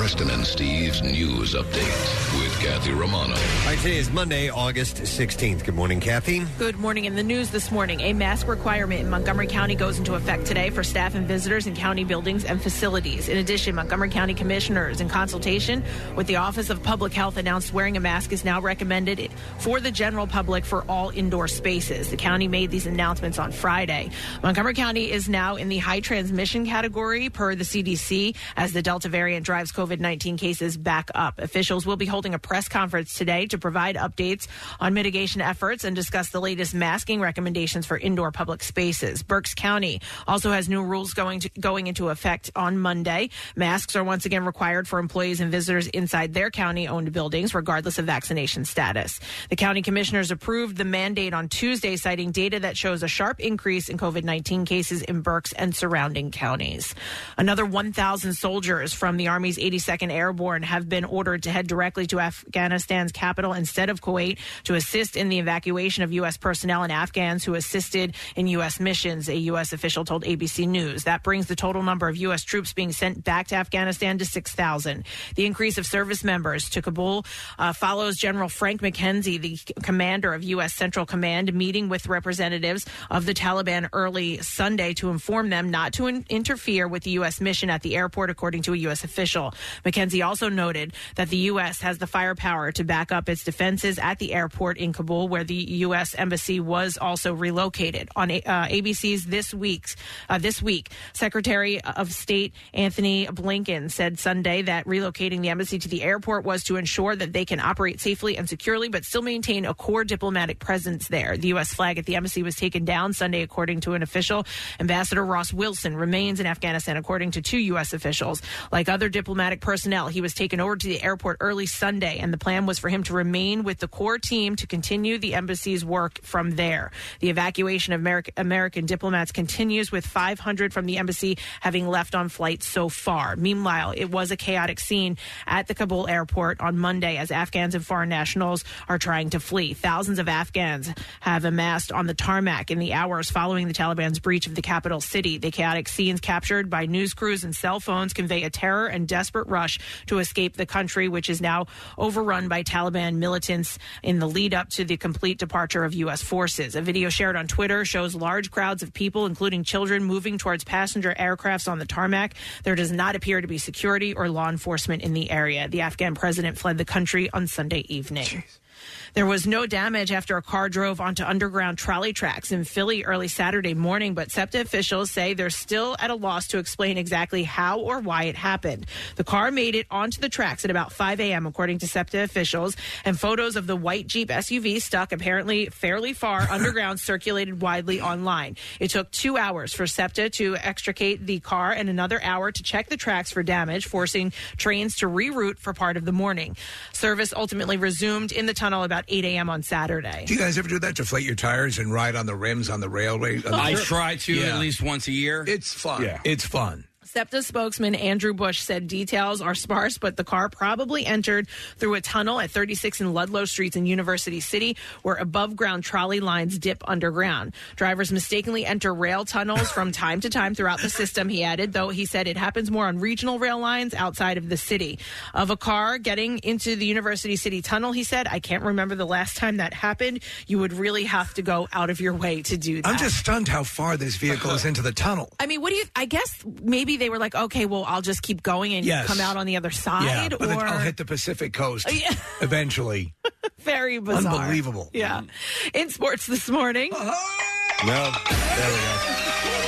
Preston and Steve's news update with Kathy Romano. All right, today is Monday, August 16th. Good morning, Kathy. Good morning. In the news this morning, a mask requirement in Montgomery County goes into effect today for staff and visitors in county buildings and facilities. In addition, Montgomery County commissioners, in consultation with the Office of Public Health, announced wearing a mask is now recommended for the general public for all indoor spaces. The county made these announcements on Friday. Montgomery County is now in the high transmission category per the CDC as the Delta variant drives COVID 19 cases back up. Officials will be holding a press conference today to provide updates on mitigation efforts and discuss the latest masking recommendations for indoor public spaces. Berks County also has new rules going to, going into effect on Monday. Masks are once again required for employees and visitors inside their county owned buildings, regardless of vaccination status. The county commissioners approved the mandate on Tuesday, citing data that shows a sharp increase in COVID 19 cases in Berks and surrounding counties. Another 1,000 soldiers from the Army's 82nd Airborne have been ordered to head directly to Afghanistan's capital instead of Kuwait to assist in the evacuation of U.S. personnel and Afghans who assisted in U.S. missions, a U.S. official told ABC News. That brings the total number of U.S. troops being sent back to Afghanistan to 6,000. The increase of service members to Kabul uh, follows General Frank McKenzie, the commander of U.S. Central Command, meeting with representatives of the Taliban early Sunday to inform them not to in- interfere with the U.S. mission at the airport, according to a U.S. official. McKenzie also noted that the U.S. has the firepower to back up its defenses at the airport in Kabul, where the U.S. embassy was also relocated. On uh, ABC's this week's uh, this week, Secretary of State Antony Blinken said Sunday that relocating the embassy to the airport was to ensure that they can operate safely and securely, but still maintain a core diplomatic presence there. The U.S. flag at the embassy was taken down Sunday, according to an official. Ambassador Ross Wilson remains in Afghanistan, according to two U.S. officials. Like other diplomatic personnel, he was taken over to the airport early Sunday, and the plan was for him to remain with the core team to continue the embassy's work from there. The evacuation of American, American diplomats continues with 500 from the embassy having left on flight so far. Meanwhile, it was a chaotic scene at the Kabul airport on Monday as Afghans and foreign nationals are trying to flee. Thousands of Afghans have amassed on the tarmac in the hours following the Taliban's breach of the capital city. The chaotic scenes captured by news crews and cell phones convey a terror and desperate rush to escape the country, which is now overrun by Taliban militants in the lead up to the complete departure of U.S. forces. A video shared on Twitter shows large crowds of people, including children, moving towards passenger aircrafts on the tarmac. There does not appear to be security or law enforcement in the area. The Afghan president fled the country on Sunday evening. Jeez. There was no damage after a car drove onto underground trolley tracks in Philly early Saturday morning, but SEPTA officials say they're still at a loss to explain exactly how or why it happened. The car made it onto the tracks at about 5 a.m., according to SEPTA officials, and photos of the white Jeep SUV stuck apparently fairly far underground circulated widely online. It took two hours for SEPTA to extricate the car and another hour to check the tracks for damage, forcing trains to reroute for part of the morning. Service ultimately resumed in the tunnel about 8 a.m. on Saturday. Do you guys ever do that? Deflate your tires and ride on the rims on the railway? On the I trip? try to Yeah. at least once a year. It's fun. Yeah. It's fun. SEPTA spokesman Andrew Busch said details are sparse, but the car probably entered through a tunnel at 36 and Ludlow Streets in University City, where above ground trolley lines dip underground. Drivers mistakenly enter rail tunnels from time to time throughout the system, he added, though he said it happens more on regional rail lines outside of the city. Of a car getting into the University City tunnel, he said, I can't remember the last time that happened. You would really have to go out of your way to do that. I'm just stunned how far this vehicle is into the tunnel. I mean, what do you? I guess maybe they were like, okay, well, I'll just keep going and Yes. come out on the other side, yeah, but then or I'll hit the Pacific coast Yeah. eventually. very bizarre, Unbelievable. Yeah. In sports this morning, uh-huh. No, there we go.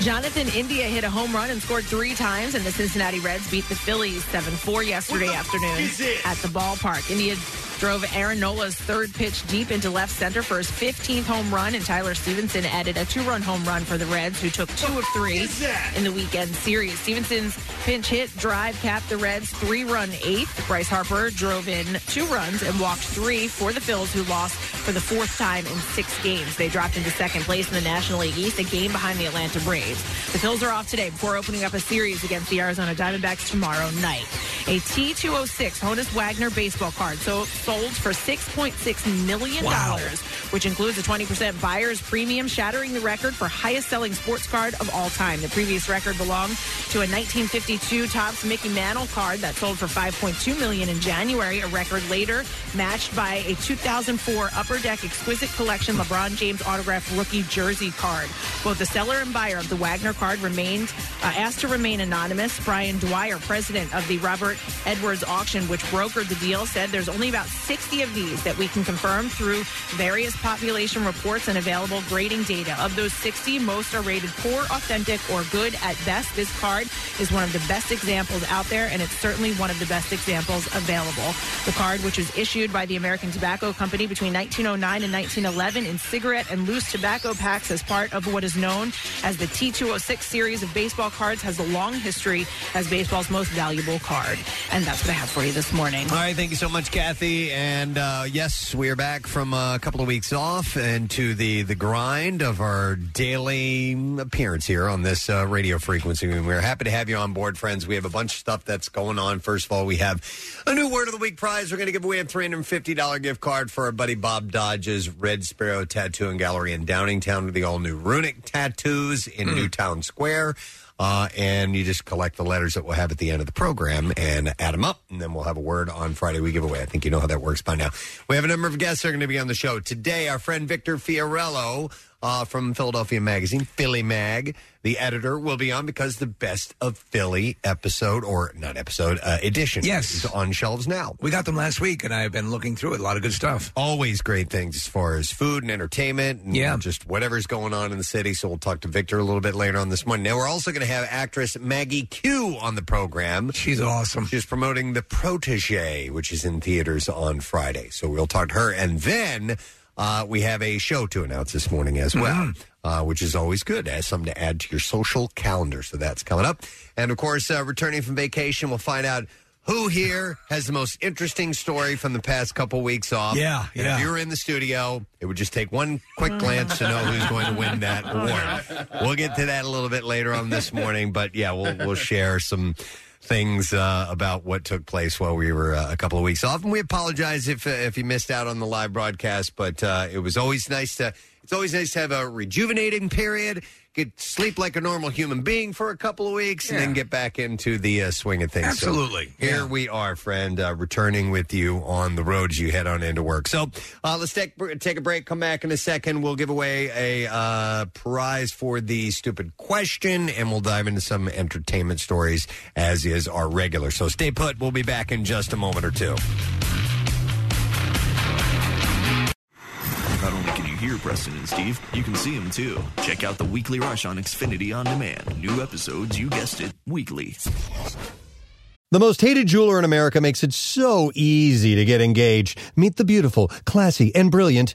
Jonathan India hit a home run and scored three times, and the Cincinnati Reds beat the Phillies 7 4 yesterday afternoon at the ballpark. India drove Aaron Nola's third pitch deep into left center for his 15th home run, and Tyler Stephenson added a two-run home run for the Reds, who took two of three in the weekend series. Stephenson's pinch hit drive capped the Reds' three-run eighth. Bryce Harper drove in two runs and walked three for the Phils, who lost for the fourth time in six games. They dropped into second place in the National League East, a game behind the Atlanta Braves. The Phils are off today before opening up a series against the Arizona Diamondbacks tomorrow night. A T206 Honus Wagner baseball card so sold for $6.6 million, Wow. which includes a 20% buyer's premium, shattering the record for highest selling sports card of all time. The previous record belonged to a 1952 Topps Mickey Mantle card that sold for 5.2 million in January, a record later matched by a 2004 Upper Deck Exquisite Collection LeBron James autographed rookie jersey card. Both the seller and buyer of the Wagner card remained uh, asked to remain anonymous. Brian Dwyer, president of the Robert Edwards auction, which brokered the deal, said there's only about 60 of these that we can confirm through various population reports and available grading data. Of those 60, most are rated poor, authentic, or good at best. This card is one of the best examples out there, and it's certainly one of the best examples available. The card, which was issued by the American Tobacco Company between 1909 and 1911 in cigarette and loose tobacco packs as part of what is known as the T206 series of baseball cards, has a long history as baseball's most valuable card. And that's what I have for you this morning. All right, thank you so much, Kathy. And uh, yes, we are back from a couple of weeks off and to the the grind of our daily appearance here on this uh, radio frequency. And we're happy to have you on board, friends. We have a bunch of stuff that's going on. First of all, we have a new Word of the Week prize. We're going to give away a three hundred fifty dollar gift card for our buddy Bob Dodge's Red Sparrow Tattoo and Gallery in Downingtown to the all new runic tattoos in Newtown Square. Uh, and you just collect the letters that we'll have at the end of the program and add them up, and then we'll have a word on Friday we give away. I think you know how that works by now. We have a number of guests that are going to be on the show today. Our friend Victor Fiorillo uh, from Philadelphia Magazine, Philly Mag, the editor, will be on because the best of Philly episode or not episode uh, edition Yes. is on shelves now. We got them last week, and I've been looking through it. A lot of good stuff. Always great things as far as food and entertainment and Yeah. just whatever's going on in the city. So we'll talk to Victor a little bit later on this morning. Now, we're also going to have actress Maggie Q on the program. She's awesome. She's promoting The Protege, which is in theaters on Friday. So we'll talk to her. And then uh, we have a show to announce this morning as well. Uh, which is always good as something to add to your social calendar. So that's coming up. And of course, uh, returning from vacation, we'll find out who here has the most interesting story from the past couple weeks off. Yeah, And yeah. If you were in the studio, it would just take one quick glance to know who's going to win that award. We'll get to that a little bit later on this morning, but yeah, we'll we'll share some things uh, about what took place while we were uh, a couple of weeks off, and we apologize if uh, if you missed out on the live broadcast. But uh, it was always nice to it's always nice to have a rejuvenating period. Get sleep like a normal human being for a couple of weeks, and then get back into the uh, swing of things. So Absolutely. here we are, friend, uh, returning with you on the road as you head on into work. So uh, let's take take a break. Come back in a second. We'll give away a uh, prize for the stupid question, and we'll dive into some entertainment stories as is our regular. So stay put. We'll be back in just a moment or two. Preston and Steve, you can see them too. Check out the Weekly Rush on Xfinity On Demand. New episodes, you guessed it, weekly. The most hated jeweler in America makes it so easy to get engaged. Meet the beautiful, classy, and brilliant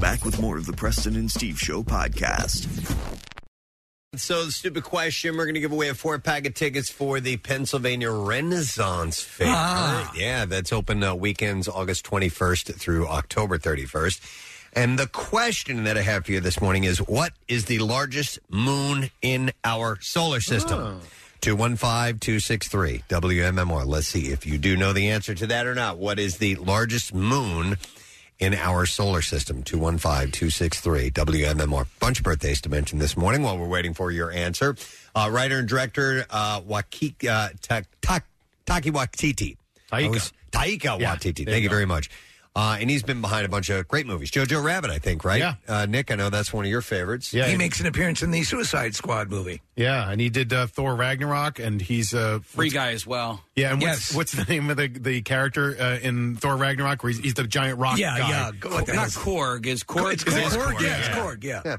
Back with more of the Preston and Steve Show podcast. So, the stupid question we're going to give away a four pack of tickets for the Pennsylvania Renaissance Fair. Ah. Yeah, that's open uh, weekends August 21st through October 31st. And the question that I have for you this morning is what is the largest moon in our solar system? 215 263 WMMR. Let's see if you do know the answer to that or not. What is the largest moon in our solar system? 215 263 WMMR. Bunch of birthdays to mention this morning while we're waiting for your answer. Uh, writer and director uh, Waki, uh, Ta- Ta- Taki Watiti. Taika. Was- Taika Yeah, there Thank you you go. very much. Uh, and he's been behind a bunch of great movies. Jojo Rabbit, I think, right? Yeah. Uh, Nick, I know that's one of your favorites. Yeah, he makes an appearance in the Suicide Squad movie. Yeah, and he did uh, Thor Ragnarok, and he's a Free guy as well. Yeah, and Yes. what's, what's the name of the the character uh, in Thor Ragnarok? Where he's, he's the giant rock Yeah, guy. yeah. Go- what the Not hell? Korg. Is Korg? It's It is Korg. Korg, Yeah, it's. Korg. Yeah. Yeah.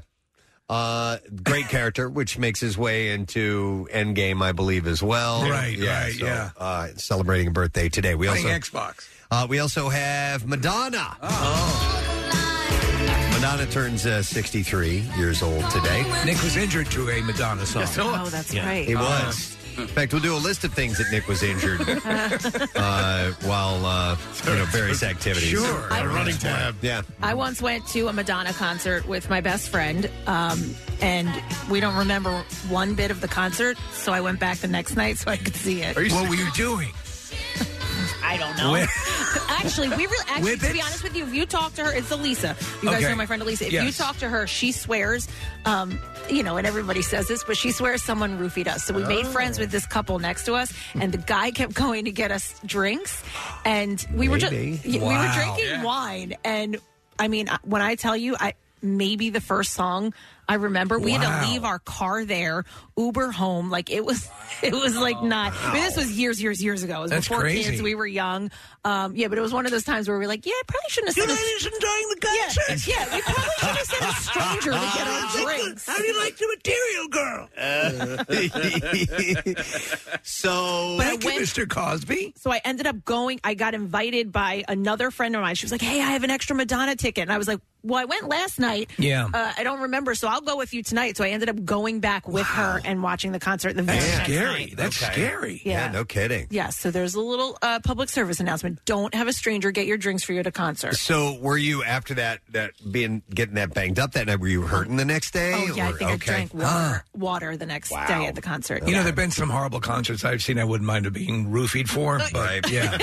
Uh, great character, which makes his way into Endgame, I believe, as well. Right, right, yeah. Uh, celebrating a birthday today. We Playing also Xbox. Uh, we also have Madonna. Oh. Madonna turns uh, 63 years old today. Nick was injured to a Madonna song. Oh, that's right. He was. In fact, we'll do a list of things that Nick was injured uh, while uh, you know various activities. Sure. A running tab. Yeah. I once went to a Madonna concert with my best friend, um, and we don't remember one bit of the concert. So I went back the next night so I could see it. What were you doing? I don't know. With- actually, we really actually With to be honest with you, if you talk to her, it's Elisa. You guys Okay. know my friend Elisa. If you talk to her, she swears. Um, you know, and everybody says this, but she swears someone roofied us. So we made friends with this couple next to us, and the guy kept going to get us drinks, and we were just Maybe. we were Wow. drinking wine, and I mean, when I tell you, I maybe the first song I remember, we had to leave our car there, Uber home, like it was, it was like not. I mean, this was years, years, years ago. It was That's before crazy. kids. We were young. Um, yeah, but it was one of those times where we were like, yeah, I probably shouldn't have sent a, enjoying the yeah, yeah, we probably shouldn't have sent a stranger to get our drinks. How do you like the material girl? so But I Thank you, went- Mr. Cosby. So I ended up going. I got invited by another friend of mine. She was like, "Hey, I have an extra Madonna ticket," and I was like, "Well, I went last night. Yeah. uh, I don't remember, so I'll go with you tonight." So I ended up going back with her and watching the concert the very That's next scary. night. That's Okay. scary. yeah, Yeah. no kidding. Yeah, so there's a little uh, public service announcement. Don't have a stranger get your drinks for you at a concert. So were you after that that being getting that banged up that night? Were you hurting the next day? Oh yeah, I think okay. I drank water, water the next Wow. day at the concert. You know, there've been some horrible concerts I've seen I wouldn't mind being roofied for, but yeah.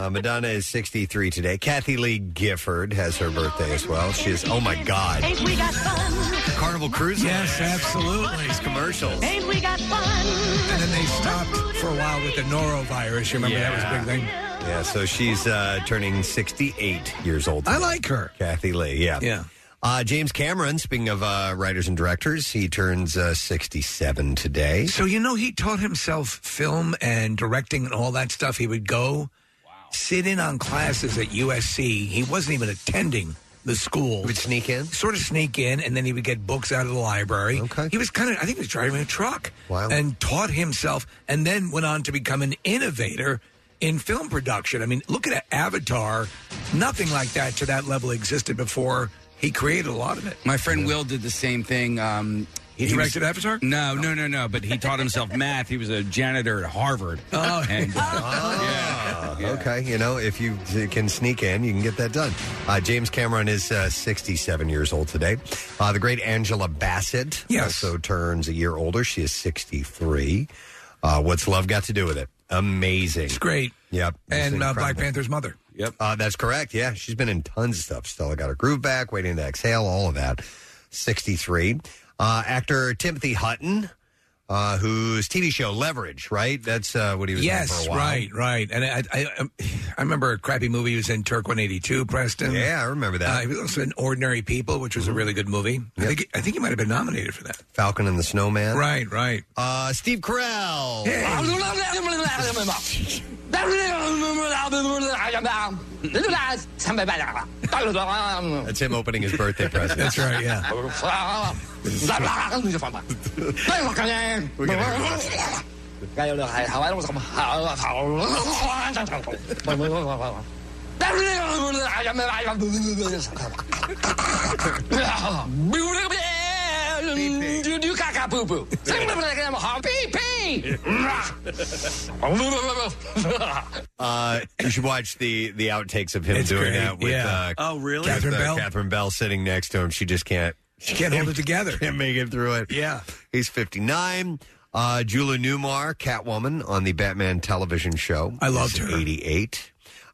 Uh, Madonna is 63 today. Kathie Lee Gifford has her birthday as well. She is, oh my God. Ain't we got fun? Carnival Cruise yes, absolutely. These commercials. Ain't we got fun? And then they stopped for a while with the norovirus. You remember that was a big thing? Yeah, so she's uh, turning 68 years old. I like her. Kathie Lee, yeah. Yeah. Uh, James Cameron, speaking of uh, writers and directors, he turns uh, 67 today. So, you know, he taught himself film and directing and all that stuff. He would go sit in on classes at USC. He wasn't even attending the school. He would sneak in? Sort of sneak in, and then he would get books out of the library. Okay. He was kind of, I think he was driving a truck. Wow. And taught himself, and then went on to become an innovator in film production. I mean, look at Avatar. Nothing like that to that level existed before he created a lot of it. My friend Will did the same thing. Um, He directed Avatar? No, no, no, no. But he taught himself math. He was a janitor at Harvard. Oh. and, Ah, Okay, you know, if you can sneak in, you can get that done. Uh, James Cameron is uh, 67 years old today. Uh, the great Angela Bassett Yes. also turns a year older. She is 63. Uh, what's love got to do with it? Amazing. It's great. Yep. It's And uh, Black. Panther's mother. Yep. Uh, that's correct. Yeah, she's been in tons of stuff. Stella got her groove back, waiting to exhale, all of that. 63. Uh, actor Timothy Hutton, uh, whose TV show Leverage, right? That's uh, what he was in Yes, for a while. right, right. And I, I, I, I remember a crappy movie he was in, Turk 182, Preston. Yeah, I remember that. Uh, he was also in Ordinary People, which was a really good movie. I think I think he might have been nominated for that. Falcon and the Snowman. Right, right. Uh, Steve Carell. That's him opening his birthday present. That's right. Yeah. We're gonna Uh, you should watch the the outtakes of him It's doing great, that with yeah. uh, Oh, really? with, Catherine uh, Bell? Catherine Bell sitting next to him. She just can't. She can't hold it together. Can't make it through it. Yeah. He's 59. Uh, Julia Newmar, Catwoman on the Batman television show. I loved her. 88.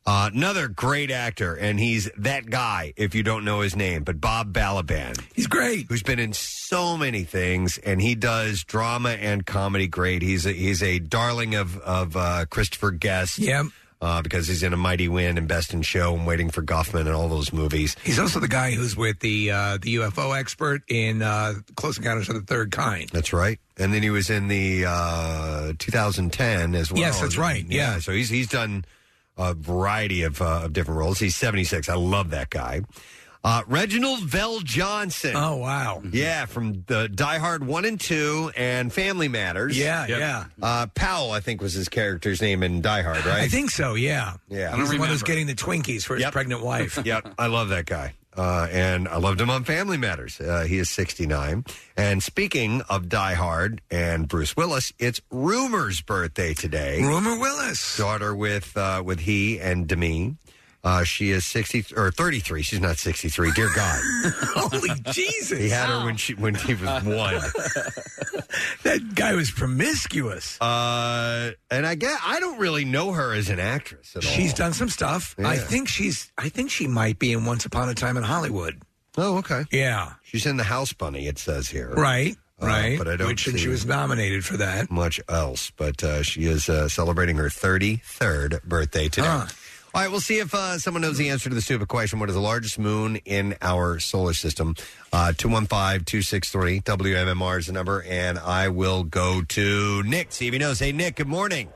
Uh, another great actor, and he's that guy, if you don't know his name, but Bob Balaban. He's great. Who's been in so many things, and he does drama and comedy great. He's a, he's a darling of, of uh, Christopher Guest. Yeah. uh, because he's in A Mighty Wind and Best in Show and Waiting for Guffman and all those movies. He's also the guy who's with the uh, the UFO expert in uh, Close Encounters of the Third Kind. That's right. And then he was in the uh, 2010 as well. Yes, that's right. Yeah. So he's he's done a variety of, uh, of different roles. He's 76. I love that guy. Uh, Reginald VelJohnson. Oh wow! Yeah, from the Die Hard one and two and Family Matters. Yeah, Yep. yeah. Uh, Powell, I think, was his character's name in Die Hard, right? I think so. Yeah. Yeah. He's the one who's getting the Twinkies for his pregnant wife. yep, I love that guy. Uh, and I loved him on Family Matters. Uh, he is 69. And speaking of Die Hard and Bruce Willis, it's Rumer's birthday today. Rumer Willis. Daughter with uh, with he and Demi. Uh, she is 60 or 33. She's not 63. Dear God. Holy Jesus! He had her when she when he was one. that guy was promiscuous. Uh, and I get I don't really know her as an actress at all. She's done some stuff. I Yeah. think she's. I think she might be in Once Upon a Time in Hollywood. Oh, okay. Yeah. She's in the House Bunny. It says here. Right. Uh, right. but I don't Which and see she was nominated for that. much else. But uh, she is uh, celebrating her 33rd birthday today. Huh. All right, we'll see if uh, someone knows the answer to the stupid question. What is the largest moon in our solar system? Uh, 215 263 WMMR is the number. And I will go to Nick. See if he knows. Hey, Nick, good morning.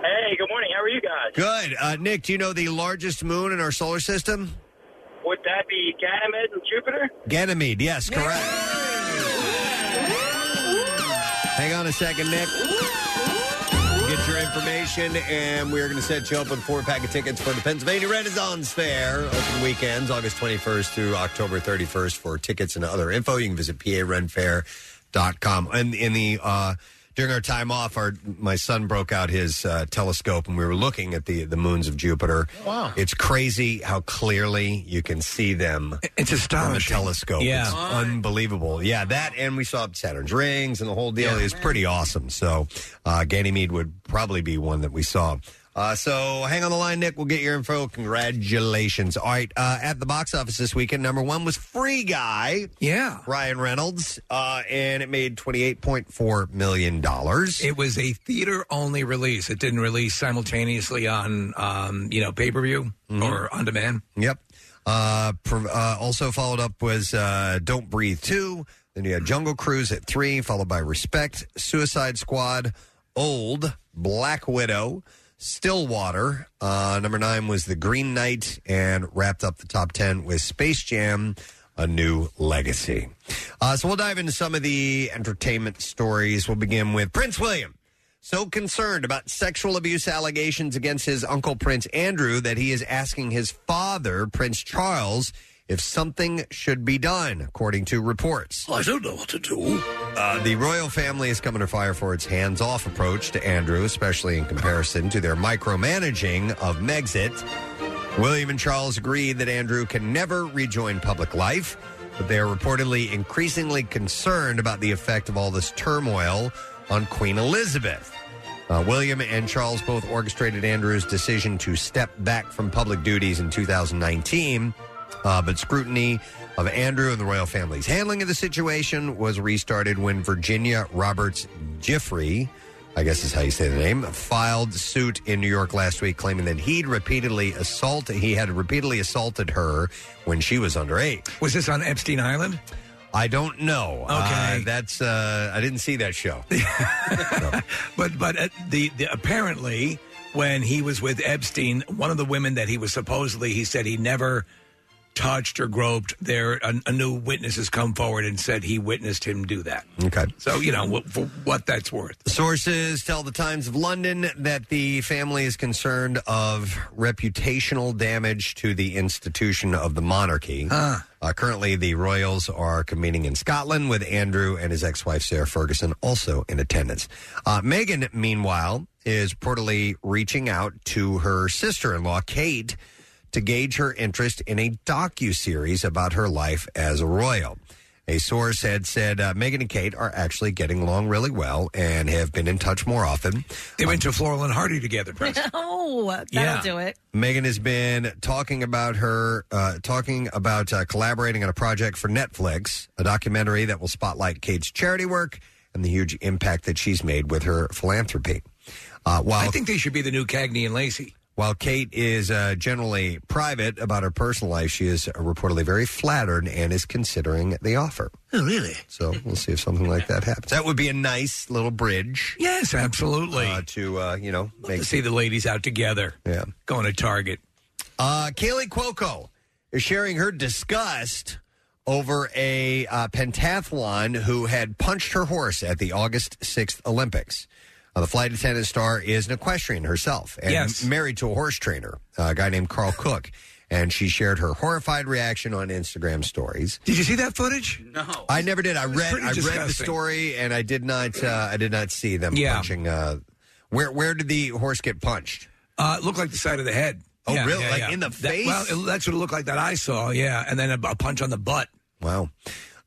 Hey, good morning. How are you guys? Good. Uh, Nick, do you know the largest moon in our solar system? Would that be Ganymede and Jupiter? Ganymede. Yes, correct. Hang on a second, Nick. Get your information, and we're going to set you up with a four pack of tickets for the Pennsylvania Renaissance Fair. Open weekends, August 21st through October 31st. For tickets and other info, you can visit parenfair.com. And in the uh, during our time off, our my son broke out his uh, telescope, and we were looking at the the moons of Jupiter. Wow. It's crazy how clearly you can see them. It's astonishing. On the telescope. Yeah. It's unbelievable. Yeah, that and we saw Saturn's rings and the whole deal is pretty awesome. So uh, Ganymede would probably be one that we saw. Uh, so hang on the line, Nick. We'll get your info. Congratulations. All right, uh, at the box office this weekend, number one was Free Guy. Yeah. Ryan Reynolds, uh, and it made twenty eight point four million dollars. It was a theater only release. It didn't release simultaneously on, um, you know, pay per view or on demand. Yep. Uh, pro- uh, also followed up was uh, Don't Breathe 2. Then you had Jungle Cruise at 3, followed by Respect, Suicide Squad, Old, Black Widow, Stillwater. Uh, number 9 was The Green Knight, and wrapped up the top 10 with Space Jam, A New Legacy. Uh, so we'll dive into some of the entertainment stories. We'll begin with Prince William so concerned about sexual abuse allegations against his uncle Prince Andrew that he is asking his father, Prince Charles, if something should be done, according to reports. I don't know what to do. Uh, the royal family is coming to fire for its hands off approach to Andrew, especially in comparison to their micromanaging of Megxit. William and Charles agreed that Andrew can never rejoin public life, but they are reportedly increasingly concerned about the effect of all this turmoil on Queen Elizabeth. Uh, William and Charles both orchestrated Andrew's decision to step back from public duties in 2019, uh, but scrutiny of Andrew and the royal family's handling of the situation was restarted when Virginia Roberts Giffrey, I guess is how you say the name, filed suit in New York last week claiming that he'd repeatedly assaulted he had repeatedly assaulted her when she was underage. Was this on Epstein Island? I don't know. Okay. Uh, that's uh, I didn't see that show. But but uh, the, the apparently when he was with Epstein, one of the women that he was supposedly he said he never touched or groped. There, a, a new witness has come forward and said he witnessed him do that. Okay. So you know wh- for what that's worth. Sources tell the Times of London that the family is concerned of reputational damage to the institution of the monarchy. Uh, currently, the royals are convening in Scotland with Andrew and his ex-wife Sarah Ferguson also in attendance. Uh, Meghan, meanwhile, is reportedly reaching out to her sister-in-law Kate to gauge her interest in a docu-series about her life as a royal. A source had said uh, Meghan and Kate are actually getting along really well and have been in touch more often. They went to Floral and Hardy together. Preston. oh, that'll Yeah. do it. Meghan has been talking about her, uh, talking about uh, collaborating on a project for Netflix, a documentary that will spotlight Kate's charity work and the huge impact that she's made with her philanthropy. Uh, while I think they should be the new Cagney and Lacey. While Kate is uh, generally private about her personal life, she is reportedly very flattered and is considering the offer. Oh, really? So we'll see if something like that happens. That would be a nice little bridge. Yes, absolutely. Uh, to uh, you know, make to see the ladies out together. Yeah, going to Target. Uh, Kaley Cuoco is sharing her disgust over a uh, pentathlon who had punched her horse at the August 6th Olympics. Uh, the flight attendant star is an equestrian herself and Yes. married to a horse trainer, uh, a guy named Karl Cook. And she shared her horrified reaction on Instagram stories. Did you see that footage? No, I never did. I read. pretty I read the disgusting. story, and I did not. Uh, I did not see them Yeah. punching. Uh, where Where did the horse get punched? Uh, it looked like the side of the head. Oh, Yeah, really? yeah, Like yeah. in the That- face? well, it, that's what it looked like that I saw. Yeah, and then a, a punch on the butt. Wow.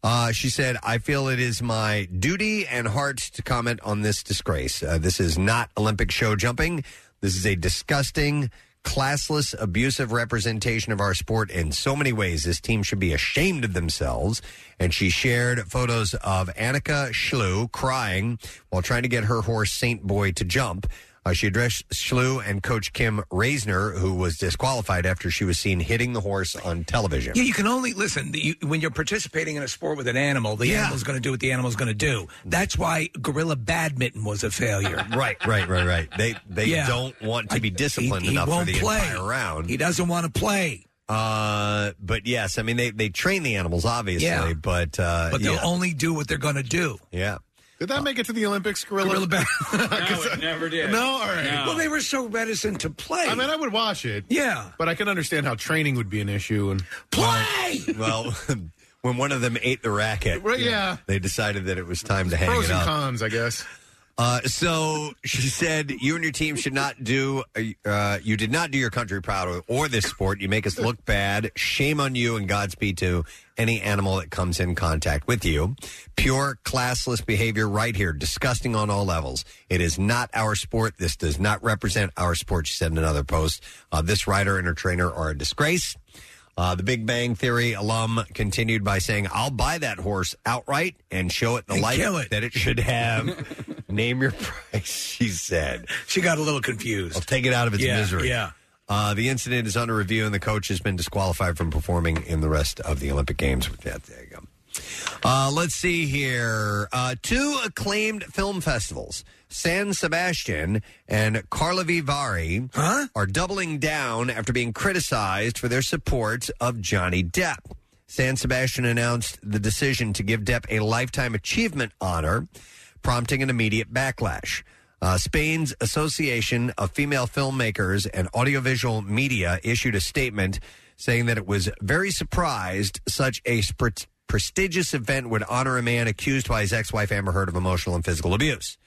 Uh, she said, I feel it is my duty and heart to comment on this disgrace. Uh, this is not Olympic show jumping. This is a disgusting, classless, abusive representation of our sport in so many ways. This team should be ashamed of themselves. And she shared photos of Annika Schleu crying while trying to get her horse Saint Boy to jump. Uh, she addressed Schleu and Coach Kim Raisner, who was disqualified after she was seen hitting the horse on television. Yeah, you can only listen the- you, when you're participating in a sport with an animal. The animal's going to do what the animal's going to do. That's why gorilla badminton was a failure. Right, right, right, right. They they Yeah. don't want to be disciplined he enough for won't the play. entire round. He doesn't want to play. Uh, but yes, I mean they they train the animals obviously, Yeah. but uh, But they'll yeah. only do what they're going to do. yeah. Did that make it to the Olympics, Gorilla? Gorilla bad- no, it never did. No, all right. Well, they were so reticent to play. I mean, I would watch it. Yeah. but I can understand how training would be an issue. And play. Well, when one of them ate the racket, Right, yeah. they decided that it was time to hang pros it and up. cons, I guess. Uh, so she said, "You and your team should not do. Uh, you did not do your country proud or, or this sport. You make us look bad. Shame on you and Godspeed to any animal that comes in contact with you. Pure classless behavior, right here. Disgusting on all levels. It is not our sport. This does not represent our sport." She said in another post, uh, "This rider and her trainer are a disgrace." Uh, the Big Bang Theory alum continued by saying, I'll buy that horse outright and show it the And life kill it. that it should have. Name your price, she said. She got a little confused. I'll take it out of its Yeah, misery. yeah. Uh, the incident is under review, and the coach has been disqualified from performing in the rest of the Olympic Games. Yeah, there you go. Uh, let's see here. Uh, two acclaimed film festivals, San Sebastian and Karlovy Vary, are doubling down after being criticized for their support of Johnny Depp. San Sebastian announced the decision to give Depp a lifetime achievement honor, prompting an immediate backlash. Uh, Spain's Association of Female Filmmakers and Audiovisual Media issued a statement saying that it was very surprised such a sp- prestigious event would honor a man accused by his ex-wife Amber Heard of emotional and physical abuse.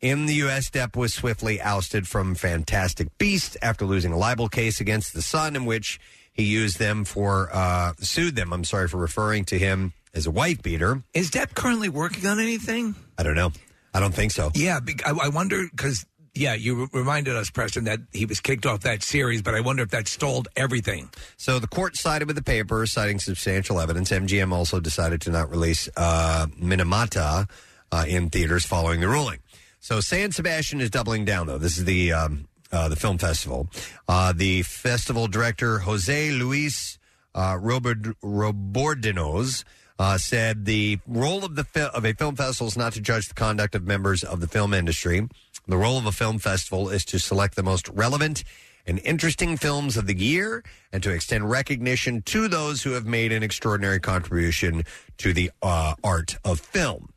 In the U.S., Depp was swiftly ousted from Fantastic Beasts after losing a libel case against the Sun, in which he used them for uh, sued them. I'm sorry for referring to him as a wife beater. Is Depp currently working on anything? I don't know. I don't think so. Yeah, I, I wonder because yeah, you re- reminded us, Preston, that he was kicked off that series, but I wonder if that stalled everything. So the court sided with the paper, citing substantial evidence. MGM also decided to not release uh, Minamata uh, in theaters following the ruling. So San Sebastian is doubling down, though. This is the um, uh, the film festival. Uh, the festival director Jose Luis uh, Robert Rebordinos uh, said the role of the fi- of a film festival is not to judge the conduct of members of the film industry. The role of a film festival is to select the most relevant and interesting films of the year and to extend recognition to those who have made an extraordinary contribution to the uh, art of film.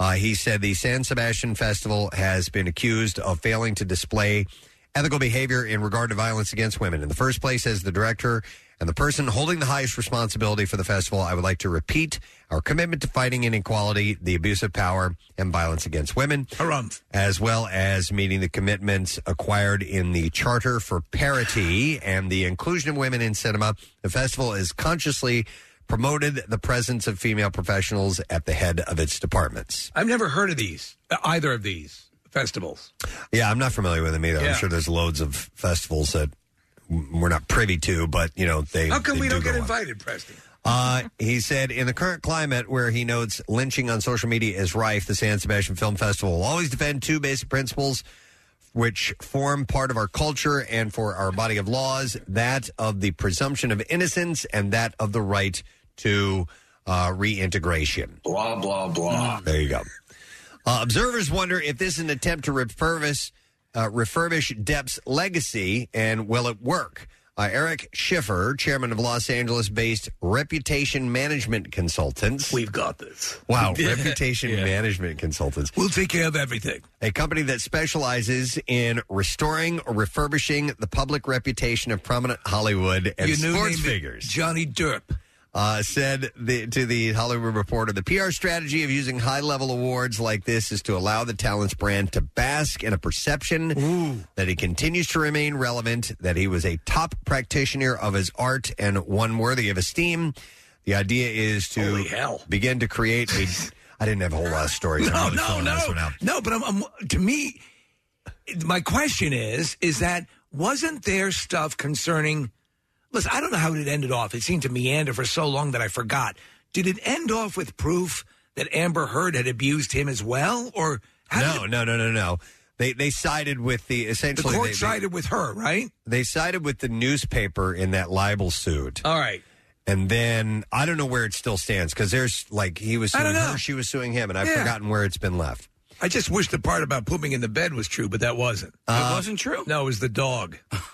Uh, he said the San Sebastian Festival has been accused of failing to display ethical behavior in regard to violence against women. In the first place, as the director and the person holding the highest responsibility for the festival, I would like to repeat our commitment to fighting inequality, the abuse of power, and violence against women, Harumph. as well as meeting the commitments acquired in the Charter for Parity and the inclusion of women in cinema. The festival is consciously promoted the presence of female professionals at the head of its departments. I've never heard of these, either of these festivals. Yeah, I'm not familiar with them either. Yeah. I'm sure there's loads of festivals that we're not privy to, but you know they. How come they we do don't get go on. invited, Preston? Uh, he said, in the current climate where he notes lynching on social media is rife, the San Sebastian Film Festival will always defend two basic principles. which form part of our culture and for our body of laws, that of the presumption of innocence and that of the right to uh, reintegration. Blah, blah, blah. There you go. Uh, observers wonder if this is an attempt to refurbish, uh, refurbish Depp's legacy and will it work? Uh, Eric Schiffer, chairman of Los Angeles based Reputation Management Consultants. We've got this. Wow. Reputation Yeah. Management Consultants. We'll take care of everything. A company that specializes in restoring or refurbishing the public reputation of prominent Hollywood and sports figures. Johnny Derp. Uh, said the, to the Hollywood Reporter, the PR strategy of using high level awards like this is to allow the talent's brand to bask in a perception that he continues to remain relevant, that he was a top practitioner of his art and one worthy of esteem. The idea is to begin to create a. I didn't have a whole lot of stories. I'm No, really no, filling this one no, out. no. But I'm, I'm, to me, my question is: is that wasn't there stuff concerning? Listen, I don't know how it ended off. It seemed to meander for so long that I forgot. Did it end off with proof that Amber Heard had abused him as well, or No, no, no, no, no. They they sided with the the essentially court they, sided with her, right? They, they sided with the newspaper in that libel suit. All right. And then I don't know where it still stands because there's like he was I suing don't know. her, she was suing him, and I've Yeah. forgotten where it's been left. I just wish the part about pooping in the bed was true, but that wasn't. Uh, it wasn't true. No, it was the dog.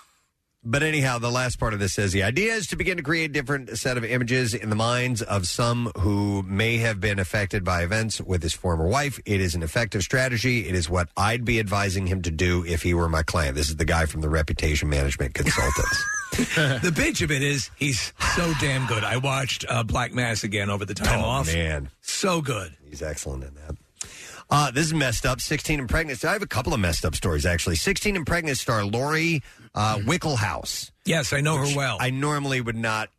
But anyhow, the last part of this says the idea is to begin to create different set of images in the minds of some who may have been affected by events with his former wife. It is an effective strategy. It is what I'd be advising him to do if he were my client. This is the guy from the Reputation Management Consultants. the bitch of it is he's so damn good. I watched uh, Black Mass again over the time Oh, off. man. so good. He's excellent in that. Uh, this is messed up. 16 and pregnant. I have a couple of messed up stories, actually. 16 and pregnant star Lori uh, Wickelhaus. Yes, I know her which well. I normally would not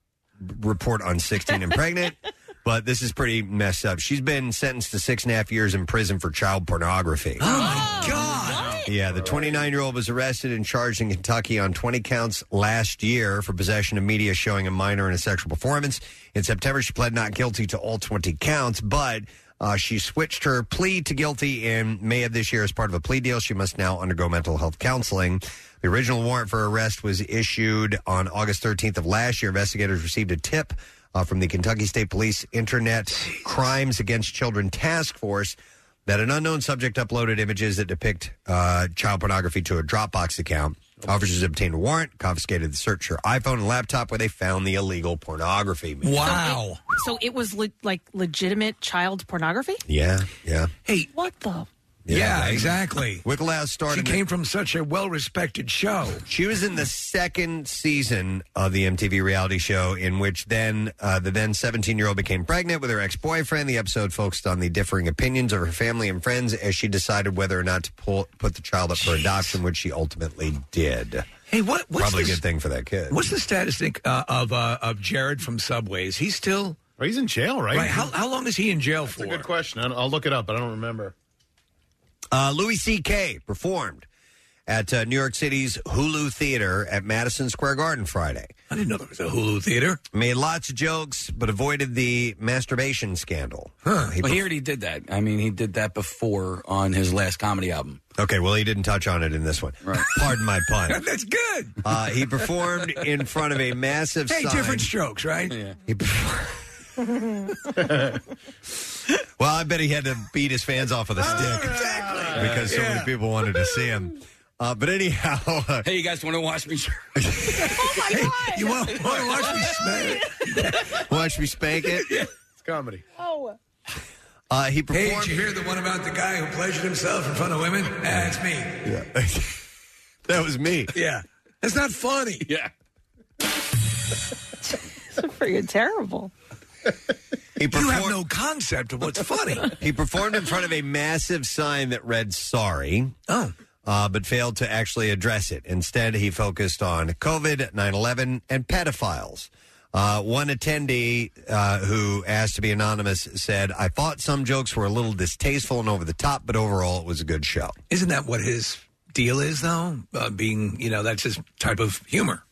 report on 16 and pregnant, but this is pretty messed up. She's been sentenced to six and a half years in prison for child pornography. Oh, my God. Yeah, the 29 year old was arrested and charged in Kentucky on 20 counts last year for possession of media showing a minor in a sexual performance. In September, she pled not guilty to all 20 counts, but uh, she switched her plea to guilty in May of this year as part of a plea deal. She must now undergo mental health counseling. The original warrant for arrest was issued on August 13th of last year. Investigators received a tip uh, from the Kentucky State Police Internet Crimes Against Children Task Force that an unknown subject uploaded images that depict uh, child pornography to a Dropbox account. Officers obtained a warrant, confiscated the search her iPhone and laptop where they found the illegal pornography. Wow. So it was le- like legitimate child pornography? Yeah, yeah. Hey, What the? Yeah, right. exactly. Wickelhaus started. She came from such a well-respected show. She was in the second season of the MTV reality show, in which then uh, the then 17 year old became pregnant with her ex boyfriend. The episode focused on the differing opinions of her family and friends as she decided whether or not to pull, put the child up for adoption, which she ultimately did. Hey, what? What's Probably a good thing for that kid. What's the status think, uh, of uh, of Jared from Subway? Is he still? Well, he's in jail, right? Right. How, how long is he in jail That's for? a good question. I don't- I'll look it up, but I don't remember. Uh, Louis C.K. performed at uh, New York City's Hulu Theater at Madison Square Garden Friday. I didn't know there was a Hulu Theater. Made lots of jokes, but avoided the masturbation scandal. Uh, he Well, perf- he already did that. I mean, he did that before on his last comedy album. okay, well, he didn't touch on it in this one. Right. Pardon my pun. That's good. Uh, he performed in front of a massive Hey, sign. different strokes, right? Yeah. He well, I bet he had to beat his fans off with a stick Exactly. because so many people wanted to see him. Uh, but anyhow, uh, Hey, you guys want to watch me? Hey, you want, want to watch me smack? watch me spank it. It's comedy. Oh. Uh, he Hey, performed. did you hear the one about the guy who pleasured himself in front of women? That's me. Yeah. that was me. Yeah. That's not funny. yeah. It's freaking terrible. He You performed. have no concept of what's funny. He performed in front of a massive sign that read "Sorry," Oh. uh, but failed to actually address it. Instead, he focused on COVID, 9/11, and pedophiles. Uh, one attendee uh, who asked to be anonymous said, "I thought some jokes were a little distasteful and over the top, but overall, it was a good show." Isn't that what his deal is, though? Uh, being, you know, that's his type of humor.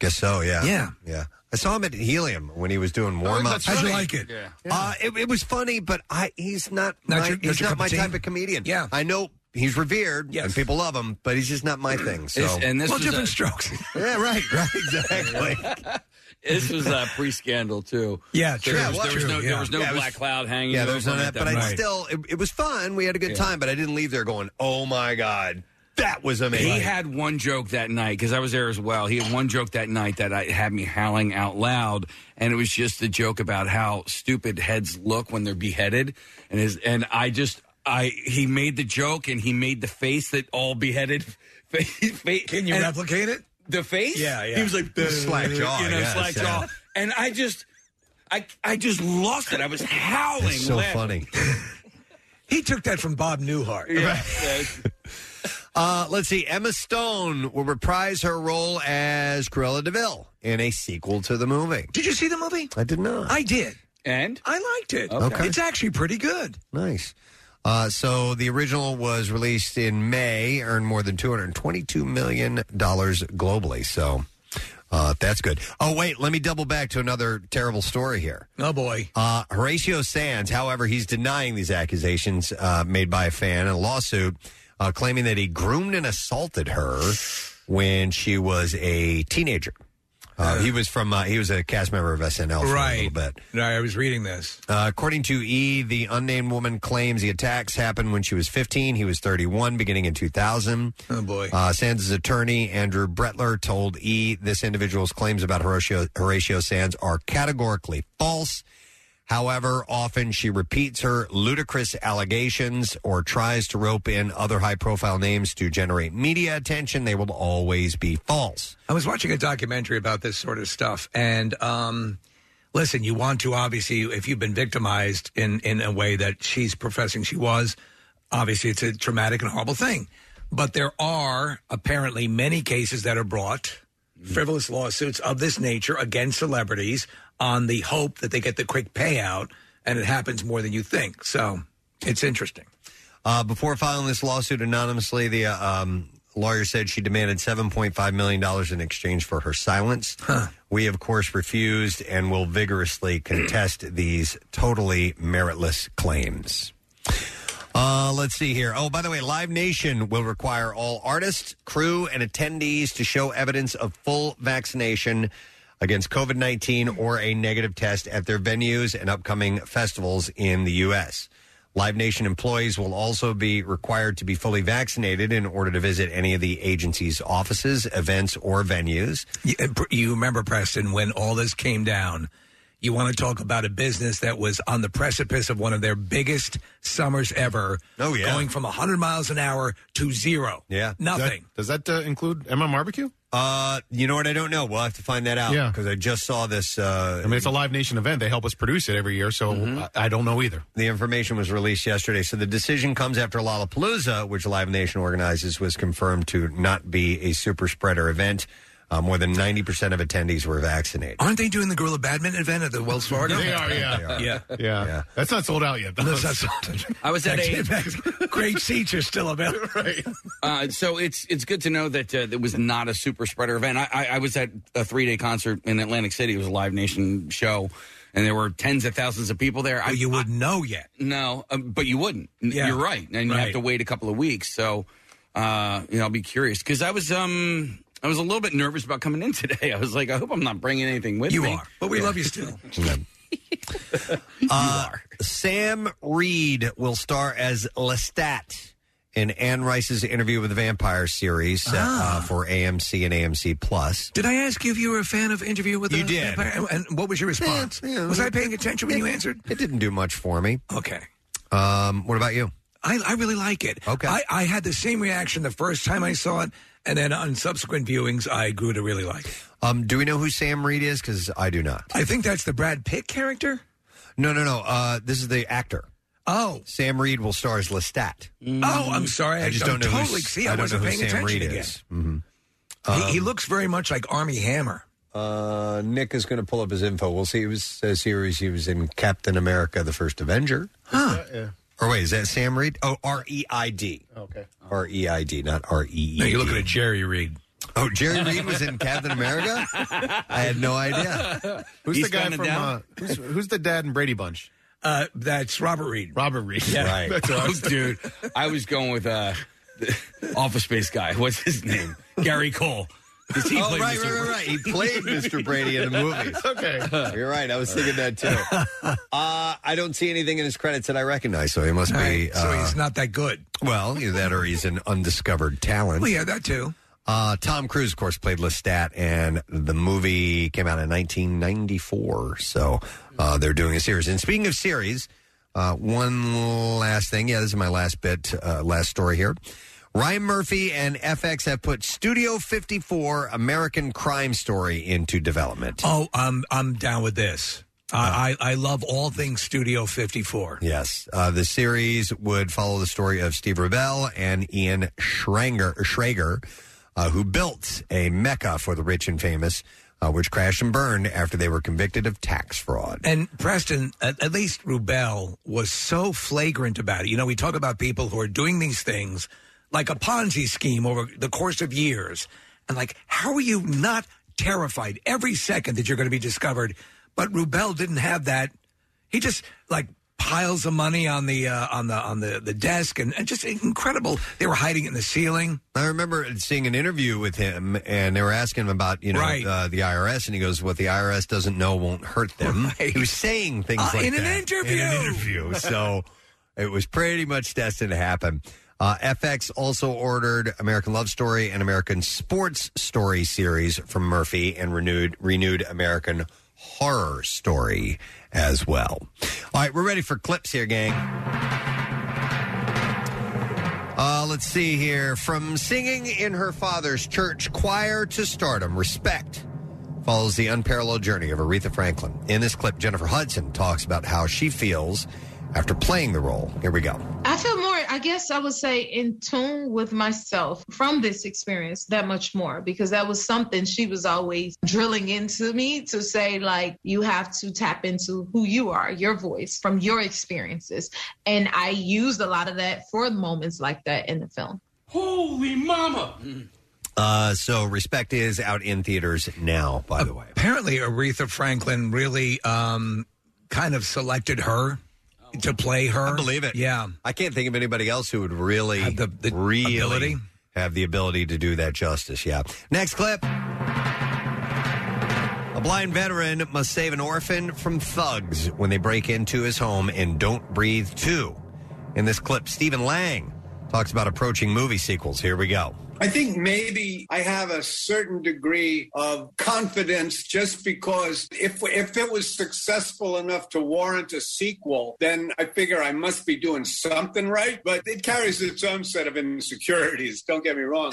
Guess so. Yeah. Yeah. Yeah. I saw him at Helium when he was doing warm ups. How'd you like it? Yeah. Uh, it, it was funny, but I he's not Not my, your- not he's your not cup my of tea? type of comedian. Yeah. I know he's revered and people love him, but he's just not my thing. So This- and this well, was different a- strokes. yeah, right, right, exactly. This was uh, pre-scandal too. Yeah, So true. There was, there was no, yeah. there was no Yeah, it was- black cloud hanging. Yeah, over there's none of it that, but I night. still, it, it was fun. We had a good Yeah. time, but I didn't leave there going, "Oh my god, that was amazing." He had one joke that night because I was there as well. He had one joke that night that I, had me howling out loud, and it was just the joke about how stupid heads look when they're beheaded, and his and I just I he made the joke and he made the face that all beheaded Can you and replicate it? the face? Yeah, yeah. He was like The slack jaw, you know, yes, slack yeah. jaw, and I just. I, I just lost it. I was howling. It's so laughing. funny. He took that from Bob Newhart. Yeah. Uh, let's see. Emma Stone will reprise her role as Cruella de Vil in a sequel to the movie. Did you see the movie? I did not. I did. and I liked it. Okay. It's actually pretty good. Nice. Uh, so the original was released in May, earned more than two hundred twenty-two million dollars globally. So uh, that's good. Oh wait, let me double back to another terrible story here. Oh boy. Uh, Horatio Sanz, however, he's denying these accusations uh, made by a fan in a lawsuit, uh, claiming that he groomed and assaulted her when she was a teenager. Uh, he was from uh, he was a cast member of SNL for a Right. little bit. No, I was reading this. Uh, according to E, the unnamed woman claims the attacks happened when she was 15. He was 31, beginning in 2000. Oh boy. Uh, Sanz' attorney, Andrew Brettler, told E this individual's claims about Horatio, Horatio Sanz are categorically false. However, often she repeats her ludicrous allegations or tries to rope in other high profile names to generate media attention. They will always be false. I was watching a documentary about this sort of stuff, and um, listen, you want to obviously, if you've been victimized in in a way that she's professing she was, obviously it's a traumatic and horrible thing. But there are apparently many cases that are brought, frivolous lawsuits of this nature against celebrities on the hope that they get the quick payout, and it happens more than you think. So it's interesting. Uh, before filing this lawsuit anonymously, the uh, um, lawyer said she demanded $7.5 million in exchange for her silence. We, of course, refused and will vigorously contest these totally meritless claims. Uh, let's see here. Oh, by the way, Live Nation will require all artists, crew, and attendees to show evidence of full vaccination against COVID 19 or a negative test at their venues and upcoming festivals in the U.S. Live Nation employees will also be required to be fully vaccinated in order to visit any of the agency's offices, events, or venues. You, you remember, Preston, when all this came down, you want to talk about a business that was on the precipice of one of their biggest summers ever. Oh, yeah. Going from 100 miles an hour to zero. Yeah. Nothing. Does that uh, include MM Barbecue? Uh, you know what? I don't know. We'll have to find that out. Yeah. because I just saw this. Uh, I mean, it's a Live Nation event. They help us produce it every year, so I, I don't know either. The information was released yesterday. So the decision comes after Lollapalooza, which Live Nation organizes, was confirmed to not be a super spreader event. Uh, more than 90% of attendees were vaccinated. Aren't they doing the Gorilla Badminton event at the Wells Fargo? They are, yeah. They are. Yeah. Yeah. That's not sold out yet. though. No, that's not- I was at a Great seats are still available. right. Uh, so it's it's good to know that uh, it was not a super spreader event. I, I, I was at a three day concert in Atlantic City. It was a Live Nation show, and there were tens of thousands of people there. I, you wouldn't know yet. No, um, but you wouldn't. Yeah. You're right, and you Right. have to wait a couple of weeks. So, uh, you know, I'll be curious because I was um I was a little bit nervous about coming in today. I was like, I hope I'm not bringing anything with me. You me. are, but we love you still. Uh, Sam Reid will star as Lestat in Anne Rice's Interview with the Vampire series set, Ah. uh, for AMC and AMC Plus. Did I ask you if you were a fan of Interview with You the did. Vampire? And what was your response? was I paying attention when you answered? It didn't do much for me. Okay. Um, what about you? I, I really like it. Okay. I, I had the same reaction the first time I saw it, and then on subsequent viewings, I grew to really like it. Um, do we know who Sam Reid is? Because I do not. I think that's the Brad Pitt character. No, no, no. Uh, this is the actor. Oh. Sam Reid will star as Lestat. Oh, I'm sorry. I just I'm don't know. Totally. who's, See, I, don't wasn't know who paying Sam attention Reed again. is. Mhm. he, he looks very much like Armie Hammer. Uh, Nick is going to pull up his info. We'll see. He was says here he was in Captain America: The First Avenger. Huh. Yeah. Or wait, is that Sam Reid? Oh, R E I D. Okay. R E I D, not R E E. No, you're looking at Jerry Reed. Oh, Jerry Reed was in Captain America. I had no idea. Who's He's the guy counting from? down? Uh, who's, who's the dad in Brady Bunch? Uh, that's Robert Reed. Robert Reed. Yeah. Right. That's what I Oh, was- dude, I was going with uh, the Office Space guy. What's his name? Gary Cole. He oh, played right, Mr. right, right, right. He played Mr. Brady in the movies. okay. You're right. I was thinking that too. Uh, I don't see anything in his credits that I recognize, so he must be. right, so uh, he's not that good. well, either that or he's an undiscovered talent. Well, yeah, that too. Uh, Tom Cruise, of course, played Lestat, and the movie came out in 1994. So uh, they're doing a series. And speaking of series, uh, one last thing. Yeah, this is my last bit, uh, last story here. Ryan Murphy and FX have put Studio 54 American Crime Story into development. Oh, I'm I'm down with this. I, I I love all things Studio 54. Yes. Uh, the series would follow the story of Steve Rubell and Ian Schrager, Schrager uh, who built a mecca for the rich and famous, uh, which crashed and burned after they were convicted of tax fraud. And Preston, at, at least Rubell was so flagrant about it. You know, we talk about people who are doing these things like a Ponzi scheme over the course of years. And like, how are you not terrified every second that you're going to be discovered? But Rubell didn't have that. He just like piles of money on the uh, on the on the, the desk and, and just incredible. They were hiding it in the ceiling. I remember seeing an interview with him, and they were asking him about you know Right. uh, the IRS, and he goes, "What the IRS doesn't know won't hurt them." He was saying things Uh, like in an that interview. In an interview, so it was pretty much destined to happen. Uh, FX also ordered American Love Story and American Sports Story series from Murphy, and renewed renewed American Horror Story as well. All right, we're ready for clips here, gang. Uh, let's see here. From singing in her father's church choir to stardom, respect follows the unparalleled journey of Aretha Franklin. In this clip, Jennifer Hudson talks about how she feels after playing the role. Here we go. I feel more, I guess I would say, in tune with myself from this experience that much more because that was something she was always drilling into me to say, like, you have to tap into who you are, your voice from your experiences. And I used a lot of that for moments like that in the film. Holy mama! Uh, so, Respect is out in theaters now, by the way. Apparently, Aretha Franklin really um, kind of selected her to play her. I believe it. Yeah. I can't think of anybody else who would really, Have the- the really ability? have the ability to do that justice. Yeah. Next clip. A blind veteran must save an orphan from thugs when they break into his home in Don't Breathe 2. In this clip, Stephen Lang talks about approaching movie sequels. Here we go. I think maybe I have a certain degree of confidence just because if if it was successful enough to warrant a sequel, then I figure I must be doing something right. But it carries its own set of insecurities. Don't get me wrong.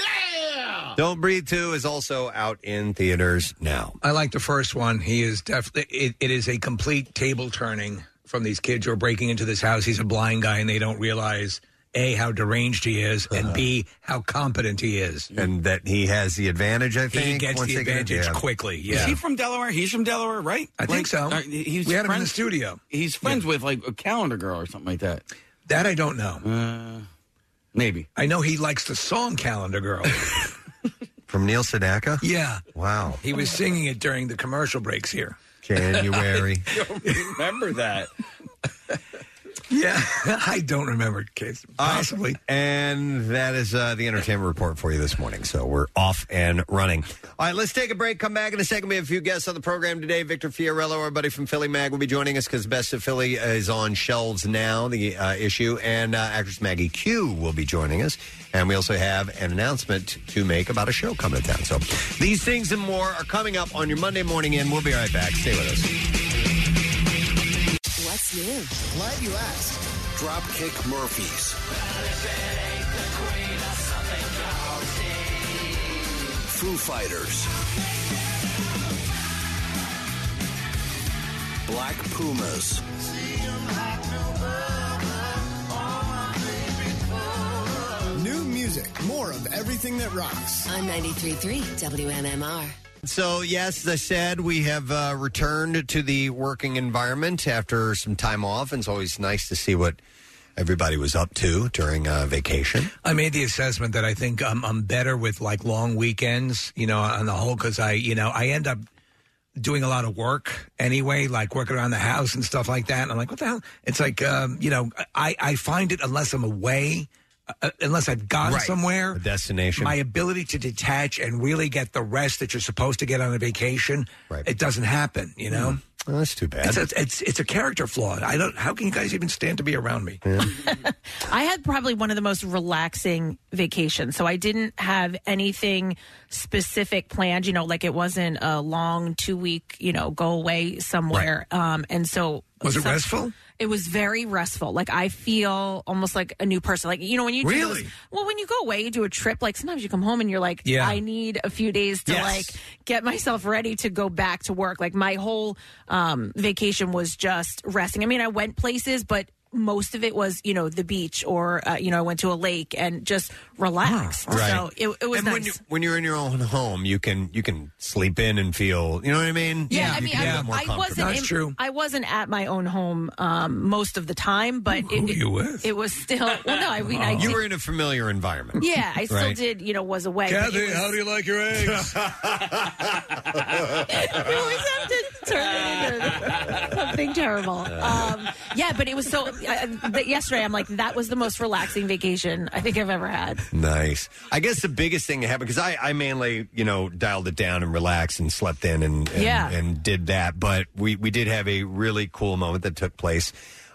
Don't Breathe 2 is also out in theaters now. I like the first one. He is definitely, it, it is a complete table turning from these kids who are breaking into this house. He's a blind guy and they don't realize. A, how deranged he is, and B, how competent he is. And that he has the advantage, I think. He gets once the they get in. advantage Yeah. quickly. Is Yeah. he from Delaware? He's from Delaware, right? I think so. uh, he's We had him in the friends- studio. He's friends with like a calendar girl or something like that. That I don't know. Uh, maybe. I know he likes the song Calendar Girl. From Neil Sedaka? yeah. Wow. He was singing it during the commercial breaks here. January. Don't Remember that? Yeah. I don't remember, Case. Possibly. And that is uh, the entertainment report for you this morning. So we're off and running. All right, let's take a break. Come back in a second. We have a few guests on the program today. Victor Fiorillo, our buddy from Philly Mag, will be joining us because Best of Philly is on shelves now, the uh, issue. And uh, actress Maggie Q will be joining us. And we also have an announcement to make about a show coming to town. So these things and more are coming up on your Monday morning and We'll be right back. Stay with us. What's new? Glad you asked. Dropkick Murphys. Foo Fighters. Black Pumas. New music, more of everything that rocks. On 93.3 WMMR. So, yes, as I said, we have uh, returned to the working environment after some time off. And it's always nice to see what everybody was up to during uh, vacation. I made the assessment that I think I'm, I'm better with like long weekends, you know, on the whole, because I, you know, I end up doing a lot of work anyway, like working around the house and stuff like that. And I'm like, what the hell? It's like, um, you know, I, I find it unless I'm away, uh, unless I've gone Right. somewhere, A destination. my ability to detach and really get the rest that you're supposed to get on a vacation, it doesn't happen. You know, Well, that's too bad. it's a, it's it's a character flaw. I don't. How can you guys even stand to be around me? I had probably one of the most relaxing vacations. So I didn't have anything specific planned, you know, like it wasn't a long two week, you know, go away somewhere. Um, and so. Was it some- restful? It was very restful. Like I feel almost like a new person. Like you know when you do Really? those- well when you go away, you do a trip. Like sometimes you come home and you're like, Yeah. I need a few days to Yes. like get myself ready to go back to work. Like my whole um, vacation was just resting. I mean, I went places, but most of it was you know the beach or uh, you know I went to a lake and just relaxed. Right. So it, it was and nice. when, you, when you're in your own home, you can you can sleep in and feel. You know what I mean? Yeah, You I mean, can I, feel more I comfortable. wasn't. That's in- I wasn't at my own home um, most of the time, but Who it, were you with? it was still. Well, no, I mean, I you did- were in a familiar environment. Yeah, I still Right. did. You know, was away. but it was- do you like your eggs? you always have to turn it into something terrible. Um, yeah, but it was so. But yesterday, I'm like, that was the most relaxing vacation I think I've ever had. Nice. I guess the biggest thing that happened because I, I mainly, you know, dialed it down and relaxed and slept in and and, Yeah. and did that. But we we did have a really cool moment that took place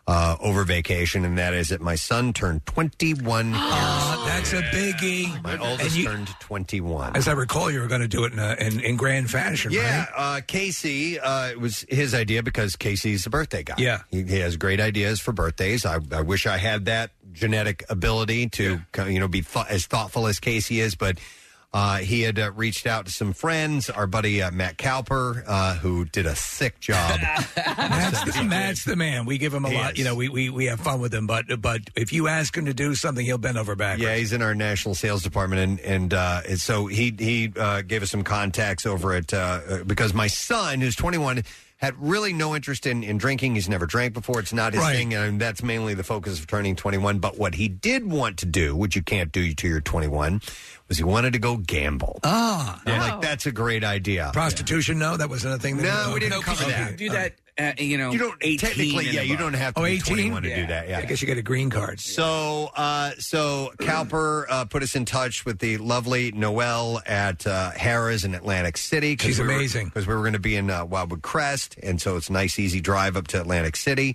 uh, over vacation, and that is that my son turned twenty one. Oh, that's a biggie. My oldest you- turned twenty one. As I recall, you were going to do it in, a, in, in grand fashion, Yeah, right? uh, Casey, uh, it was his idea because Casey's a birthday guy. Yeah. he, he has great ideas for birthdays. I, I wish I had that genetic ability to, you know, be th- as thoughtful as Casey is, but. Uh, he had uh, reached out to some friends. Our buddy uh, Matt Cowper, uh, who did a sick job. Matt's, the, Matt's the man. We give him a He lot. You know, we, we, we have fun with him. But but if you ask him to do something, he'll bend over backwards. Yeah, he's in our national sales department, and and, uh, and so he he uh, gave us some contacts over at uh, uh, because my son, who's 21, had really no interest in, in drinking. He's never drank before. It's not his Right. thing, and that's mainly the focus of turning 21. But what he did want to do, which you can't do till you're 21, was he wanted to go gamble. Ah, I'm like, that's a great idea. prostitution? No, that wasn't a thing. That No, we didn't cover okay. that. do that. Uh, you know, You don't 18 technically, and yeah, you above. don't have to Oh, be 18? 21 to do that. Yeah, I guess you get a green card. So, uh, so Cowper uh, put us in touch with the lovely Noelle at uh, Harrah's in Atlantic City. She's amazing. Because we were going to be in uh, Wildwood Crest, and so it's a nice, easy drive up to Atlantic City.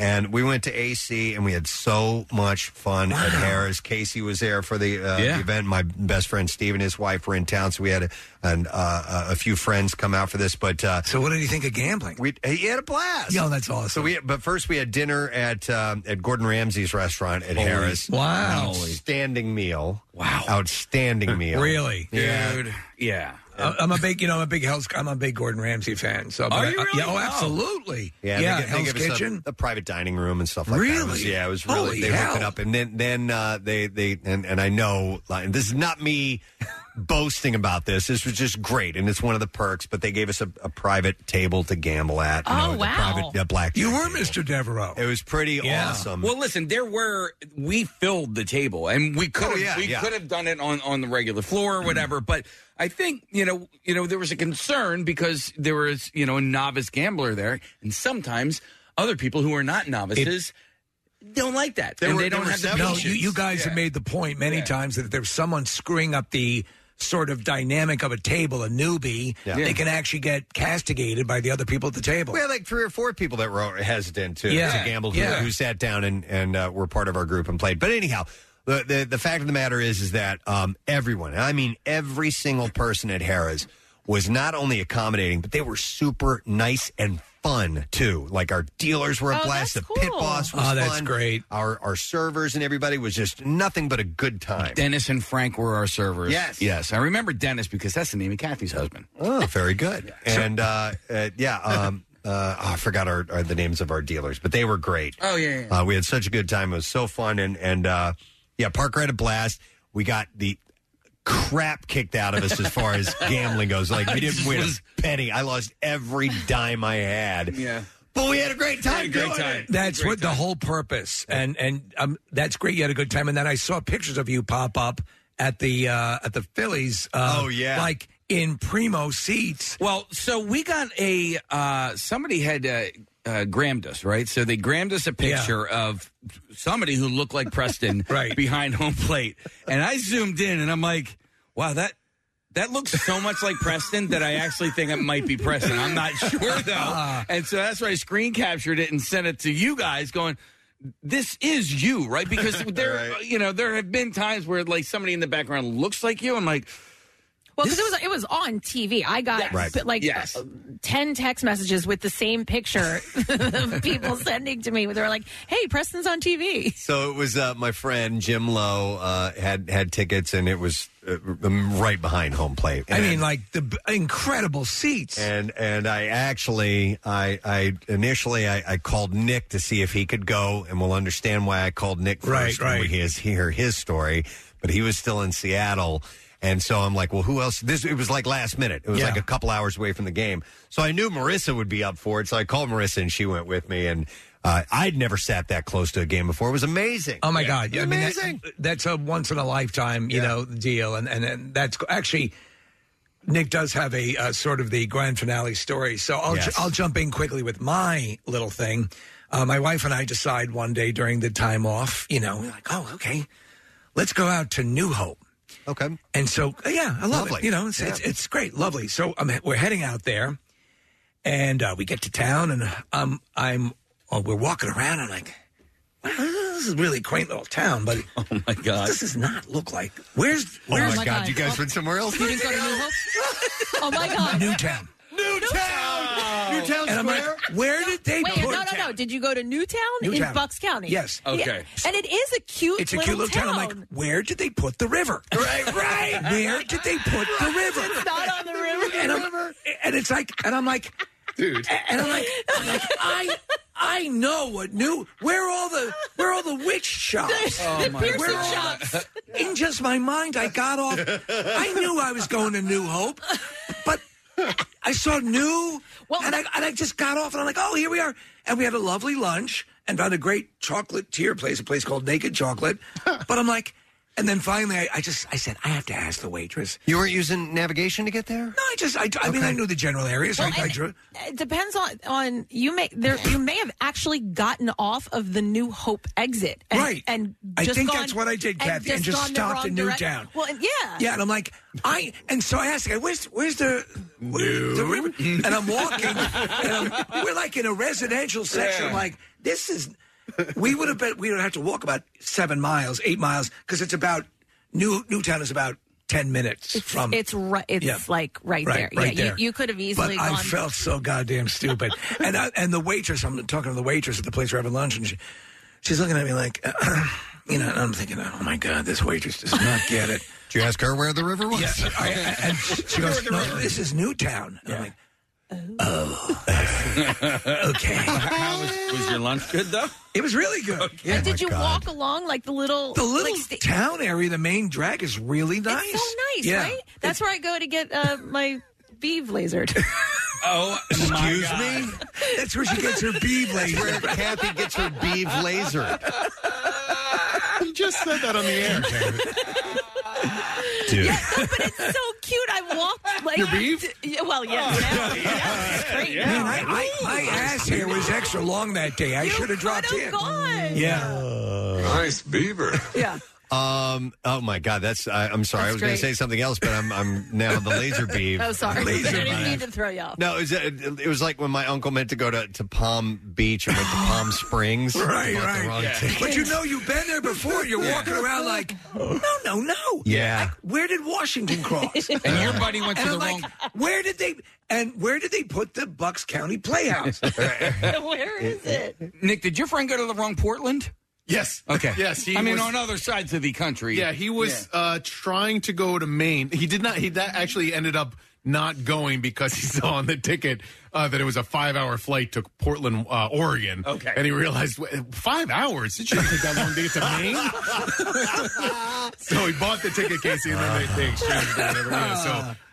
And we went to AC, and we had so much fun at Harrah's. Casey was there for the, uh, Yeah. the event. My best friend Steve and his wife were in town, so we had a, an, uh, a few friends come out for this. But uh, So what did he think of gambling? we he had a blast. Yo, that's awesome. So we, but first we had dinner at um, at Gordon Ramsay's restaurant at Harrah's. wow. outstanding meal! Wow, outstanding meal. Really? Yeah. Dude, yeah. I- I'm a big, you know, I'm a big Hell's, I'm a big Gordon Ramsay fan. So, but Are I- you really? yeah, oh, absolutely. Yeah, yeah. they, gi- they Hell's give us a- Kitchen. a, private dining room and stuff like that. It was- Really? yeah, it was really. Holy they hooked hell. it up, and then then uh, they they and, and I know like, this is not me boasting about this. This was just great, and it's one of the perks. But they gave us a, a private table to gamble at. you Oh, know, the wow. Private uh, black. You were Mr. Devereaux. It was pretty Yeah. awesome. Well, listen, there were we filled the table, and we could Oh, have yeah, we yeah. could have done it on on the regular floor or whatever. But I think you know you know there was a concern because there was you know a novice gambler there, and sometimes other people who are not novices don't like that, and were- they don't have the No, patience. you, you guys have made the point many times that there's someone screwing up the sort of dynamic of a table, a newbie, Yeah. they can actually get castigated by the other people at the table. We had like three or four people that were hesitant to, Yeah. to gamble who, Yeah. who sat down and, and uh, were part of our group and played. But anyhow, the, the, the fact of the matter is is that um, everyone, and I mean every single person at Harrah's, was not only accommodating, but they were super nice and fun too. Like our dealers were a Oh, blast. The that's pit cool. boss was Oh, that's fun. great. Our our servers and everybody was just nothing but a good time. Dennis and Frank were our servers. Yes. yes, I remember Dennis because that's the name of Kathy's husband. Oh, very good. And uh, uh, yeah, um, uh, oh, I forgot our, our the names of our dealers, but they were great. Oh yeah, yeah. Uh, we had such a good time. It was so fun, and and uh, yeah, Parker had a blast. We got the crap kicked out of us as far as gambling goes. Like we didn't win a penny. I lost every dime I had. yeah. But we had a great time. great doing time. it. That's what the whole purpose, and and um, that's great. You had a good time, and then I saw pictures of you pop up at the uh, at the Phillies. Uh, Oh, yeah. like in primo seats. Well, so we got a uh, somebody had uh, uh, grammed us, right? So they grammed us a picture of somebody who looked like Preston Right. behind home plate, and I zoomed in, and I'm like, wow, that. That looks so much like Preston that I actually think it might be Preston. I'm not sure though, and so that's why I screen captured it and sent it to you guys, going, "This is you, right?" Because there, you know, there have been times where like somebody in the background looks like you. I'm like, Well, because it was it was on TV. I got Yes. Right. like Yes. uh, ten text messages with the same picture of people sending to me. They were like, "Hey, Preston's on TV." So it was uh, my friend Jim Lowe uh, had had tickets, and it was uh, um, right behind home plate. I mean, like the b- incredible seats. and and I actually I I initially I, I called Nick to see if he could go, and we'll understand why I called Nick first Right, when right. we hear, hear his story. But he was still in Seattle. And so I'm like, well, who else? This it was like last minute. It was Yeah. like a couple hours away from the game. So I knew Marissa would be up for it. So I called Marissa, and she went with me. And uh, I'd never sat that close to a game before. It was amazing. Oh my God! I mean, that- amazing. that's a once in a lifetime, you know, deal, and, and and that's actually Nick does have a uh, sort of the grand finale story. So I'll ju- Yes. I'll jump in quickly with my little thing. Uh, my wife and I decide one day during the time off, you know, we're like, oh, okay, let's go out to New Hope. Okay. And so, yeah, I love Lovely. it. You know, it's, it's, it's great, lovely. So um, we're heading out there, and uh, we get to town, and um, I'm uh, we're walking around. I'm like, wow, this is a really quaint little town, but oh my god, this does not look like where's Oh where's my God! You guys went somewhere else? You didn't go to New Hope. oh my God, Newtown? Newtown, Newtown And I'm like, where did they Wait, put no, no, no. Did you go to Newtown, in Newtown. Bucks County? Yes. Yeah. Okay. And it is a cute. It's a cute little town. I'm like, where did they put the river? Right, right. Where did they put the river? It's not on the river. And, I'm, and it's like, and I'm like, dude. And I'm like, I'm like, I, I know what new. Where are all the, where are all the witch shops? The- the piercing Where are all shops. the- in just my mind, I got off. I knew I was going to New Hope, but I saw new, and I and I just got off, and I'm like, oh, here we are, and we had a lovely lunch and found a great chocolatier place, a place called Naked Chocolate. But I'm like, and then finally, I, I just I said, I have to ask the waitress. You weren't using navigation to get there? No, I just I, I mean I knew the general area, so Well, I, I and drew. It depends on on you may there you may have actually gotten off of the New Hope exit, and, Right. And I just think gone- that's what I did, Kathy, and just gone the stopped wrong in direct- Newtown. Well, and, yeah, Yeah, and I'm like, I and so I asked the guy, "Where's where's the where's the river?" And I'm walking, and I'm, we're like in a residential section. I'm like, this is. We would have been. We would have to walk about seven miles, eight miles, because it's about New Newtown is about ten minutes It's from. it's right. It's Yeah. like right, Right, there. right yeah, there. You, you could have easily but gone. I felt so goddamn stupid. and I, and the waitress, I'm talking to the waitress at the place we're having lunch, and she, she's looking at me like, you know, and I'm thinking, oh my god, this waitress does not get it. Did you ask her where the river was? Yeah, I, I- and she goes, no, this is Newtown. And I'm like, oh, okay. How was, was your lunch good though? It was really good. Yeah. and did you walk along like the little The little like, sta- town area, the main drag is really nice. It's so nice, Yeah. right? That's where I go to get uh, my beef lasered. Oh, Excuse me? That's where she gets her beef That's where Kathy gets her beef laser. You just said that on the air. Dude. Yeah, no, but it's so cute. I walked like Your beef? d- well, yeah, oh. now, yeah, it's great. Man. I, I, my ass hair was extra long that day. I should have dropped could in. gone. Yeah. Nice beaver. Yeah. Um. Oh my God. That's. I, I'm sorry. I That's was going to great. say something else, but I'm. I'm now the laser beef. Oh, sorry. Laser I didn't beef. mean to throw you off. No, it was, it was like when my uncle meant to go to, to Palm Beach and went to Palm Springs. Right, Bought the right. wrong ticket. But you know, you've been there before. You're walking around like, no, no, no. Yeah. Where did Washington cross? And your buddy went to And the I'm wrong. like, where did they? And where did they put the Bucks County Playhouse? Where is it? Nick, did your friend go to the wrong Portland? Yes. Okay. Yes. He I mean, was, on other sides of the country. Yeah, he was uh, trying to go to Maine. He did not. He that actually ended up not going because he saw on the ticket uh, that it was a five-hour flight to Portland, uh, Oregon. Okay. and he realized five hours. It shouldn't take that long to get to Maine. so he bought the ticket, Casey, and then they, they exchanged it. Whatever. Yeah,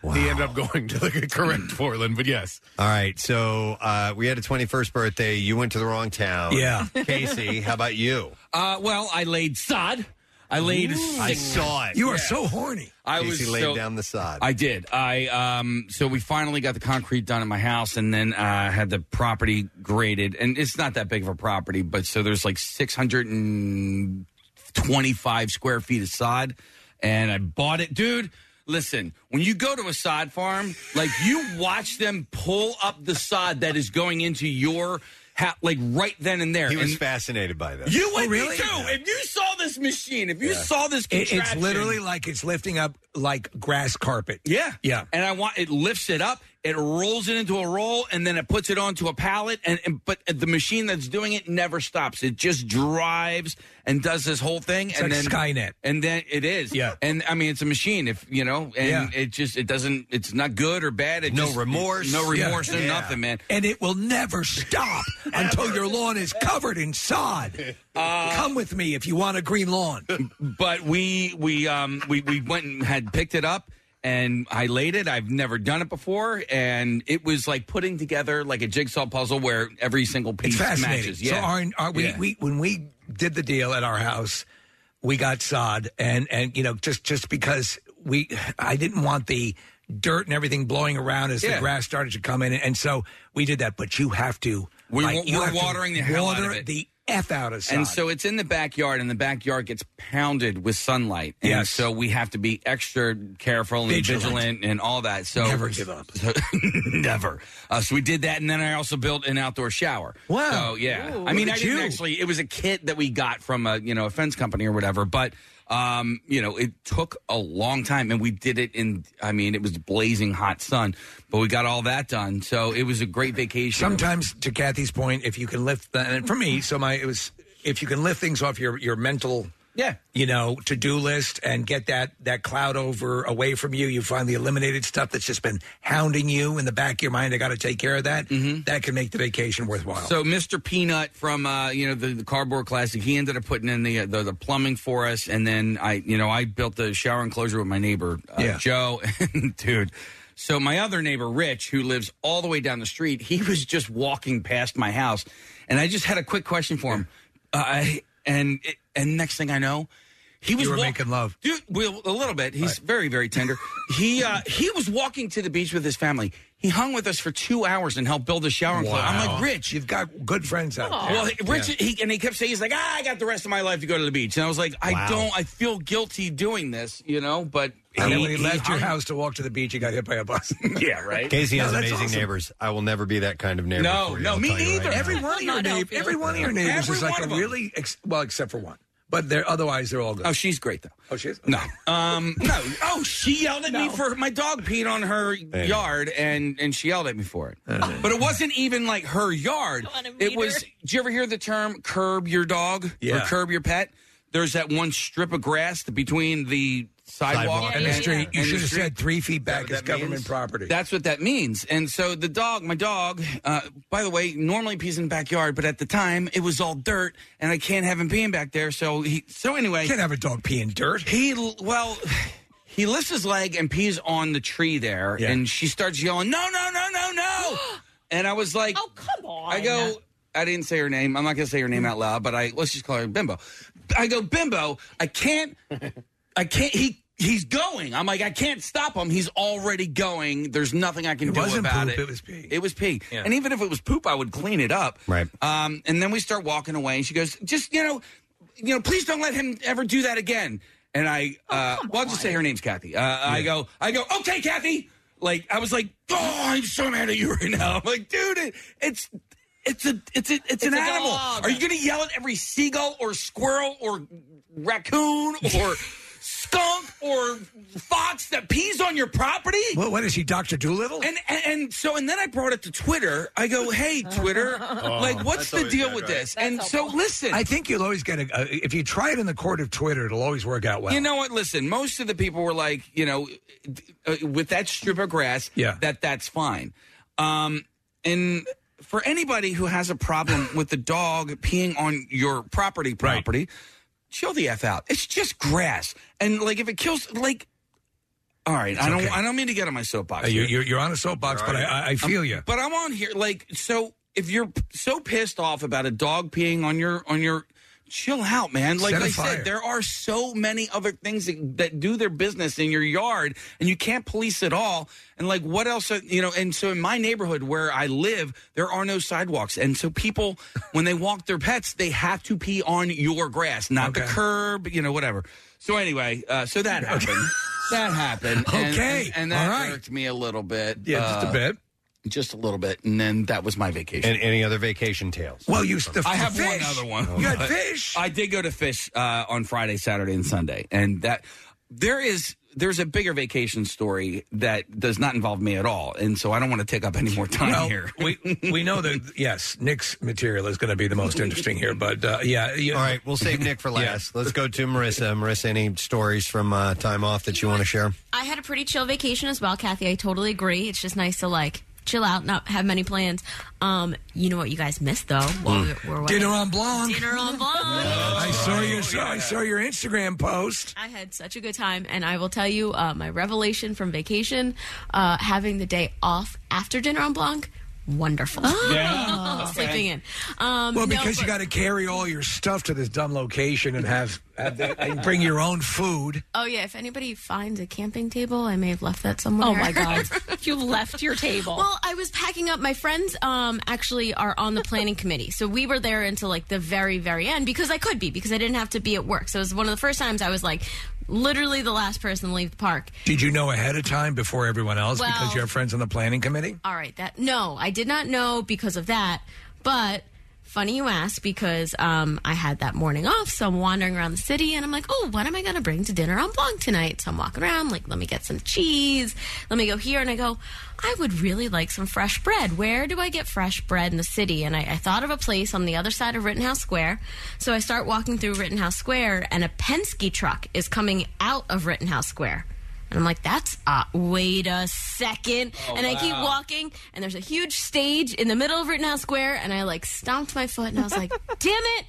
so he ended up going to the correct Portland. But yes, All right. So uh, we had a 21st birthday. You went to the wrong town. Yeah. Casey, how about you? Uh, well, I laid sod. I laid. I saw it. You are so horny. I Casey was laid so- down the sod. I did. I um. So we finally got the concrete done in my house, and then uh, had the property graded, and it's not that big of a property, but so there's like six hundred and twenty-five square feet of sod, and I bought it, dude. Listen, when you go to a sod farm, like you watch them pull up the sod that is going into your ha- like right then and there. He was and fascinated by this. you would Oh, really? be too. If you saw this machine, if you Yeah. saw this, It, it's literally like it's lifting up like grass carpet. yeah, Yeah. And I want it lifts it up, it rolls it into a roll, and then it puts it onto a pallet. And, and but the machine that's doing it never stops. It just drives and does this whole thing. It's and like then Skynet. And then it is. Yeah. And I mean, it's a machine. If you know, and Yeah. it just it doesn't. It's not good or bad. It No just- remorse. No Yeah. remorse. No Yeah. nothing, man. And it will never stop until your lawn is covered in sod. Come with me if you want a green lawn. but we we um we we went and had picked it up and I laid it. I've never done it before, and it was like putting together like a jigsaw puzzle where every single piece It's fascinating. matches. Yeah, So our, our, we, Yeah. we when we did the deal at our house, we got sod, and and you know just just because we I didn't want the dirt and everything blowing around as Yeah. the grass started to come in, and so we did that. But you have to We- like, you we're have to watering the hell out water of it. the f out of. And so it's in the backyard, and the backyard gets pounded with sunlight. And Yes. so we have to be extra careful and Vigilant. vigilant, and all that. So Never give up. never. Uh, so we did that, and then I also built an outdoor shower. Wow. So yeah, Ooh, I mean, look I at didn't you. actually. It was a kit that we got from a you know a fence company or whatever, but. Um, you know, it took a long time, and we did it in. I mean, it was blazing hot sun, but we got all that done. So it was a great vacation. Sometimes, to Kathy's point, if you can lift, and for me, so my it was if you can lift things off your your mental, yeah, you know, to do list and get that that cloud over away from you, you finally eliminated stuff that's just been hounding you in the back of your mind. I got to take care of that. That can make the vacation worthwhile. So Mr. Peanut from uh, you know the, the cardboard classic, he ended up putting in the, uh, the the plumbing for us, and then I you know I built the shower enclosure with my neighbor uh, Yeah. Joe, and dude. So my other neighbor Rich, who lives all the way down the street, he was just walking past my house, and I just had a quick question for him, uh, I, and it, and next thing I know. He was You were walk- making love. dude. Well, a little bit. He's very, very tender. he uh, he was walking to the beach with his family. He hung with us for two hours and helped build a shower enclosure. I'm like, Rich, you've got good friends out there. well, Rich, he, and he kept saying, he's like, ah, I got the rest of my life to go to the beach. And I was like, I Wow. don't, I feel guilty doing this, you know, but. And then when he left your hung- house to walk to the beach, he got hit by a bus. Yeah, right. Casey has No, that's amazing awesome. neighbors. I will never be that kind of neighbor. No, for you, no, I'll me tell you right neither. now. Every one of your neighbors, every one of your neighbors Every is like one a of 'em. really, ex- well, except for one. But they're otherwise they're all good. Oh, she's great though. Oh, she is. No, um, no. Oh, she yelled at me for my dog peed on her yard, and and she yelled at me for it. But it wasn't even like her yard. It was. Did you ever hear the term "curb your dog" or "curb your pet"? There's that one strip of grass between the sidewalk, Sidewalk And the street, you and should have street. said three feet back what is that government means? property. That's what that means. And so the dog, my dog, uh, by the way, normally pees in the backyard, but at the time it was all dirt, and I can't have him peeing back there. So he, so anyway, you can't have a dog pee in dirt. he well. He lifts his leg and pees on the tree there, Yeah. and she starts yelling, "No, no, no, no, no!" and I was like, Oh, come on. I go, I didn't say her name. I'm not going to say her name out loud, but I let's just call her Bimbo. I go, Bimbo, I can't, I can't. He he's going. I'm like, I can't stop him. He's already going. There's nothing I can It do wasn't about poop, it. it was pee. It was pee. Yeah. And even if it was poop, I would clean it up. Right. Um, and then we start walking away, and she goes, just you know, you know, please don't let him ever do that again. And I, uh, well, I'll just say her name's Kathy. Uh, I go, I go, okay, Kathy. Like I was like, oh, I'm so mad at you right now. I'm like, dude, it, it's. It's a it's a it's, an a animal. dog. Are you going to yell at every seagull or squirrel or raccoon or skunk or fox that pees on your property? What, what is he, Doctor Dolittle? And, and and so and then I brought it to Twitter. I go, hey Twitter, like what's the deal good, with right. this? and so listen, I think you'll always get a. Uh, if you try it in the court of Twitter, it'll always work out well. You know what? Listen, most of the people were like, you know, uh, with that strip of grass, Yeah. that that's fine. Um, and for anybody who has a problem with the dog peeing on your property, property, chill the f out. It's just grass, and like if it kills, like, all right, I don't, okay. I don't mean to get on my soapbox. Uh, you're, you're, you're on a soapbox, but I, I, I feel you. But I'm on here like so. If you're so pissed off about a dog peeing on your on your chill out, man. Like Set a I fire. said, there are so many other things that, that do their business in your yard, and you can't police it all. And like, what else? are- You know, and so in my neighborhood where I live, there are no sidewalks, and so people, when they walk their pets, they have to pee on your grass, not the curb. You know, whatever. So anyway, uh, so that happened. that happened. And- Okay. and, and that All right. irked me a little bit. Yeah, just a Uh, bit. Just a little bit, and then that was my vacation. And any other vacation tales? Well, you the, I the have one fish. other one. You had fish. I did go to fish uh, on Friday, Saturday, and Sunday, and that there is there's a bigger vacation story that does not involve me at all, and so I don't want to take up any more time well, here. we we know that yes, Nick's material is going to be the most interesting here, but uh, yeah, yeah. All right, we'll save Nick for last. Let's go to Marissa. Marissa, any stories from uh, time off that you want to share? I had a pretty chill vacation as well, Kathy. I totally agree. It's just nice to like chill out, not have many plans. Um, you know what you guys missed though? While we we're away? Dinner on Blanc. Dinner on Blanc. I saw your I saw your Instagram post. I had such a good time, and I will tell you uh, my revelation from vacation: uh, having the day off after dinner on Blanc. Wonderful. Yeah. Sleeping in. Um, well, no, because you got to carry all your stuff to this dumb location and have, have the, and bring your own food. Oh yeah, if anybody finds a camping table, I may have left that somewhere. Oh, my God. you left your table. Well, I was packing up. My friends um, actually are on the planning committee, so we were there until like the very, very end because I could be because I didn't have to be at work. So it was one of the first times I was like literally the last person to leave the park. Did you know ahead of time before everyone else Well- because you have friends on the planning committee? All right, that no, I did not know because of that. But funny you ask because um, I had that morning off, so I'm wandering around the city and I'm like, oh, what am I going to bring to dinner on Blanc tonight? So I'm walking around, like, let me get some cheese. Let me go here, and I go, I would really like some fresh bread. Where do I get fresh bread in the city? And I, I thought of a place on the other side of Rittenhouse Square. So I start walking through Rittenhouse Square, and a Penske truck is coming out of Rittenhouse Square. And I'm like, that's uh, wait a second. Oh, and I keep walking, and there's a huge stage in the middle of Rittenhouse Square, and I like stomped my foot, and I was like, damn it.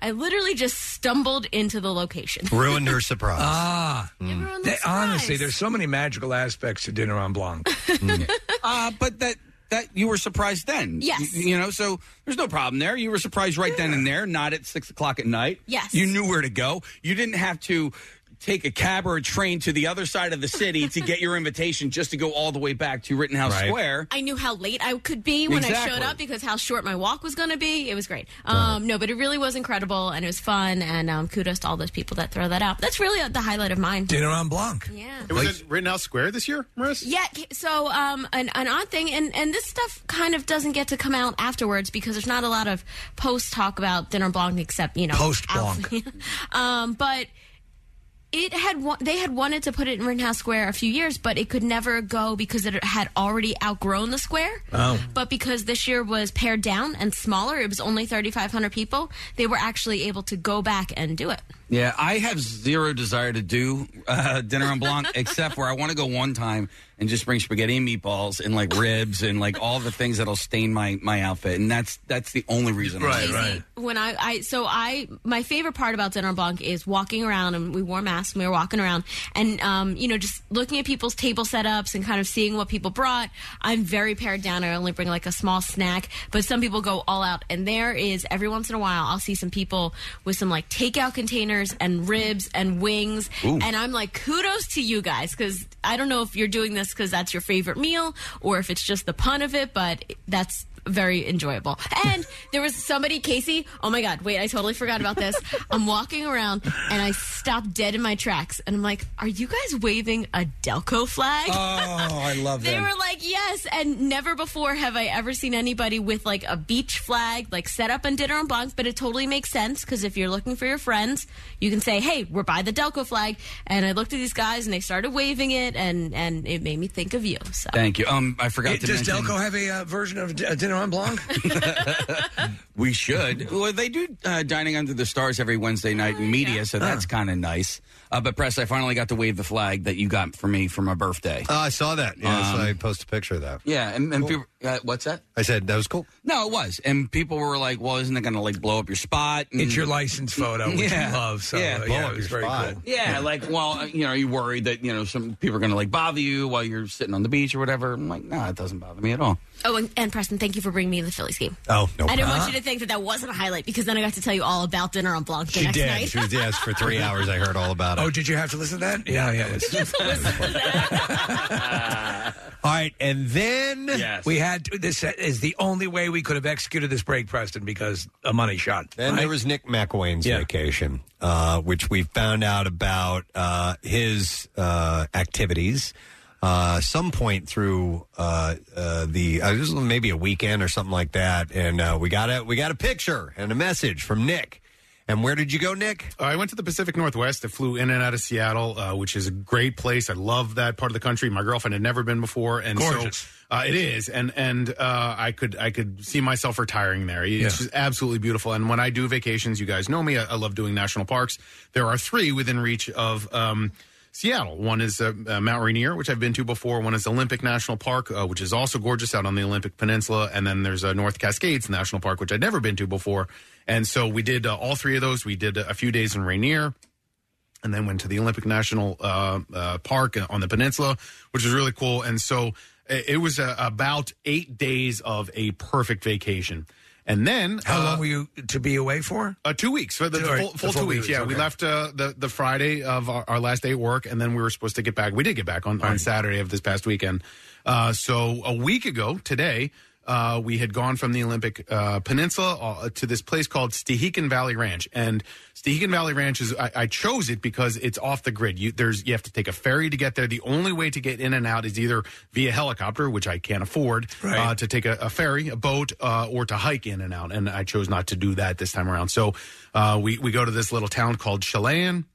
I literally just stumbled into the location. Ruined her surprise. Ah, Everyone They- looks honestly, there's so many magical aspects to dinner on Blanc. uh, but that that you were surprised then. Yes. You, you know, so there's no problem there. You were surprised right then and there, not at six o'clock at night. Yes. You knew where to go. You didn't have to take a cab or a train to the other side of the city to get your invitation just to go all the way back to Rittenhouse Square. I knew how late I could be when I showed up because how short my walk was going to be. It was great. Um, no, but it really was incredible and it was fun. And um, kudos to all those people that throw that out. That's really the highlight of mine. Dinner on Blanc. Yeah. It was at Rittenhouse Square this year, Marissa? Yeah, so um, an, an odd thing, and, and this stuff kind of doesn't get to come out afterwards because there's not a lot of post talk about dinner on blanc except you know Post Alf- um, but it had they had wanted to put it in Rittenhouse Square a few years, but it could never go because it had already outgrown the square. Oh. But because this year was pared down and smaller, it was only 3,500 people. They were actually able to go back and do it. Yeah, I have zero desire to do uh, dinner on Blanc, except where I want to go one time and just bring spaghetti and meatballs and like ribs and like all the things that'll stain my my outfit, and that's that's the only reason. I'm Easy. When I, I, so I, my favorite part about Dinner Blanc is walking around, and we wore masks and we were walking around, and um, you know, just looking at people's table setups and kind of seeing what people brought. I'm very pared down. I only bring like a small snack, but some people go all out, and there is every once in a while I'll see some people with some like takeout containers and ribs and wings, Ooh. and I'm like, kudos to you guys because I don't know if you're doing this because that's your favorite meal or if it's just the pun of it, but that's very enjoyable. And there was somebody, Casey. Oh my God! Wait, I totally forgot about this. I'm walking around and I stopped dead in my tracks, and I'm like, "Are you guys waving a Delco flag?" Oh, I love that. They them. were like, yes, and never before have I ever seen anybody with like a beach flag, like set up on dinner on Blanc. But it totally makes sense because if you're looking for your friends, you can say, "Hey, we're by the Delco flag." And I looked at these guys, and they started waving it, and and it made me think of you. So Thank you. Um, I forgot It- to does mention. Delco have a uh, version of D- uh, Dinner on Blanc? We should. Well, they do uh, dining under the stars every Wednesday night in media, so that's kind of nice. Uh, but press, I finally got to wave the flag that you got for me for my birthday. Oh, I saw that. Yes, Um, I posted a picture of that. Yeah, and, and people, uh, what's that? I said that was cool. No, it was, and people were like, "Well, isn't it going to like blow up your spot?" And- It's your license photo, which yeah. you love. So yeah, uh, yeah, it was very cool. Yeah, like, well, uh, you know, are you worried that you know some people are going to like bother you while you're sitting on the beach or whatever? I'm like, no, it doesn't bother me at all. Oh, and, and Preston, thank you for bringing me to the Phillies game. Oh, no I didn't problem. want you to think that that wasn't a highlight because then I got to tell you all about dinner on Blanc the She next did. night. She was yes for three hours. I heard all about it. Oh, did you have to listen to that? Yeah, yeah. All right, and then we had to, this is the only way we could have executed this break, Preston, because a money shot. Then right? there was Nick McIlwain's Yeah. vacation, uh, which we found out about uh, his uh, activities. Uh, some point through uh, uh, the uh, this was maybe a weekend or something like that, and uh, we got a we got a picture and a message from Nick. And where did you go, Nick? I went to the Pacific Northwest. I flew in and out of Seattle, uh, which is a great place. I love that part of the country. My girlfriend had never been before, and Gorgeous. so uh, it is. And and uh, I could I could see myself retiring there. It's Yeah. just absolutely beautiful. And when I do vacations, you guys know me. I, I love doing national parks. There are three within reach of. Um, Seattle. One is uh, uh, Mount Rainier, which I've been to before. One is Olympic National Park, uh, which is also gorgeous out on the Olympic Peninsula. And then there's uh, North Cascades National Park, which I'd never been to before. And so we did uh, all three of those. We did a few days in Rainier and then went to the Olympic National uh, Park on the peninsula, which was really cool. And so it, was about eight days of a perfect vacation. And then How uh, long were you to be away for? Uh, two weeks. For the, the full, the full full two weeks. weeks, Yeah, we left uh, the the Friday of our, our last day at work, and then we were supposed to get back. We did get back on, on Saturday of this past weekend. Uh, so a week ago today, uh, we had gone from the Olympic uh, Peninsula uh, to this place called Stehekin Valley Ranch, and Stehekin Valley Ranch is I, I chose it because it's off the grid. You there's you have to take a ferry to get there. The only way to get in and out is either via helicopter, which I can't afford, uh, to take a, a ferry, a boat, uh, or to hike in and out. And I chose not to do that this time around. So uh, we we go to this little town called Chelan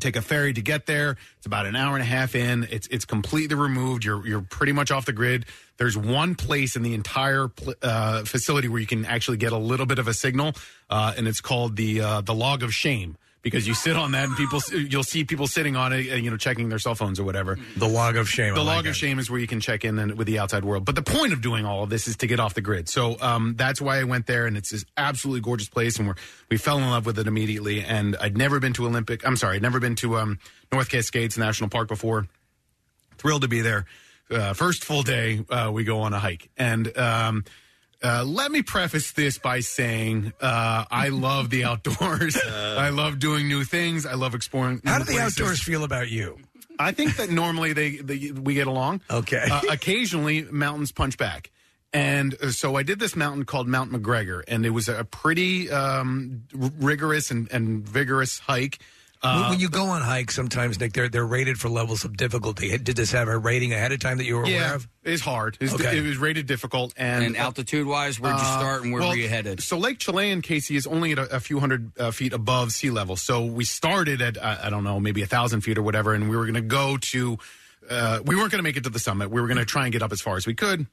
take a ferry to get there. It's about an hour and a half in. It's it's completely removed. You're you're pretty much off the grid. There's one place in the entire uh, facility where you can actually get a little bit of a signal, uh, and it's called the uh, the log of shame because you sit on that and people you'll see people sitting on it, you know, checking their cell phones or whatever. The log of shame. The like log it. of shame is where you can check in and, with the outside world. But the point of doing all of this is to get off the grid. So um, that's why I went there, and it's this absolutely gorgeous place, and we're, we fell in love with it immediately. And I'd never been to Olympic. I'm sorry, I'd never been to um, North Cascades National Park before. Thrilled to be there. Uh, first full day, uh, we go on a hike, and. Um, uh, let me preface this by saying uh, I love the outdoors. I love doing new things. I love exploring. How do the places. outdoors feel about you? I think that normally they, they we get along. Okay. Uh, occasionally, mountains punch back. And uh, so I did this mountain called Mount McGregor, and it was a pretty um, rigorous and, and vigorous hike. When- Uh, when you go on hikes, sometimes Nick, they're they're rated for levels of difficulty. Did this have a rating ahead of time that you were aware yeah, of? it's hard. It's, Okay. It was rated difficult. And, And altitude-wise, where'd you Uh, start and where well, were you headed? So Lake Chelan, Casey, is only at a, a few hundred uh, feet above sea level. So we started at I, I don't know, maybe a thousand feet or whatever, and we were going to go to. Uh, we weren't going to make it to the summit. We were going to try and get up as far as we could.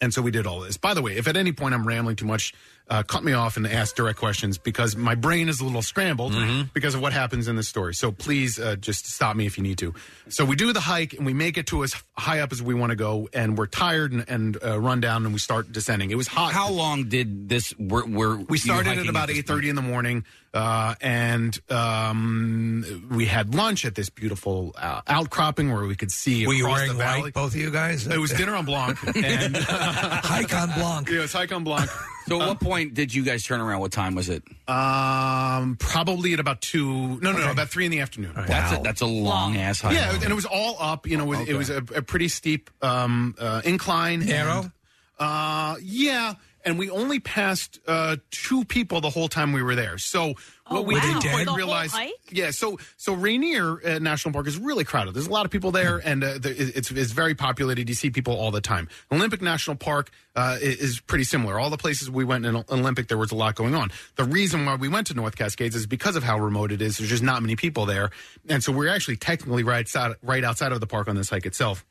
And so we did all this. By the way, if at any point I'm rambling too much, uh, cut me off and ask direct questions because my brain is a little scrambled because of what happens in this story. So please uh, just stop me if you need to. So we do the hike and we make it to as high up as we want to go, and we're tired and, and uh, run down, and we start descending. It was hot. How long did this? Were, were We you started at about eight thirty in the morning, uh, and um, we had lunch at this beautiful uh, outcropping where we could see. Were you wearing the valley. white, both of you guys? It was dinner on Blanc and hike on Blanc. Yeah, it's hike on Blanc. So, at what point did you guys turn around? What time was it? Um, probably at about two. No, no, no, about three in the afternoon. That's a, that's a long ass hike. Yeah, and it was all up. You know, it was, it was a, a pretty steep um, uh, incline. Narrow? and, uh, yeah, and we only passed uh, two people the whole time we were there. So what Oh, we wow. didn't realize, yeah. So so Rainier uh, National Park is really crowded. There's a lot of people there, and uh, the, it's it's very populated. You see people all the time. Olympic National Park uh, is pretty similar. All the places we went in Olympic, there was a lot going on. The reason why we went to North Cascades is because of how remote it is. There's just not many people there, and so we're actually technically right outside right outside of the park on this hike itself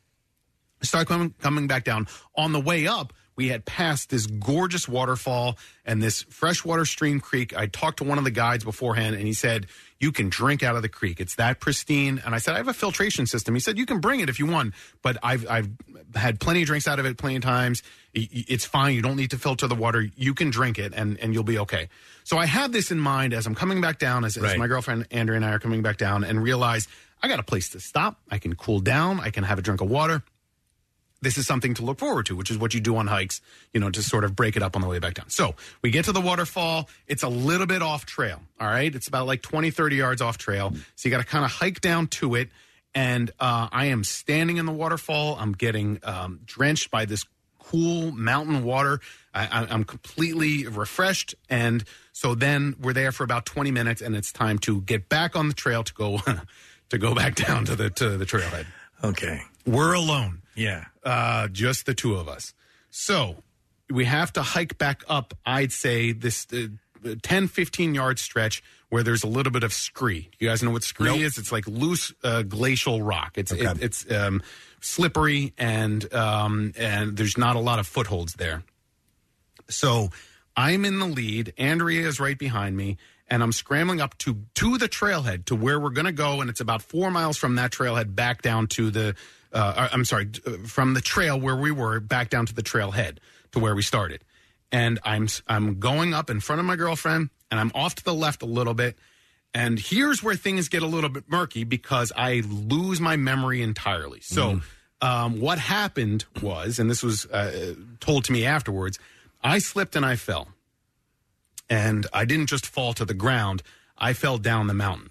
start coming, coming back down. On the way up, we had passed this gorgeous waterfall and this freshwater stream creek. I talked to one of the guides beforehand, and he said, You can drink out of the creek. It's that pristine. And I said, I have a filtration system. He said, You can bring it if you want, but I've, I've had plenty of drinks out of it plenty of times. It's fine. You don't need to filter the water. You can drink it, and, and you'll be okay. So I had this in mind as I'm coming back down, as, as my girlfriend Andrea and I are coming back down, and realize I got a place to stop. I can cool down. I can have a drink of water. This is something to look forward to, which is what you do on hikes, you know, to sort of break it up on the way back down. So we get to the waterfall. It's a little bit off trail. All right. It's about like 20, 30 yards off trail. So you got to kind of hike down to it. And uh, I am standing in the waterfall. I'm getting um, drenched by this cool mountain water. I, I, I'm completely refreshed. And so then we're there for about 20 minutes and it's time to get back on the trail to go. To go back down to the to the trailhead. Okay, we're alone. Yeah. Uh, just the two of us. So we have to hike back up, I'd say, this uh, 10, 15 yard stretch where there's a little bit of scree. You guys know what scree Nope. is? It's like loose uh, glacial rock. It's Okay. it, it's um, slippery and um, and there's not a lot of footholds there. So I'm in the lead. Andrea is right behind me, and I'm scrambling up to to the trailhead to where we're going to go, and it's about four miles from that trailhead back down to the. Uh, I'm sorry, uh, from the trail where we were back down to the trailhead to where we started, and I'm I'm going up in front of my girlfriend, and I'm off to the left a little bit. And here's where things get a little bit murky because I lose my memory entirely. So, um, what happened was, and this was uh, told to me afterwards, I slipped and I fell. And I didn't just fall to the ground, I fell down the mountain.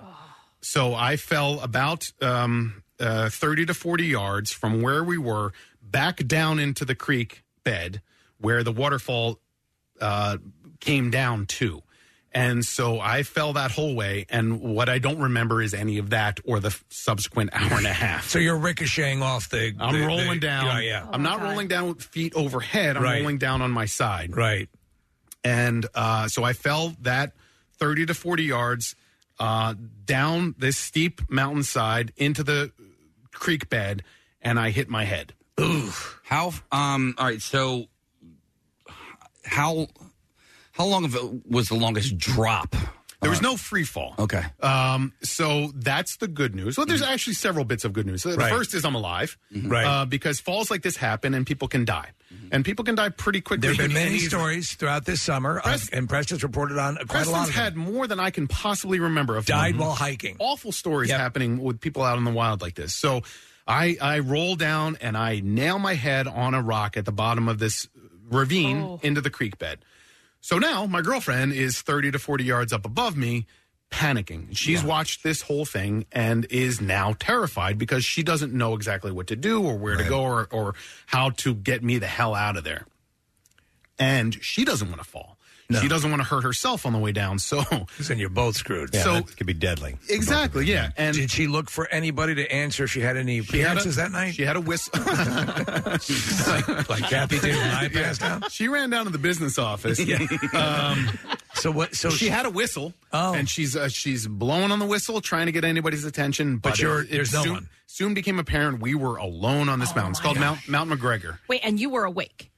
So I fell about um, uh, 30 to 40 yards from where we were back down into the creek bed where the waterfall uh, came down to. And so I fell that whole way. And what I don't remember is any of that or the subsequent hour and a half. So you're ricocheting off the. I'm the- rolling the- down. Yeah, yeah. I'm not rolling down with feet overhead. I'm Right. rolling down on my side. Right. And uh, so I fell that 30 to 40 yards uh, down this steep mountainside into the creek bed, and I hit my head. Ooh. How? Um. All right. So, how how long of it was the longest drop? There was no free fall. Okay. Um, so that's the good news. Well, there's actually several bits of good news. The Right. first is I'm alive, Right. Uh, because falls like this happen and people can die, and people can die pretty quickly. There have been many stories throughout this summer, uh, and Preston's reported on quite a lot Preston's of them. had more than I can possibly remember of Died while hiking. Awful stories happening with people out in the wild like this. So I I roll down and I nail my head on a rock at the bottom of this ravine Oh. into the creek bed. So now my girlfriend is 30 to 40 yards up above me panicking. She's watched this whole thing and is now terrified because she doesn't know exactly what to do or where to go or, or how to get me the hell out of there. And she doesn't want to fall. She doesn't want to hurt herself on the way down. So then you're both screwed. Yeah, so it could be deadly. Exactly. Yeah. And did she look for anybody to answer if she had any She had a- appearances that night? She had a whistle. like, like Kathy did when I passed out. She ran down to the business office. Um, so what? So she, she- had a whistle. Oh. and she's uh, she's blowing on the whistle, trying to get anybody's attention. But, But you're- it, it there's no soon, one. Soon became apparent we were alone on this mountain. It's called Mount Mount McGregor. Wait, and you were awake.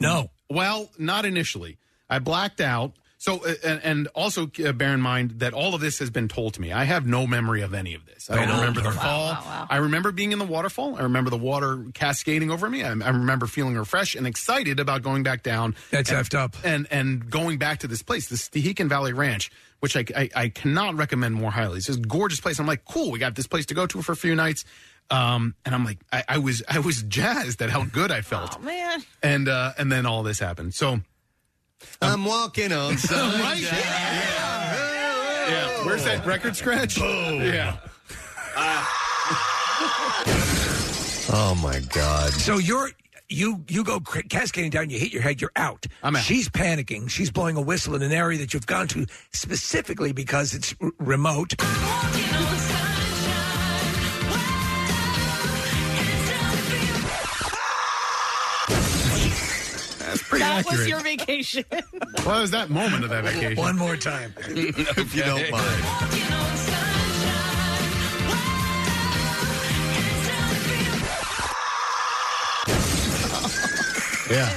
No. Well, not initially. I blacked out. So, uh, and, and also uh, bear in mind that all of this has been told to me. I have no memory of any of this. I don't remember the wow, fall. I remember being in the waterfall. I remember the water cascading over me. I, I remember feeling refreshed and excited about going back down. That's and, effed up. And and going back to this place, this Stehekin Valley Ranch, which I, I I cannot recommend more highly. It's just a gorgeous place. I'm like, cool. We got this place to go to for a few nights. Um, and I'm like, I, I was I was jazzed at how good I felt. Oh man. And uh, and then all this happened. So I'm um, walking on sunshine. right. Yeah. Where's that record scratch? Boom. Yeah. Ah. Oh my God. So you're you you go cra- cascading down. You hit your head. You're out. I'm out. She's panicking. She's blowing a whistle in an area that you've gone to specifically because it's r- remote. Pretty that accurate. was your vacation. What was that moment of that vacation? One more time. if you don't mind. Yeah.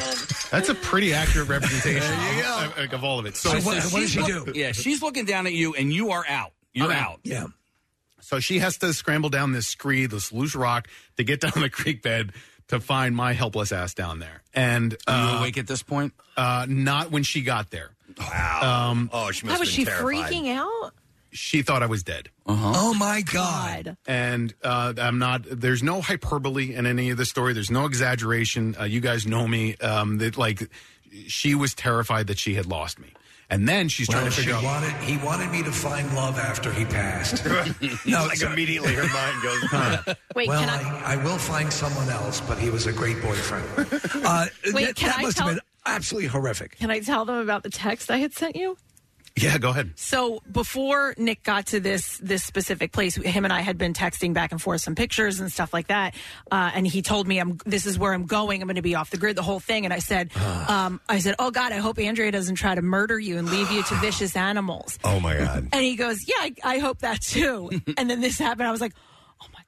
That's a pretty accurate representation of, of- of all of it. So, So she's look- Yeah, she's looking down at you, and you are out. You're I'm out. Yeah. So she has to scramble down this scree, this loose rock, to get down the creek bed to find my helpless ass down there. And Are you uh, awake at this point? Uh, not when she got there. Wow. Um, oh, she Why was she freaking out? she thought I was dead. Oh my God! And uh, I'm not. There's no hyperbole in any of the story. There's no exaggeration. Uh, you guys know me. Um, that like she was terrified that she had lost me, and then she's trying Well, to she figure out. wanted, he wanted me to find love after he passed. No, like immediately her mind goes. Wait, well, can I, I will find someone else, but he was a great boyfriend. Uh, Wait, that can that I must tell- have been absolutely horrific. Can I tell them about the text I had sent you? Yeah, go ahead. So before Nick got to this this specific place, him and I had been texting back and forth some pictures and stuff like that. Uh, and he told me, "I'm this is where I'm going. I'm going to be off the grid, the whole thing." And I said, um, "I said, oh God, I hope Andrea doesn't try to murder you and leave you to vicious animals." Oh my god! And he goes, "Yeah, I, I hope that too." and then this happened. I was like, "Oh my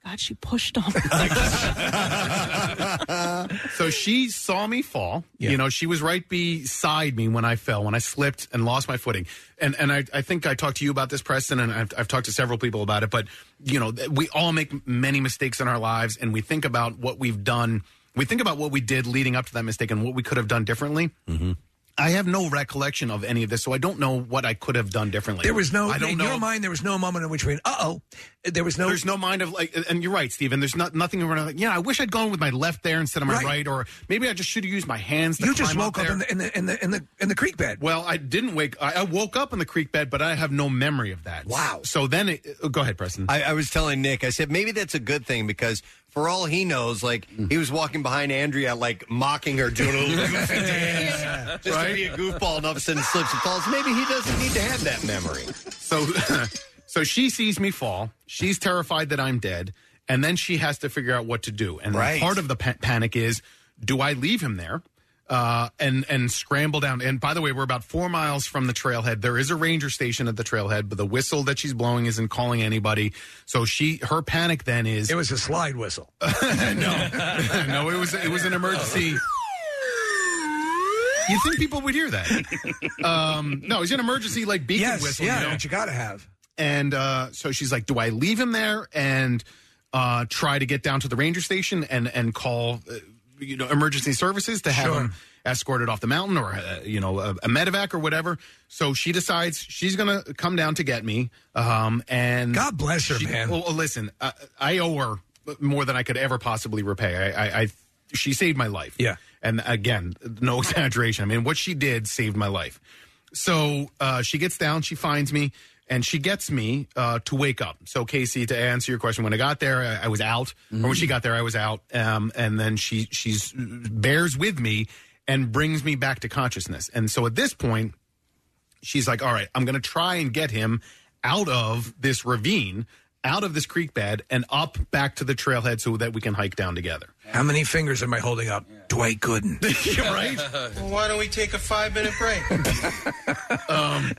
God, she pushed on me." so she saw me fall. You know, she was right beside me when I fell, when I slipped and lost my footing. And and I, I think I talked to you about this, Preston, and I've, I've talked to several people about it. But you know, we all make many mistakes in our lives, and we think about what we've done. We think about what we did leading up to that mistake and what we could have done differently. Mm-hmm. I have no recollection of any of this, so I don't know what I could have done differently. There was no, I don't in know. your mind, there was no moment in which we went, uh oh. There was no. There's no mind of like, and you're right, Stephen. There's not nothing around like, yeah, I wish I'd gone with my left there instead of my Right. right, or maybe I just should have used my hands. To You just climb woke up there. in the, in the in the in the in the creek bed. Well, I didn't wake. I, I woke up in the creek bed, but I have no memory of that. Wow. So then, it, go ahead, Preston. I, I was telling Nick, I said maybe that's a good thing because for all he knows, like mm. he was walking behind Andrea, like mocking her, doing a little goofy dance, just to be a goofball, and all of a sudden slips and falls. Maybe he doesn't need to have that memory. So, so she sees me fall. She's terrified that I'm dead, and then she has to figure out what to do. And Right. part of the pa- panic is, do I leave him there? Uh, and and scramble down. And by the way, we're about four miles from the trailhead. There is a ranger station at the trailhead, but the whistle that she's blowing isn't calling anybody. So she, her panic then is It was a slide whistle. no, no, it was it was an emergency. You think people would hear that? Um, no, it's an emergency like beacon Yes, whistle. yeah, you know? that you got to have. And uh, so she's like, "Do I leave him there and uh, try to get down to the ranger station and and call, uh, you know, emergency services to have Sure. him escorted off the mountain or uh, you know a, a medevac or whatever?" So she decides she's going to come down to get me. Um, and God bless her, she- man. Well, listen, I, I owe her more than I could ever possibly repay. I, I, I she saved my life. Yeah. And again, no exaggeration. I mean, what she did saved my life. So uh, she gets down, she finds me, and she gets me uh, to wake up. So Casey, to answer your question, when I got there, I, I was out, or when she got there, I was out, um, and then she she's bears with me and brings me back to consciousness. And so at this point, she's like, "All right, I'm going to try and get him out of this ravine." Out of this creek bed and up back to the trailhead so that we can hike down together. How many fingers am I holding up? Dwight Gooden. right? Well, why don't we take a five minute break? Um,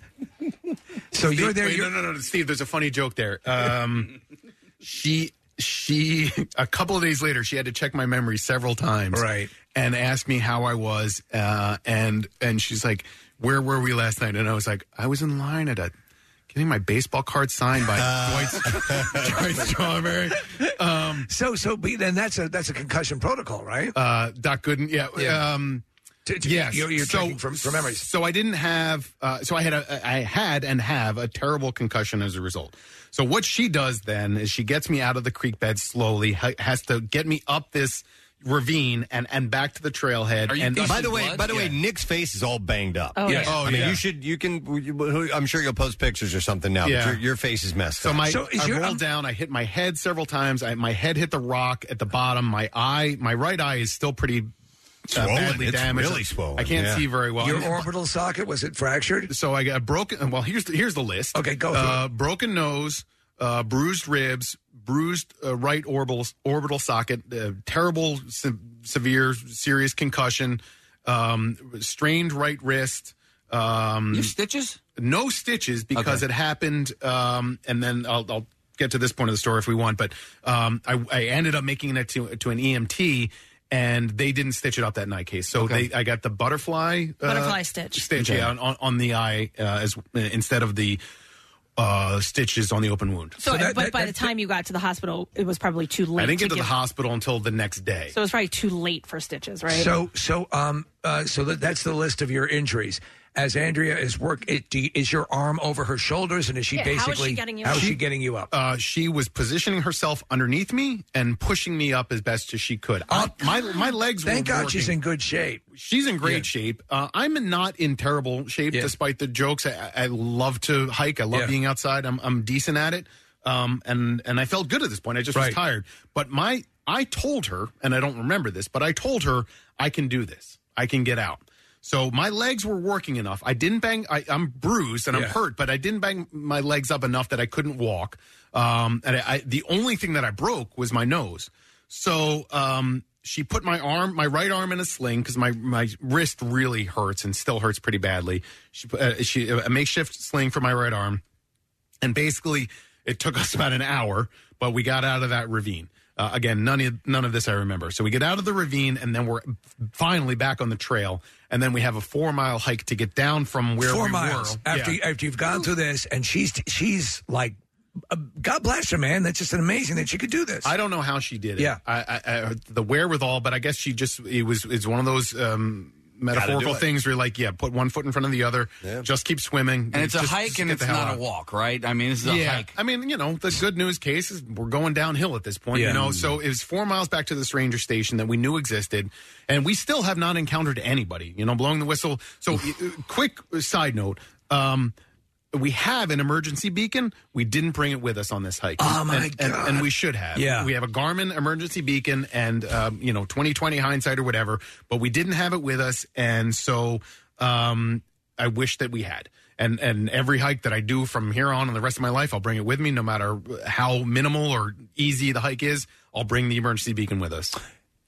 so you're there. Wait, you're- no, no, no, Steve. There's a funny joke there. Um, she, she, a couple of days later, she had to check my memory several times, Right. and ask me how I was, uh, and and she's like, "Where were we last night?" And I was like, "I was in line at a." Getting my baseball card signed by Dwight, Dwight Strawberry. Um, so, so, but then that's a that's a concussion protocol, right? uh, Doc Gooden, yeah. Yeah. Um, To- to- yes. you're- you're checking from- from memories. So I didn't have. Uh, so I had a. I had and have a terrible concussion as a result. So what she does then is she gets me out of the creek bed slowly. ha- Has to get me up this ravine and and back to the trailhead. and by the way, by the way, Nick's face is all banged up. Oh, Yes. yeah. I mean, yeah. you should. You can. I'm sure you'll post pictures or something now. Yeah. But your, your face is messed up. So up. my I rolled down. I hit my head several times. I, my head hit the rock at the bottom. My eye, my right eye is still pretty uh, Swollen. badly It's damaged. really swollen, I can't yeah. see very well. Your orbital socket was it fractured? So I got broken. Well, here's the, here's the list. Okay, go Uh, broken nose, uh, bruised ribs, bruised uh, right orbital orbital socket, uh, terrible, se- severe, serious concussion, um, strained right wrist. Um, You stitches? No stitches because Okay. it happened. Um, and then I'll, I'll get to this point of the story if we want. But um, I, I ended up making it to to an EMT. And they didn't stitch it up that night, case. So Okay. they, I got the butterfly uh, Butterfly stitch. stitch Okay. yeah, on, on, on the eye uh, as instead of the uh, stitches on the open wound. So, but by the time you got to the hospital, it was probably too late. I didn't get to the give- hospital until the next day. So it was probably too late for stitches, right? So, so, um, uh, so that, that's the list of your injuries. As Andrea is work. It, do you- is your arm over her shoulders, and is she Yeah, how is she basically getting you how is up? she getting you up? Uh, she was positioning herself underneath me and pushing me up as best as she could. I- my my legs. Thank were God she's in good shape. She's in great Yeah. shape. Uh, I'm not in terrible shape, Yeah. despite the jokes. I, I love to hike. I love Yeah. being outside. I'm, I'm decent at it. Um, and and I felt good at this point. I just Right. was tired. But my I told her, and I don't remember this, but I told her I can do this. I can get out. So my legs were working enough. I didn't bang. I, I'm bruised and I'm Yeah. hurt, but I didn't bang my legs up enough that I couldn't walk. Um, and I, I, the only thing that I broke was my nose. So um, she put my arm, my right arm, in a sling because my my wrist really hurts and still hurts pretty badly. She uh, she a makeshift sling for my right arm, and basically it took us about an hour, but we got out of that ravine. Uh, again, none of none of this I remember. So we get out of the ravine, and then we're finally back on the trail, and then we have a four mile hike to get down from where Four we miles were. after Yeah. after you've gone through this, and she's she's like, uh, God bless her, man. That's just amazing that she could do this. I don't know how she did it. Yeah. I, I, I, the wherewithal, but I guess she just it was it's one of those um, metaphorical things where you're like, yeah, put one foot in front of the other, Yeah. just keep swimming, And it's a hike and it's not out. a walk, right? I mean, this is a yeah. hike. I mean, you know, the good news case is we're going downhill at this point, Yeah. you know. So it was four miles back to this ranger station that we knew existed, and we still have not encountered anybody, you know, blowing the whistle. So, uh, quick side note. Um, we have an emergency beacon. We didn't bring it with us on this hike. Oh, my and, and, God. and we should have. Yeah. we have a Garmin emergency beacon, and um, you know, twenty twenty hindsight or whatever. But we didn't have it with us, and so um, I wish that we had. And and every hike that I do from here on and the rest of my life, I'll bring it with me, no matter how minimal or easy the hike is. I'll bring the emergency beacon with us.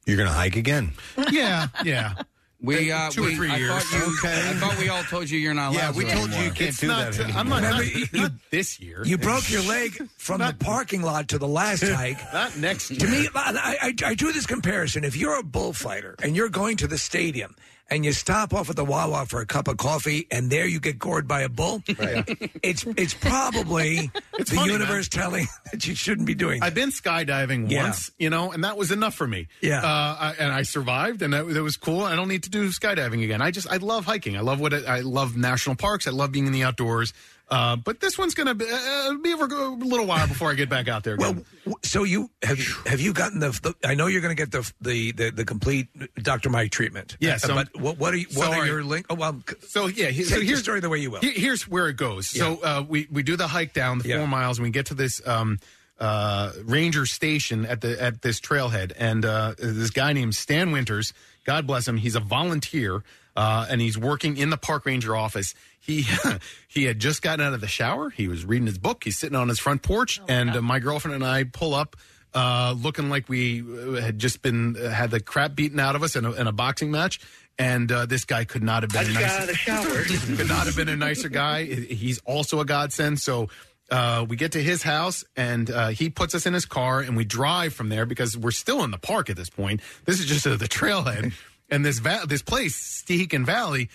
You're going to hike again. Yeah, yeah. We uh, Two or we, three I years. Thought you, Okay. I thought we all told you you're not allowed. Yeah, we to told you you can't It's do not. that. I'm not, Remember, not, you- not this year. You broke your leg from the parking lot to the last hike. not next year. To me, I, I, I do this comparison. If you're a bullfighter and you're going to the stadium and you stop off at the Wawa for a cup of coffee and there you get gored by a bull, it's it's probably It's the funny, universe telling that you shouldn't be doing that. I've been skydiving Yeah. once, you know, and that was enough for me. Yeah. uh, I, and I survived, and that, that was cool. I don't need to do skydiving again. I just I love hiking. I love what it, I love national parks. I love being in the outdoors. Uh, but this one's gonna be, uh, be over a little while before I get back out there. Again. Well, so you have you, have you gotten the, the? I know you're going to get the the the, the complete Dr. Mike treatment. Yeah, Uh, so- but what what are you, what are Sorry. your link? Oh well, So yeah, he- so the here's story the way you will. Here- here's where it goes. So uh, we we do the hike down the Yeah. four miles, and we get to this um, uh, ranger station at the at this trailhead, and uh, this guy named Stan Winters, God bless him, he's a volunteer, uh, and he's working in the park ranger office. He he had just gotten out of the shower. He was reading his book. He's sitting on his front porch, and uh, my girlfriend and I pull up. Uh, looking like we uh, had just been uh, had the crap beaten out of us in a, in a boxing match, and uh, this guy could not have been. a nicer, could not have been a nicer guy. He's also a godsend. So uh, we get to his house, and uh, he puts us in his car, and we drive from there because we're still in the park at this point. This is just the trailhead, and this va- this place, Stehekin Valley.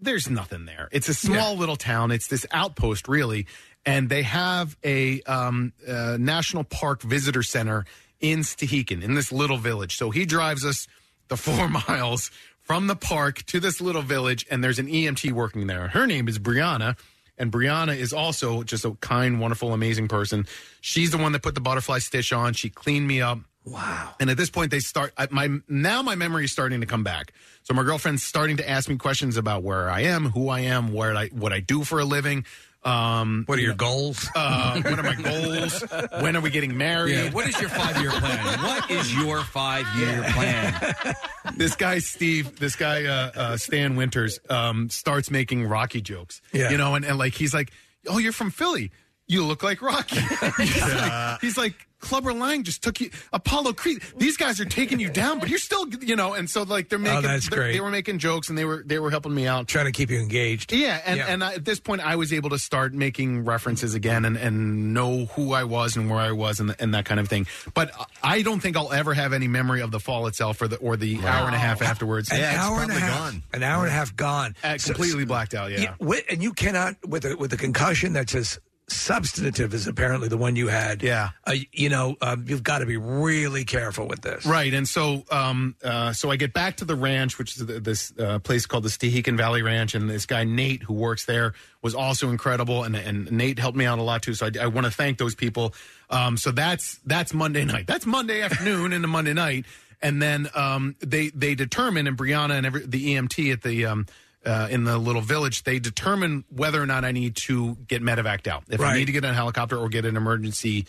There's nothing there. It's a small little town. It's this outpost, really, and they have a um, uh, national park visitor center in Stehekin, in this little village. So he drives us the four miles from the park to this little village, and there's an EMT working there. Her name is Brianna, and Brianna is also just a kind, wonderful, amazing person. She's the one that put the butterfly stitch on. She cleaned me up. Wow. And at this point, they start. I, my now my memory is starting to come back. So my girlfriend's starting to ask me questions about where I am, who I am, where I what I do for a living. Um, What are your goals? Uh, what are my goals? when are we getting married? Yeah, what is your five year plan? What is your five year plan? this guy Steve, this guy uh, uh, Stan Winters, um, starts making Rocky jokes. Yeah. you know, and, and like he's like, "Oh, you're from Philly. You look like Rocky." he's, like, he's like, "Clubber Lang just took you, Apollo Creed. These guys are taking you down, but you're still, you know." And so like they're making, Oh, that's they're- great. They were making jokes and they were they were helping me out. Trying to keep you engaged. Yeah, and Yeah. and I, at this point, I was able to start making references again and, and know who I was and where I was and, and that kind of thing. But I don't think I'll ever have any memory of the fall itself or the or the hour and a half afterwards. An hour and a half. An hour and a half gone. Uh, So- completely blacked out. Yeah. Yeah, with, and you cannot with a with a concussion that's as substantive is apparently the one you had. Yeah. Uh, you know, um, you've got to be really careful with this. Right, and so um, uh, so I get back to the ranch, which is th- this uh, place called the Stehekin Valley Ranch, and this guy Nate who works there was also incredible, and and Nate helped me out a lot too. So I, I want to thank those people. Um, so that's that's Monday night. That's Monday afternoon into Monday night, and then um, they they determine and Brianna and every, the EMT at the um, uh, in the little village, they determine whether or not I need to get medevaced out. If I Right. need to get on a helicopter or get an emergency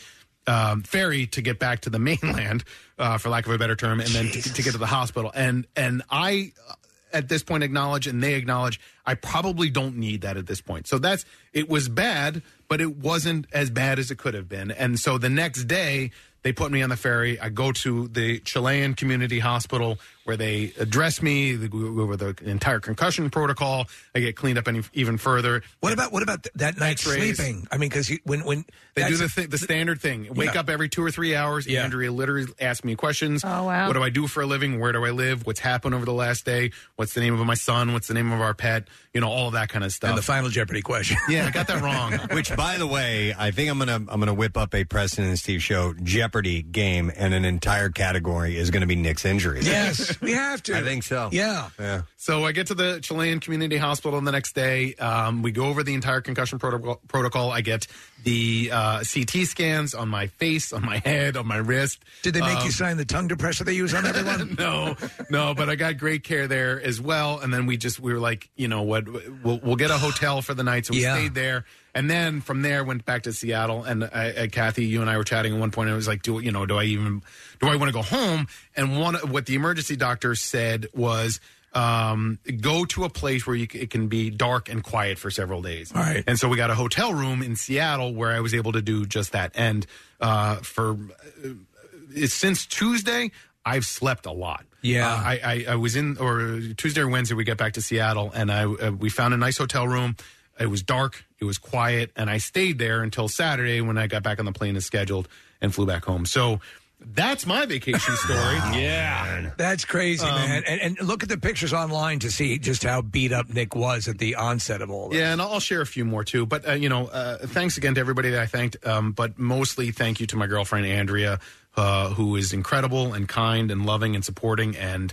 um, ferry to get back to the mainland, uh, for lack of a better term, and then to, to get to the hospital. And and I, uh, at this point, acknowledge and they acknowledge I probably don't need that at this point. So that's it was bad, but it wasn't as bad as it could have been. And so the next day. They put me on the ferry. I go to the Chelan Community Hospital where they address me. They go over the entire concussion protocol. I get cleaned up any, even further. What about what about th- that night X-rays. sleeping? I mean, because when when They do the, a- th- the standard thing. Wake Yeah. up every two or three hours. Yeah. Andrea literally asks me questions. Oh, wow. What do I do for a living? Where do I live? What's happened over the last day? What's the name of my son? What's the name of our pet? You know, all of that kind of stuff. and the final Jeopardy question. yeah, I got that wrong. Which, by the way, I think I'm gonna I'm gonna whip up a Preston and Steve show Jeopardy game, and an entire category is going to be Nick's injuries. yes, we have to. I think so. Yeah. Yeah. So I get to the Chelan Community Hospital the next day. Um, we go over the entire concussion protocol. protocol. I get the uh, CT scans on my face, on my head, on my wrist. Did they make Um, you sign the tongue depressor they use on everyone? no, no, but I got great care there as well. And then we just we were like, you know what, we'll we'll get a hotel for the night, so we Yeah. stayed there. And then from there went back to Seattle. And I, uh, Kathy, you and I were chatting at one point. And I was like, do you know, do I even do I want to go home? And one what the emergency doctor said was. Um, go to a place where you, it can be dark and quiet for several days. All right. And so we got a hotel room in Seattle where I was able to do just that. And uh, for uh, since Tuesday, I've slept a lot. Yeah. Uh, I, I I was in or Tuesday or Wednesday we got back to Seattle and I uh, we found a nice hotel room. It was dark, it was quiet, and I stayed there until Saturday when I got back on the plane as scheduled and flew back home. So that's my vacation story. Yeah. That's crazy, Um, man. And, and look at the pictures online to see just how beat up Nick was at the onset of all this. Yeah, and I'll share a few more too. But uh, you know, uh, thanks again to everybody that I thanked. Um, but mostly, thank you to my girlfriend Andrea, uh, who is incredible and kind and loving and supporting, and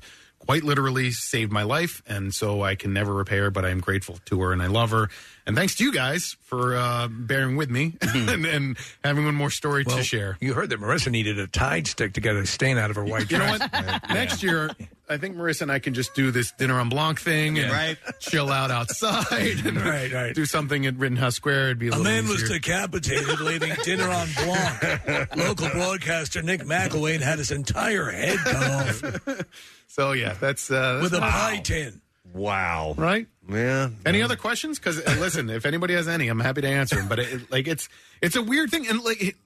quite literally saved my life. And so I can never repay her, but I am grateful to her and I love her. And thanks to you guys for uh, bearing with me and, and having one more story to share. You heard that Marissa needed a Tide stick to get a stain out of her white You know dress. what? Next year, I think Marissa and I can just do this dinner on Blanc thing and Right. chill out outside and Right, right. do something at Rittenhouse Square. It'd be a, A little man was easier. decapitated leaving dinner on Blanc. Local broadcaster Nick McIlwain had his entire head cut off So yeah, that's uh, with a that's- pie tin. Wow. right. Yeah. Any other questions? Because listen, if anybody has any, I'm happy to answer them. But it, like, it's it's a weird thing, and like, it-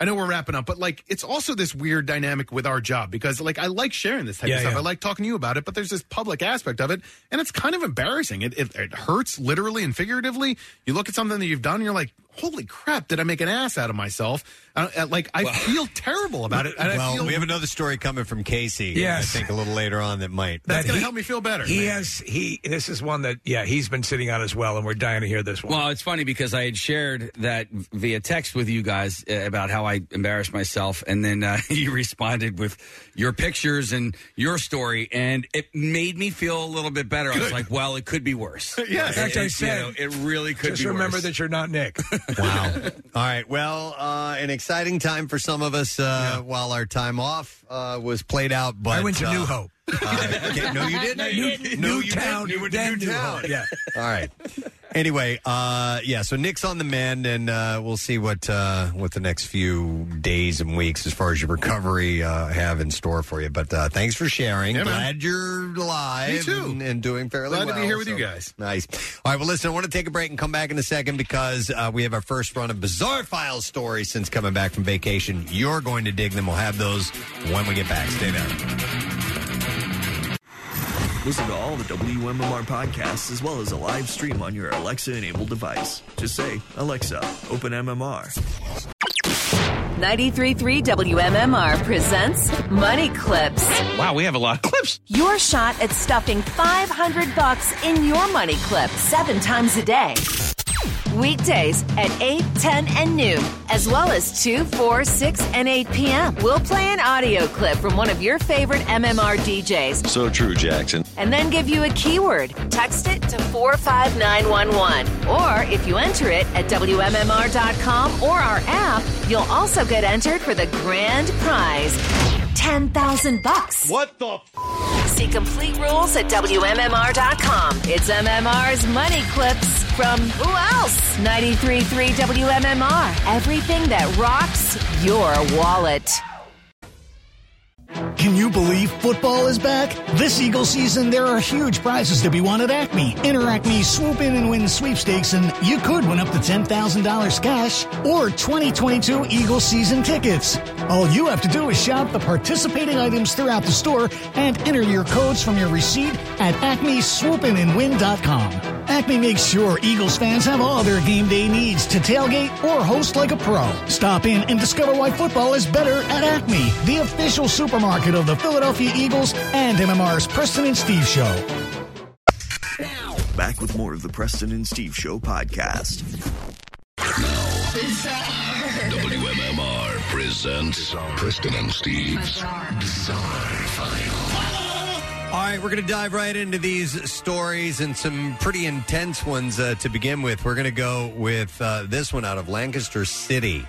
I know we're wrapping up, but like, it's also this weird dynamic with our job because like I like sharing this type Yeah, of stuff. yeah. I like talking to you about it, but there's this public aspect of it, and it's kind of embarrassing. It, it, it hurts literally and figuratively. You look at something that you've done, and you're like, holy crap, did I make an ass out of myself? Uh, like, I feel terrible about it. And I Well, feel, we have another story coming from Casey. Yes. I think a little later on that might. that's that going to help me feel better. He has he. This is one that yeah he's been sitting on as well, and we're dying to hear this one. Well, it's funny because I had shared that via text with you guys uh, about how I embarrassed myself, and then uh, you responded with your pictures and your story, and it made me feel a little bit better. I was like, "Well, it could be worse." Yes. In fact, I It- you said, know, it really could Just be remember worse. that you're not Nick. Wow. All right. Well, uh, an exciting time for some of us uh, while our time off uh, was played out. But I went to uh, New Hope. Uh, okay, no, you didn't. No, you, you- no, you didn't. You went to New Newtown. Hope. Yeah. All right. Anyway, uh, yeah. So Nick's on the mend, and uh, we'll see what uh, what the next few days and weeks, as far as your recovery, uh, have in store for you. But uh, thanks for sharing. Yeah, man. Glad you're alive Me too. And, and doing fairly well. Glad to well. be here with you guys. Nice. All right. Well, listen. I want to take a break and come back in a second because uh, we have our first run of Bizarre Files stories since coming back from vacation. You're going to dig them. We'll have those when we get back. Stay there. Listen to all the WMMR podcasts as well as a live stream on your Alexa enabled device. Just say, Alexa, open MMR. 93.3 WMMR presents Money Clips. Wow, we have a lot of clips. Your shot at stuffing 500 bucks in your money clip seven times a day. Weekdays at 8, 10, and noon, as well as 2, 4, 6, and 8 p.m. We'll play an audio clip from one of your favorite MMR DJs So true, Jackson. and then give you a keyword. Text it to 45911. Or if you enter it at WMMR.com or our app, you'll also get entered for the grand prize 10,000 bucks. What the? f- See complete rules at WMMR.com. It's MMR's Money Clips from who else? 93.3 WMMR. Everything that rocks your wallet. Can you believe football is back? This Eagle season, there are huge prizes to be won at Acme. Enter Acme Swoop In and Win sweepstakes, and you could win up to $10,000 cash or 2022 Eagle season tickets. All you have to do is shop the participating items throughout the store and enter your codes from your receipt at acmeswoopinandwin.com. Acme makes sure Eagles fans have all their game day needs to tailgate or host like a pro. Stop in and discover why football is better at Acme, the official supermarket of the Philadelphia Eagles and MMR's Preston and Steve Show. Back with more of the Preston and Steve Show podcast. Now, WMMR presents Preston and Steve's Bizarre File. All right, we're going to dive right into these stories and some pretty intense ones uh, to begin with. We're going to go with uh, this one out of Lancaster City.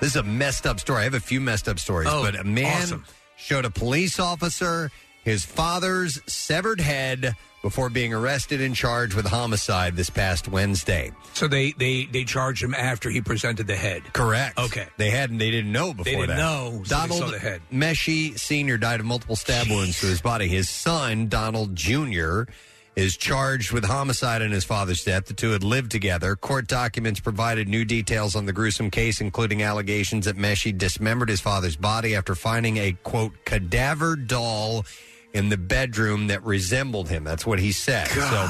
This is a messed up story. I have a few messed up stories, Oh, but a man awesome. Showed a police officer his father's severed head before being arrested and charged with homicide this past Wednesday. So they they they charged him after he presented the head. Correct. Okay. They hadn't. They didn't know before They didn't that. know, so they Donald saw the head. Meshi Senior died of multiple stab wounds to his body. His son Donald Junior is charged with homicide in his father's death. The two had lived together. Court documents provided new details on the gruesome case, including allegations that Meshi dismembered his father's body after finding a quote cadaver doll in the bedroom that resembled him. That's what he said. So,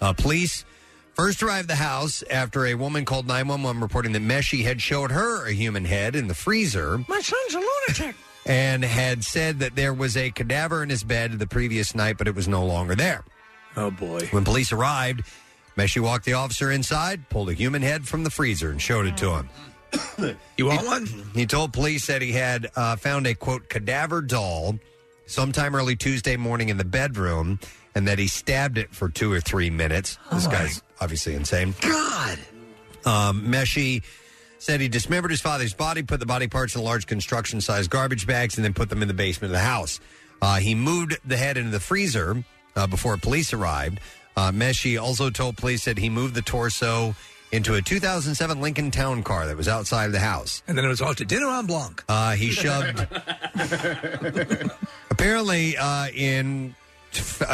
uh, police first arrived at the house after a woman called 911 reporting that Meshi had showed her a human head in the freezer My son's a lunatic. and had said that there was a cadaver in his bed the previous night, but it was no longer there. Oh boy! When police arrived, Meshi walked the officer inside, pulled a human head from the freezer, and showed it to him. You want one? He told police that he had uh, found a quote cadaver doll sometime early Tuesday morning in the bedroom, and that he stabbed it for two or three minutes. This guy's obviously insane. God. Um, Meshi said he dismembered his father's body, put the body parts in large construction sized garbage bags, and then put them in the basement of the house. Uh, he moved the head into the freezer uh, before police arrived. Uh, Meshi also told police that he moved the torso into a 2007 Lincoln Town car that was outside of the house. And then it was off to dinner on Blanc. Uh, he shoved. Apparently, uh, in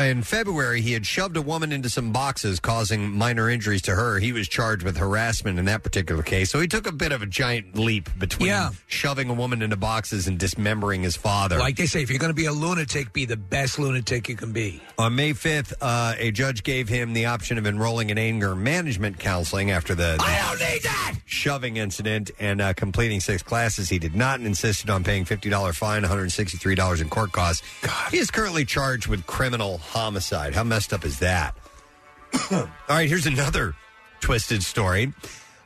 in February, he had shoved a woman into some boxes, causing minor injuries to her. He was charged with harassment in that particular case. So he took a bit of a giant leap between Yeah. shoving a woman into boxes and dismembering his father. Like they say, if you're going to be a lunatic, be the best lunatic you can be. On May 5th, uh, a judge gave him the option of enrolling in anger management counseling after the, shoving incident and uh, completing six classes. He did not and insisted on paying $50 fine, $163 in court costs. He is currently charged with criminal homicide. How messed up is that? All right, here's another twisted story.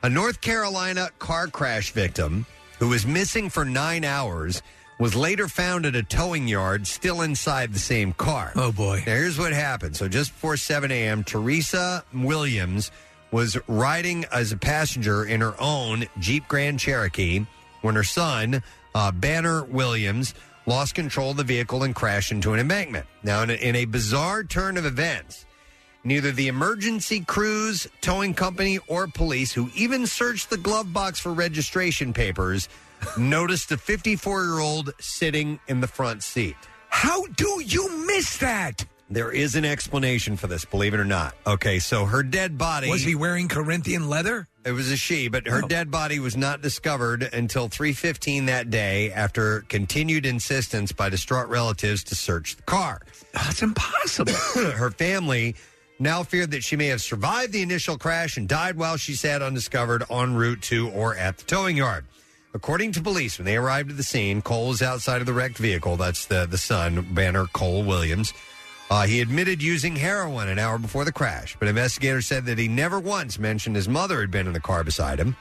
A North Carolina car crash victim who was missing for nine hours was later found at a towing yard still inside the same car. Oh, boy. Now, here's what happened. So, just before 7 a.m., Teresa Williams was riding as a passenger in her own Jeep Grand Cherokee when her son, uh, Banner Williams, lost control of the vehicle and crashed into an embankment. Now, in a, in a bizarre turn of events, neither the emergency crews, towing company, or police, who even searched the glove box for registration papers, noticed the 54 year old sitting in the front seat. How do you miss that? There is an explanation for this, believe it or not. Okay, so her dead body. Was he wearing Corinthian leather? It was a she, but her oh. dead body was not discovered until 3:15 that day after continued insistence by distraught relatives to search the car. That's impossible. her family now feared that she may have survived the initial crash and died while she sat undiscovered en route to or at the towing yard. According to police, when they arrived at the scene, Cole was outside of the wrecked vehicle. That's the, the son, Banner Cole Williams. Uh, he admitted using heroin an hour before the crash, but investigators said that he never once mentioned his mother had been in the car beside him.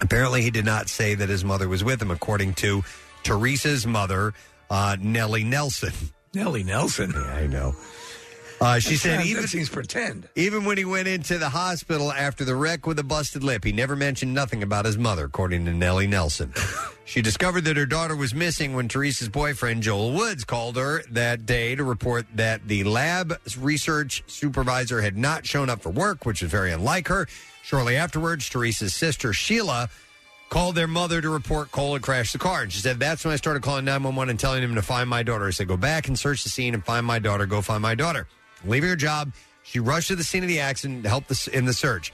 Apparently, he did not say that his mother was with him, according to Teresa's mother, uh, Nellie Nelson. Nellie Nelson. Yeah, I know. Uh, she said sounds- even that seems pretend. even when he went into the hospital after the wreck with a busted lip, he never mentioned nothing about his mother, according to Nellie Nelson. she discovered that her daughter was missing when Teresa's boyfriend, Joel Woods, called her that day to report that the lab research supervisor had not shown up for work, which is very unlike her. Shortly afterwards, Teresa's sister, Sheila, called their mother to report Cole had crashed the car. And she said, That's when I started calling 911 and telling him to find my daughter. I said, Go back and search the scene and find my daughter. Go find my daughter. Leaving her job, she rushed to the scene of the accident to help the, in the search.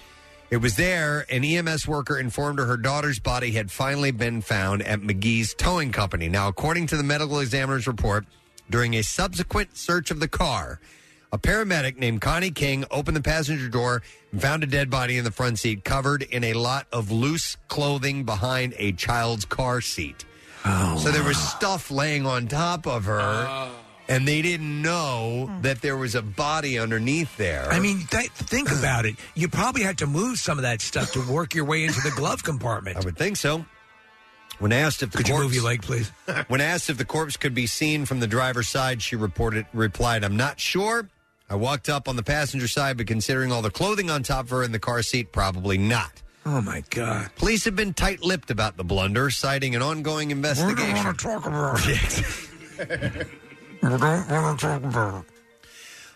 It was there, an EMS worker informed her her daughter's body had finally been found at McGee's Towing Company. Now, according to the medical examiner's report, during a subsequent search of the car, a paramedic named Connie King opened the passenger door and found a dead body in the front seat covered in a lot of loose clothing behind a child's car seat. Oh. so there was stuff laying on top of her, oh. And they didn't know hmm. that there was a body underneath there. I mean, th- think about it. You probably had to move some of that stuff to work your way into the glove compartment. I would think so. When asked if the Could you corpse, move your leg, please? when asked if the corpse could be seen from the driver's side, she reported replied, "I'm not sure. I walked up on the passenger side, but considering all the clothing on top of her in the car seat, probably not." Oh my God! Police have been tight-lipped about the blunder, citing an ongoing investigation. talk about it. we don't want to talk about it.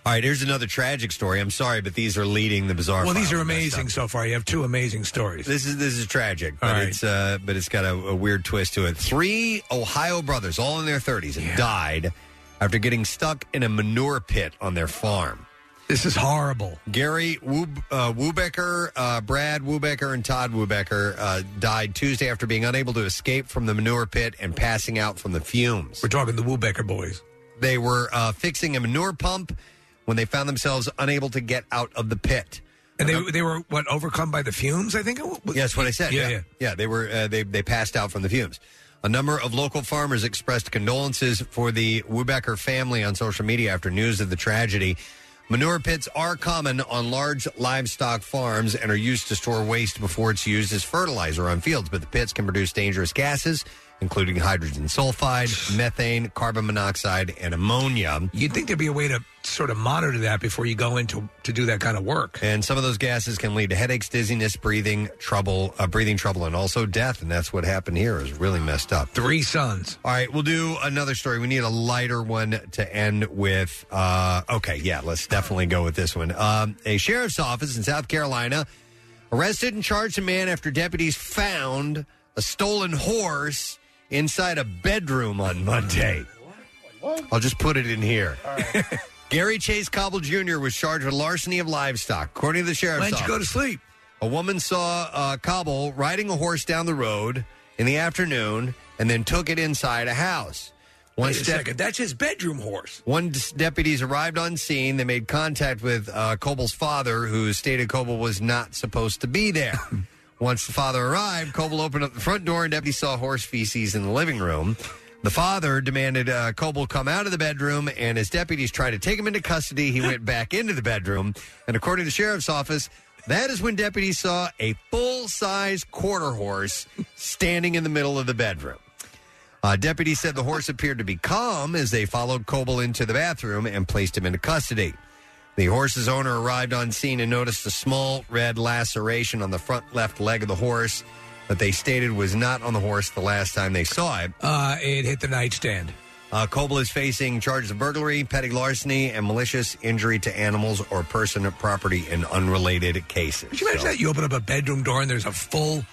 All right, here's another tragic story. I'm sorry, but these are leading the bizarre. Well, these are amazing so far. You have two amazing stories. This is this is tragic, but All right. it's uh, but it's got a, a weird twist to it. Three Ohio brothers, all in their 30s, and died after getting stuck in a manure pit on their farm. This is horrible. Gary Wub, uh, Wuebker, uh, Brad Wuebker, and Todd Wuebker uh, died Tuesday after being unable to escape from the manure pit and passing out from the fumes. We're talking the Wuebker boys. They were uh, fixing a manure pump when they found themselves unable to get out of the pit. And they they were what overcome by the fumes. I think. It was? That's what I said. Yeah, Yeah, yeah. they were uh, they they passed out from the fumes. A number of local farmers expressed condolences for the Wuebker family on social media after news of the tragedy. Manure pits are common on large livestock farms and are used to store waste before it's used as fertilizer on fields. But the pits can produce dangerous gases, including hydrogen sulfide, methane, carbon monoxide, and ammonia. You'd think there'd be a way to sort of monitor that before you go into to do that kind of work. And some of those gases can lead to headaches, dizziness, breathing trouble, uh, breathing trouble, and also death. And that's what happened here. Is really messed up. Three sons. All right, we'll do another story. We need a lighter one to end with. Uh, okay, yeah, let's definitely go with this one. Um, a sheriff's office in South Carolina arrested and charged a man after deputies found a stolen horse inside a bedroom on Monday. I'll just put it in here. Gary Chase Coble Jr. was charged with larceny of livestock. According to the sheriff's Why'd you office, go to sleep? a woman saw uh, Coble riding a horse down the road in the afternoon and then took it inside a house. Once Wait a second. That's his bedroom horse. Once deputies arrived on scene, they made contact with uh, Coble's father, who stated Coble was not supposed to be there. Once the father arrived, Coble opened up the front door and deputies saw horse feces in the living room. The father demanded uh, Coble come out of the bedroom, and as deputies tried to take him into custody, he went back into the bedroom. And according to the sheriff's office, that is when deputies saw a full size quarter horse standing in the middle of the bedroom. Uh, deputies said the horse appeared to be calm as they followed Coble into the bathroom and placed him into custody. The horse's owner arrived on scene and noticed a small red laceration on the front left leg of the horse that they stated was not on the horse the last time they saw it. Uh, it hit the nightstand. Uh, Coble is facing charges of burglary, petty larceny, and malicious injury to animals or person or property in unrelated cases. Could you imagine So- that? You open up a bedroom door and there's a full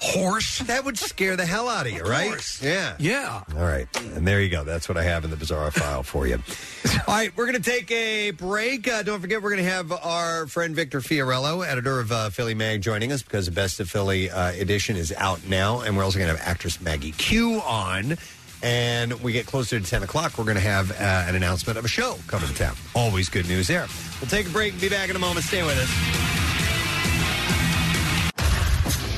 horse. That would scare the hell out of you, right? Yeah. Yeah. All right. And there you go. That's what I have in the Bizarre file for you. All right. We're going to take a break. Uh, don't forget, we're going to have our friend Victor Fiorillo, editor of uh, Philly Mag, joining us because the Best of Philly uh, edition is out now. And we're also going to have actress Maggie Q on. And we get closer to 10 o'clock, we're going to have uh, an announcement of a show coming to town. Always good news there. We'll take a break and be back in a moment. Stay with us.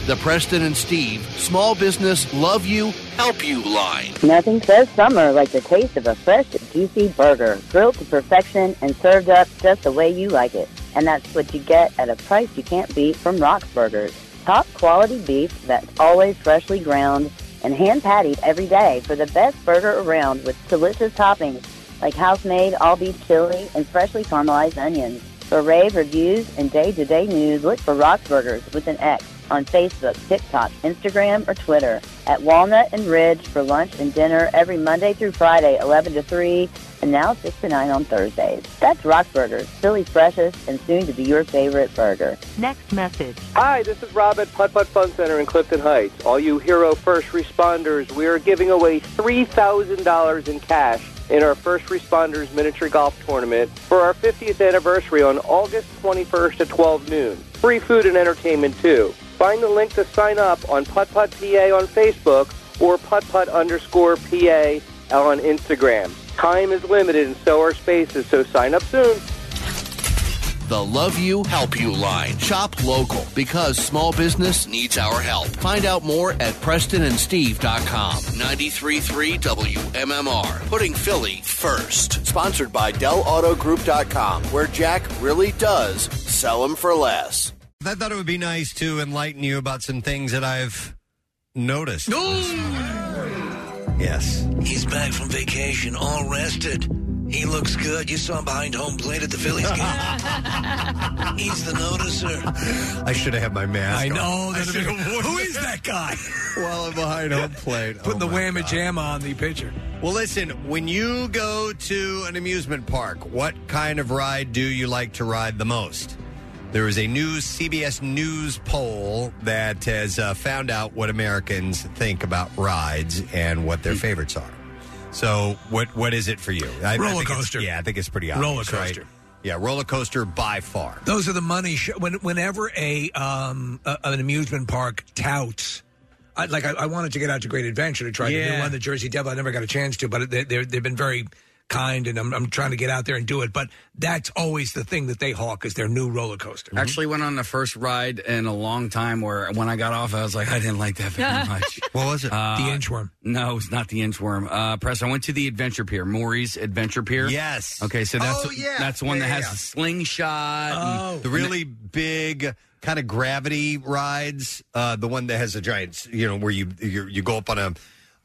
The Preston and Steve Small Business Love You, Help You line. Nothing says summer like the taste of a fresh, juicy burger, grilled to perfection and served up just the way you like it. And that's what you get at a price you can't beat from Rock's Burgers. Top quality beef that's always freshly ground and hand patted every day for the best burger around with delicious toppings like house-made all-beef chili and freshly caramelized onions. For rave reviews and day-to-day news, look for Rock's Burgers with an X on Facebook, TikTok, Instagram, or Twitter. At Walnut and Ridge for lunch and dinner every Monday through Friday, 11 to 3, and now 6 to 9 on Thursdays. That's Rock's Burgers, Philly's freshest and soon to be your favorite burger. Next message. Hi, this is Rob at Putt Putt Fun Center in Clifton Heights. All you hero first responders, we are giving away $3,000 in cash in our First Responders Miniature Golf Tournament for our 50th anniversary on August 21st at 12 noon. Free food and entertainment, too. Find the link to sign up on Putt PA on Facebook or Putt Putt underscore PA on Instagram. Time is limited and so are spaces, so sign up soon. The Love You, Help You line. Shop local because small business needs our help. Find out more at PrestonandSteve.com. 93.3 WMMR. Putting Philly first. Sponsored by DellAutoGroup.com, where Jack really does sell them for less. I thought it would be nice to enlighten you about some things that I've noticed. Yes. He's back from vacation, all rested. He looks good. You saw him behind home plate at the Phillies game. He's the noticer. I should have had my mask. I on. know. I that'd should be- have worn Who that guy? While I'm behind home plate. Putting Oh, the my whammy jamma on the pitcher. Well, listen, when you go to an amusement park, what kind of ride do you like to ride the most? There is a new CBS News poll that has uh, found out what Americans think about rides and what their favorites are. So, what what is it for you? I, I Roller think it's- coaster. Yeah, I think it's pretty obvious. Roller coaster. Right? Yeah, roller coaster by far. Those are the money. Sh- when, whenever a, um, a an amusement park touts, I, like I, I wanted to get out to Great Adventure to try the Yeah. new one, the Jersey Devil. I never got a chance to, but they, they're, they've been very kind, and I'm, I'm trying to get out there and do it. But that's always the thing that they hawk is their new roller coaster. Actually, went on the first ride in a long time where when I got off, I was like, I didn't like that very much. what was it? Uh, the inchworm. No, it's not the inchworm. Uh, Press. I went to the Adventure Pier, Morey's Adventure Pier. Yes. Okay, so that's Oh, yeah. that's the one Yeah, that yeah, has yeah. the slingshot. and- the really big kind of gravity rides. Uh, the one that has a giant, you know, where you you, you go up on a.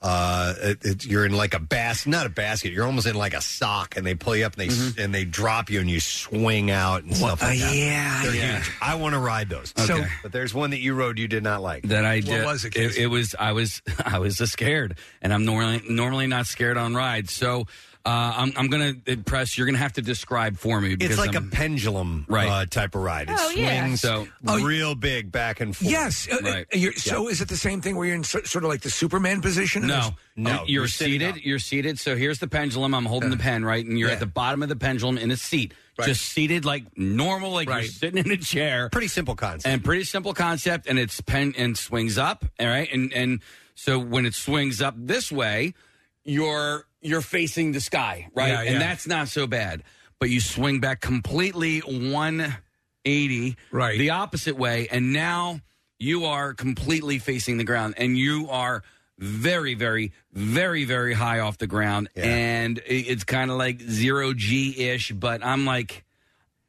Uh, it, it- you're in like a basket, not a basket. You're almost in like a sock, and they pull you up and they Mm-hmm. and they drop you, and you swing out and stuff like uh, that. yeah, They're yeah. huge. I want to ride those. Okay. but there's one that you rode you did not like. that I did. was it, it, it was I was I was just scared, and I'm normally normally not scared on rides. So uh, I'm I'm gonna impress. You're gonna have to describe for me. Because It's like I'm, a pendulum Right. uh, type of ride. It Oh, yeah. swings So- real big back and forth. Yes. Uh, Right. uh, you're, So is it the same thing where you're in so, sort of like the Superman position? No, No, Oh, you're, you're seated. You're seated. So here's the pendulum. I'm holding the pen, right? And you're Yeah. at the bottom of the pendulum in a seat, Right. just seated like normal, like Right. you're sitting in a chair. Pretty simple concept. and pretty simple concept. And it's pen and swings up. All right, and and so when it swings up this way, you're you're facing the sky, right? Yeah, yeah. And that's not so bad. But you swing back completely 180, Right. the opposite way, and now you are completely facing the ground, and you are very, very, very, very high off the ground, Yeah. and it's kind of like zero G ish. But I'm like,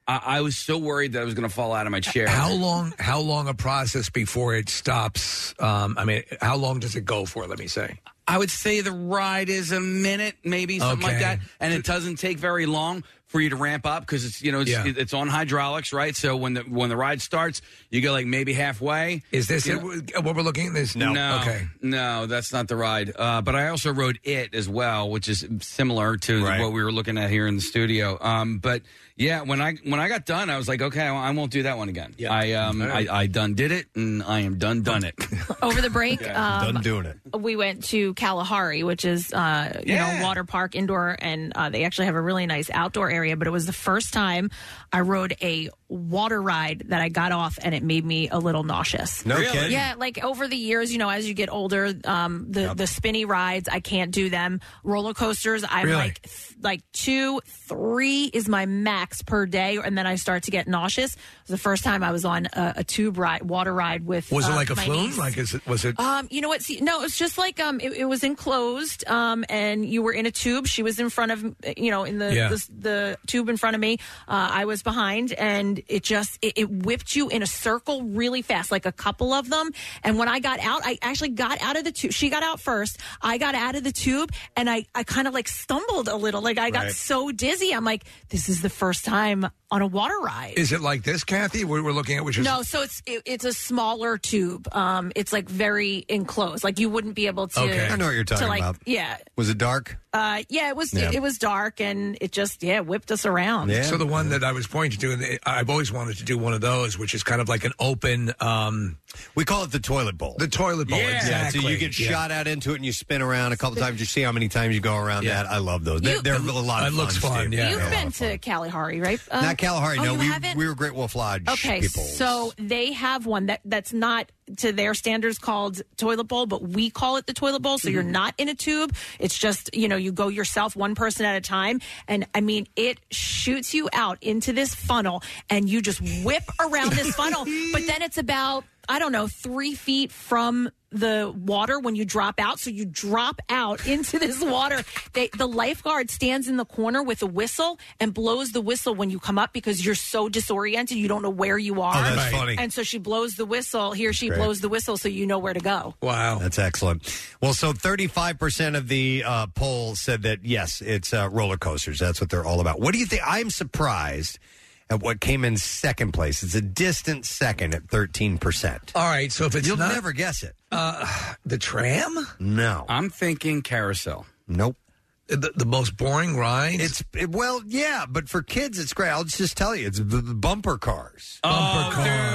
I, I was so worried that I was going to fall out of my chair. How long? How long a process before it stops? Um, I mean, how long does it go for? Let me say. I would say the ride is a minute, maybe something like Okay. that, and it doesn't take very long for you to ramp up because it's you know it's, Yeah. it's on hydraulics, right? So when the when the ride starts, you go like maybe halfway. Is this You it, what we're looking at? This No, Okay. no, that's not the ride. Uh, but I also rode it as well, which is similar to what we were looking at here in the studio. Um, but yeah, when I when I got done, I was like, okay, I won't do that one again. Yeah. I um All right. I, I done did it, and I am done done it. Over the break, um, Done doing it. we went to Kalahari, which is uh, you know water park indoor, and uh, they actually have a really nice outdoor area. But it was the first time I rode a water ride that I got off, and it made me a little nauseous. No Really? kidding? Yeah, like over the years, you know, as you get older, um, the the spinny rides I can't do them. Roller coasters, I'm Really? like th- like two, three is my max per day, and then I start to get nauseous. It was the first time I was on a, a tube ride, water ride with. Was it uh, like a my flume? niece. Like, is it, was it? Um, you know what? See, no, it's just like um, it, it was enclosed, um, and you were in a tube. She was in front of, you know, in the Yeah. the, the tube in front of me. Uh, I was behind, and it just it, it whipped you in a circle really fast, like a couple of them. And when I got out, I actually got out of the tube. She got out first. I got out of the tube, and I I kind of like stumbled a little. Like I got Right. so dizzy. I'm like, this is the first time on a water ride. Is it like this, Kathy? We're, we're looking at which is No, so it's it, it's a smaller tube. Um, it's like very enclosed. Like you wouldn't be able to. Okay. I know what you're to, talking like, about. Yeah, Was it dark? uh, yeah. It was Yeah. it was dark and it just yeah whipped us around. Yeah. So the one that I was pointing to, and I've always wanted to do one of those, which is kind of like an open. Um, we call it the toilet bowl. The toilet bowl, exactly. so you get Yeah. shot out into it and you spin around a couple times. You see how many times you go around that. I love those. They're, You- they're a lot of It looks fun, Steve. yeah. You've They're a lot been to fun. to Kalahari, right? Uh, Not Kalahari. oh, no, you we haven't? we were Great Wolf Lodge Okay, people. so they have one that that's not to their standards called toilet bowl, but we call it the toilet bowl. So you're Mm-hmm. not in a tube. It's just you know you go yourself, one person at a time, and I mean it shoots you out into this funnel, and you just whip around this funnel. But then it's about I don't know three feet from the water when you drop out. So you drop out into this water. They, the lifeguard stands in the corner with a whistle and blows the whistle when you come up because you're so disoriented. You don't know where you are. Oh, that's Right. funny. And so she blows the whistle. He or she Great. blows the whistle so you know where to go. Wow. That's excellent. Well, so 35% of the uh, poll said that, yes, it's uh, roller coasters. That's what they're all about. What do you think? I'm surprised at what came in second place. It's a distant second at 13%. All right, so if it's You'll not- never guess it. Uh, the tram? No. I'm thinking carousel. Nope. The, the most boring ride? It's it- well, yeah, but for kids, it's great. I'll just tell you, it's the, the bumper cars. Oh,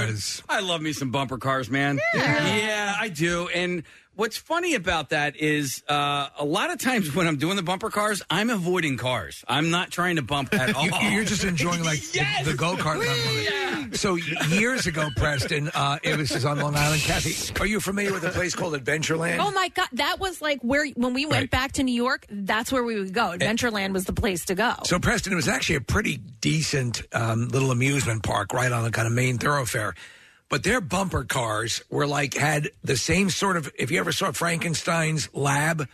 dude, I love me some bumper cars, man. Yeah. I do. And what's funny about that is uh, a lot of times when I'm doing the bumper cars, I'm avoiding cars. I'm not trying to bump at all. You- You're just enjoying like the, the go kart. So years ago, Preston, uh, it was just on Long Island. Kathy, are you familiar with a place called Adventureland? Oh my God. That was like where, when we went back to New York, that's where we would go. Adventureland was the place to go. So Preston, it was actually a pretty decent um, little amusement park right on a kind of main thoroughfare. But their bumper cars were like had the same sort of. If you ever saw Frankenstein's lab,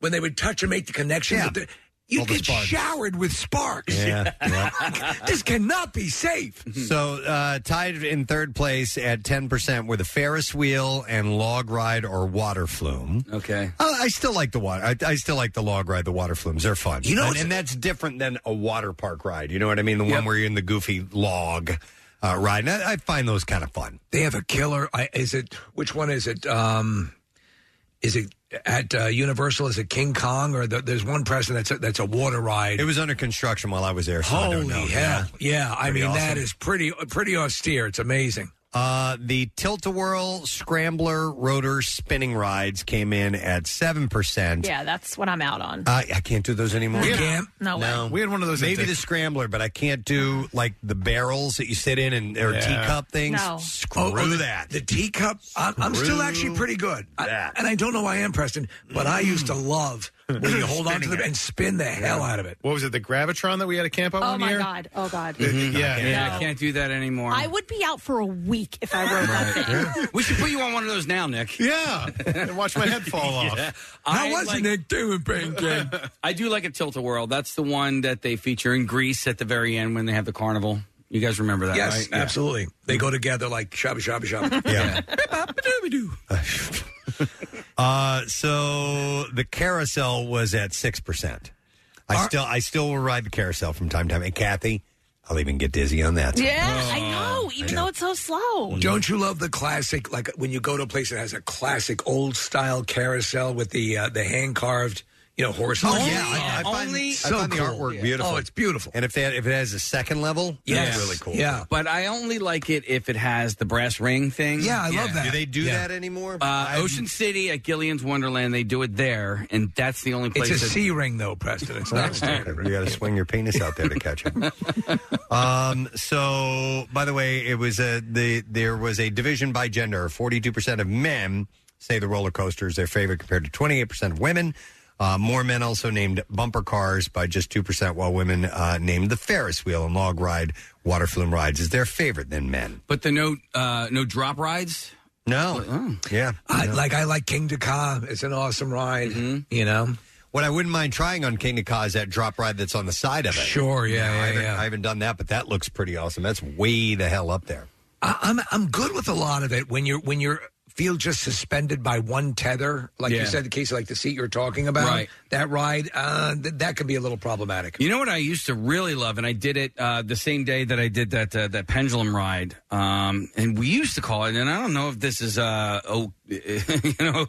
when they would touch and make the connection, with the, you All the get sparks. showered with sparks. Yeah, yeah. this cannot be safe. So uh, tied in third place at 10% were the Ferris wheel and log ride or water flume. Okay. Uh, I still like the water. I, I still like the log ride, the water flumes. They're fun. You know and, and that's different than a water park ride. You know what I mean? The one where you're in the goofy log uh, ride. And I, I find those kind of fun. They have a killer. I, is it which one is it? Um, is it at uh, Universal? Is it King Kong or the, there's one Preston that's a, that's a water ride? It was under construction while I was there. So I Holy don't know. hell! Yeah, I Pretty mean that awesome. is pretty pretty austere. It's amazing. Uh, the Tilt-A-Whirl Scrambler Rotor Spinning Rides came in at 7%. Yeah, that's what I'm out on. Uh, I can't do those anymore. You can't? No way. We had one of those at Maybe Dick- the scrambler, but I can't do like the barrels that you sit in and or Yeah. teacup things. No. Screw Oh, oh, the, that. The teacup. I'm, I'm still actually pretty good, I, and I don't know why I am, Preston. But I used to love when you hold on to Spinning them it. and spin the hell out of it. What was it? The Gravitron that we had at camp out Oh one my year? God. Oh God. Mhm, Yeah, Yeah, No. I can't do that anymore. I would be out for a week if I rode that thing. we should put you on one of those now, Nick. Yeah. and watch my head fall off. Yeah. How I was like- it, Nick doing, Pancake? I do like a tilt a whirl. That's the one that they feature in Grease at the very end when they have the carnival. You guys remember that, yes, right? Yeah. absolutely. They go together like shabba shabba shabba. Yeah. yeah. Uh, so the carousel was at six percent. I still, I still will ride the carousel from time to time. And Kathy, I'll even get dizzy on that. Yeah, I know. Even though it's so slow. Don't you love the classic? Like when you go to a place that has a classic old style carousel with the uh, the hand carved you know, horse. Oh, yeah, I, I find, I so find the cool. artwork beautiful. Oh, it's beautiful. And if they had, if it has a second level, Yes. that's really cool. Yeah, but I only like it if it has the brass ring thing. Yeah, I love that. Do they do that anymore? Uh, Ocean City at Gillian's Wonderland, they do it there, and that's the only place. It's a that- C ring, though, Preston. It's not standard. You got to swing your penis out there to catch it. um, so, by the way, it was a the there was a division by gender. Forty two percent of men say the roller coaster is their favorite, compared to twenty eight percent of women. Uh, more men also named bumper cars by just two percent, while women uh, named the Ferris wheel and log ride, water flume rides as their favorite than men. But the no uh, no drop rides. No, yeah, I, Yeah. like I like Kingda Ka. It's an awesome ride. Mm-hmm. You know, What I wouldn't mind trying on Kingda Ka is that drop ride that's on the side of it. Sure, yeah, I yeah, haven't, yeah. I haven't done that, but that looks pretty awesome. That's way the hell up there. I, I'm I'm good with a lot of it when you're when you're feel just suspended by one tether, like Yeah. you said, the case of like the seat you're talking about. Right. That ride, uh, th- that could be a little problematic. You know what I used to really love, and I did it uh, the same day that I did that uh, that pendulum ride. Um, and we used to call it, and I don't know if this is uh, oh, you know,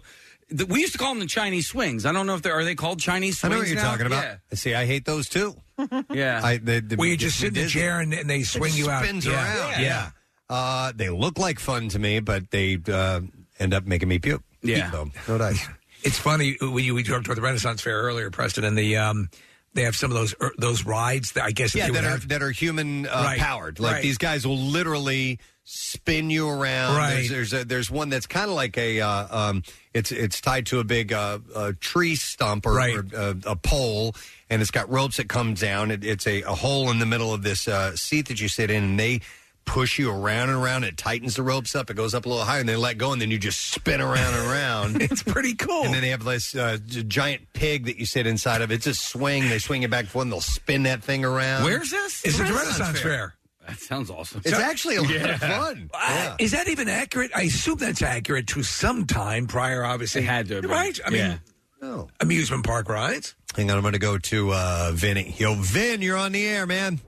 the, we used to call them the Chinese swings. I don't know if they are they called Chinese swings. I swings. know what you're now? talking about. Yeah. See, I hate those too. Yeah. I, they, they, Where you just sit in the Disney- chair and, and they swing It you out. spins Yeah. around. Yeah. Uh, they look like fun to me, but they uh, end up making me puke. Yeah. So, no dice. It's funny when you we talked about the Renaissance Fair earlier, Preston, and the um, they have some of those er, those rides that I guess if Yeah, you that would are have- that are human uh, Right, powered. Like right. these guys will literally spin you around. Right. There's there's, a, there's one that's kind of like a uh, um, it's it's tied to a big uh, uh, tree stump or, Right. or uh, a pole, and it's got ropes that come down. It, it's a, a hole in the middle of this uh, seat that you sit in, and they push you around and around. It tightens the ropes up. It goes up a little higher, and they let go, and then you just spin around and around. it's pretty cool. And then they have this uh, g- giant pig that you sit inside of. It's a swing. They swing it back and forth, and they'll spin that thing around. Where's this? It's at the Renaissance Fair. That sounds awesome. It's actually a lot Yeah. of fun. Uh, Is that even accurate? I assume that's accurate to some time prior, obviously. It had to have been. Right? I mean, Yeah. Oh. amusement park rides. Hang on, I'm going to go to uh, Vinny. Yo, Vin, you're on the air, man.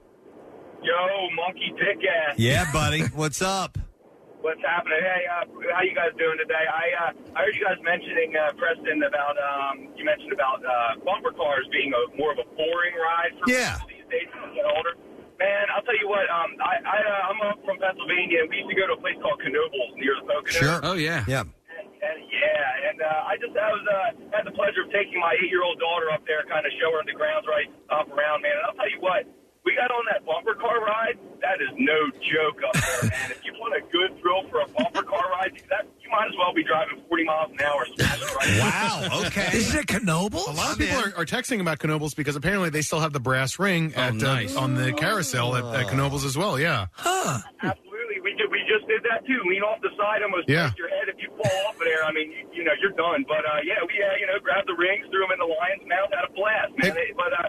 Yo, monkey dick ass. Yeah, buddy. What's up? What's happening? Hey, uh, how you guys doing today? I uh, I heard you guys mentioning uh, Preston about um, you mentioned about uh, bumper cars being a more of a boring ride for Yeah. people these days as they get older. Man, I'll tell you what. Um, I, I uh, I'm up from Pennsylvania, and we used to go to a place called Knoebels near the Poconos. Oh yeah. Yeah. And yeah, and uh, I just I was uh, had the pleasure of taking my eight year old daughter up there, kind of show her the grounds right up around, man. And I'll tell you what, we got on that bumper car ride. That is no joke up there, man. If you want a good thrill for a bumper car ride, that you might as well be driving 40 miles an hour. smashing right Wow. Okay. Is it Knoebels? A lot of people are, are texting about Knoebels because apparently they still have the brass ring at nice. uh, on the carousel at, at Knoebels as well. Yeah. Huh. Absolutely, we did. We just did that too. Lean off the side, almost Yeah. break your head. If you fall off of there, I mean, you, you know, you're done. But uh, yeah, we uh, you know grabbed the rings, threw them in the lion's mouth, had a blast, man. They- but uh,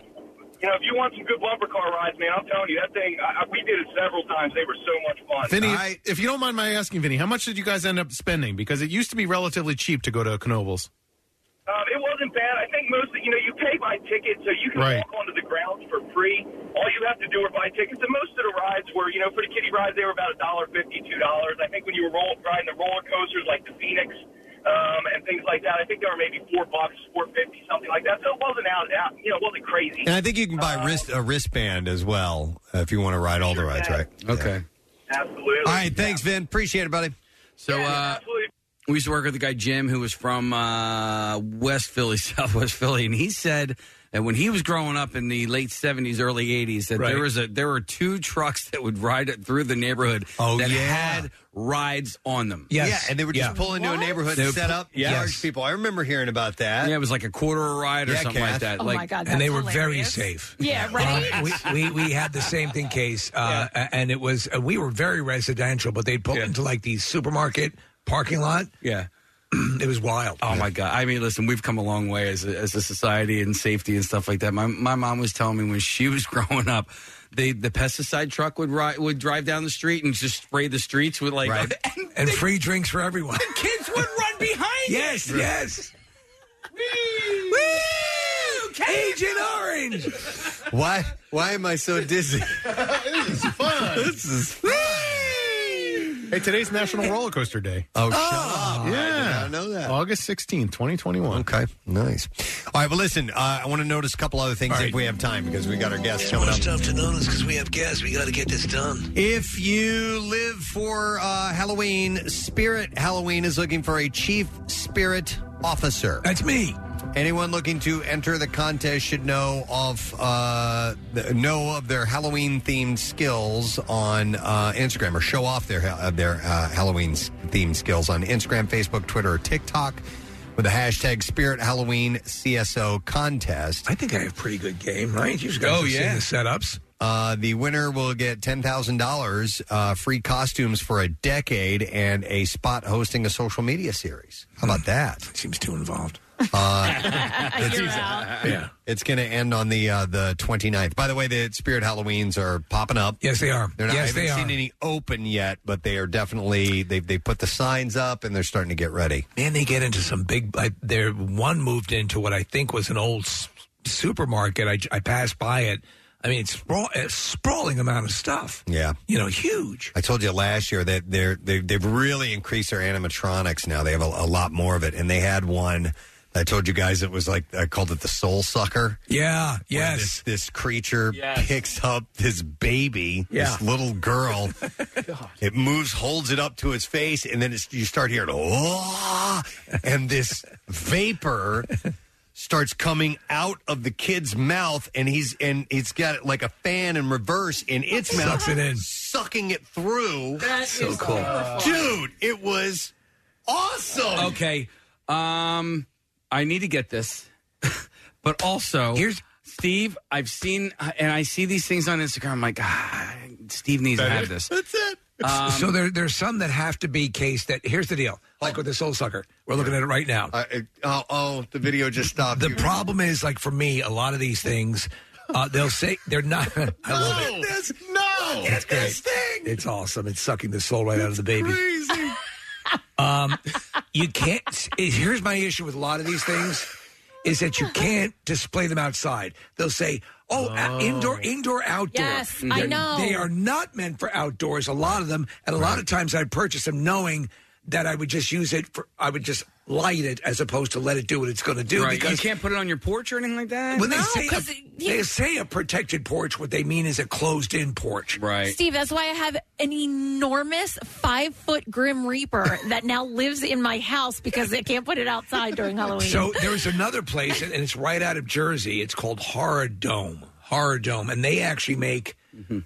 you know, if you want some good bumper car rides, man, I'm telling you, that thing. I, I- we did it several times. They were so much fun. Vinny, if you don't mind my asking, Vinny, how much did you guys end up spending? Because it used to be relatively cheap to go to Knoebels. Um, it wasn't bad. I think mostly, you know, you pay by ticket, so you can Right. walk onto the grounds for free. All you have to do is buy tickets. And most of the rides were, you know, for the kiddie rides, they were about a dollar fifty, two dollars. I think when you were roll, riding the roller coasters like the Phoenix um, and things like that, I think there were maybe four bucks, four fifty, something like that. So it wasn't out, out you know, it wasn't crazy. And I think you can buy wrist a wristband as well uh, if you want to ride all the rides, right? Okay. Absolutely. All right. Thanks, Vin. Appreciate it, buddy. So uh, we used to work with a guy Jim who was from uh, West Philly, Southwest Philly, and he said that when he was growing up in the late seventies, early eighties, that Right. there was a there were two trucks that would ride it through the neighborhood Oh, that yeah. had rides on them. Yes. Yeah, and they would just Yeah. pull into a neighborhood They and would set pu- up yes. large people. I remember hearing about that. Yeah, it was like a quarter a ride or Yeah, something like that. Oh like my god, and they that's were very hilarious. safe. Yeah, right. Uh, we, we we had the same thing case, uh, and it was uh, we were very residential, but they'd pull into like the supermarket parking lot. yeah. It was wild. Oh my god! I mean, listen, we've come a long way as a, as a society and safety and stuff like that. My my mom was telling me when she was growing up, they the pesticide truck would ride would drive down the street and just spray the streets with like Right. and and free drinks for everyone. The kids would run behind yes, it. yes. Woo! Agent Orange. Why? Why am I so dizzy? this is fun. this is fun. Hey, today's National Roller Coaster Day. Oh, shut up. Yeah. I know that. August 16, 2021. Okay, nice. All right, well, listen, uh, I want to notice a couple other things if we have time because we got our guests coming up. stuff to notice because we have guests. We got to get this done. If you live for uh, Halloween, Spirit Halloween is looking for a chief spirit officer. That's me. Anyone looking to enter the contest should know of uh, know of their Halloween themed skills on uh, Instagram or show off their uh, their uh, Halloween themed skills on Instagram, Facebook, Twitter, or TikTok with the hashtag Spirit Halloween CSO contest. I think I have pretty good game, right? You guys Oh, yeah. the setups. Uh, the winner will get ten thousand dollars, uh, free costumes for a decade, and a spot hosting a social media series. How about that? Seems too involved. Uh, it's, Yeah. it's going to end on the uh, the 29th. By the way, the Spirit Halloweens are popping up. Yes, they are. They're not, Yes, I haven't they seen are. any open yet, but they are definitely they they put the signs up and they're starting to get ready. Man, they get into some big. Like, there, one moved into what I think was an old s- supermarket. I, I passed by it. I mean, it's sprawl, a sprawling amount of stuff. Yeah, you know, huge. I told you last year that they're they, they've really increased their animatronics now. They have a, a lot more of it, and they had one. I told you guys it was like I called it the Soul Sucker. Yeah, yes. This, this creature picks up this baby, Yeah. this little girl. it moves, holds it up to its face, and then it's, you start hearing, oh, and this vapor starts coming out of the kid's mouth, and he's and it's got like a fan in reverse in its mouth, Sucks it in. sucking it through. That's So cool. dude. It was awesome. Okay. Um, I need to get this, but also here's Steve. I've seen and I see these things on Instagram. I'm like, ah, Steve needs to have this. That's it. Um, so there, there's some that have to be cased. That here's the deal. Like with the Soul Sucker, we're looking at it right now. oh, oh, the video just stopped. The problem is, like for me, a lot of these things, uh, they'll say they're not. I love it. This, no, It's great. It's awesome. It's sucking the soul right out of the baby. Crazy. Um, you can't. Here's my issue with a lot of these things: is that you can't display them outside. They'll say, "Oh, uh, indoor, indoor, outdoor." Yes, I They're- know. they are not meant for outdoors. A lot of them, and a lot of times, I purchase them knowing that I would just use it for. I would just light it as opposed to let it do what it's going to do. right. You can't put it on your porch or anything like that. when they No, say 'cause a, it- they say a protected porch, what they mean is a closed-in porch. Right. Steve, that's why I have an enormous five foot Grim Reaper that now lives in my house because I can't put it outside during Halloween. So there's another place, and it's right out of Jersey. It's called Horror Dome. Horror Dome, and they actually make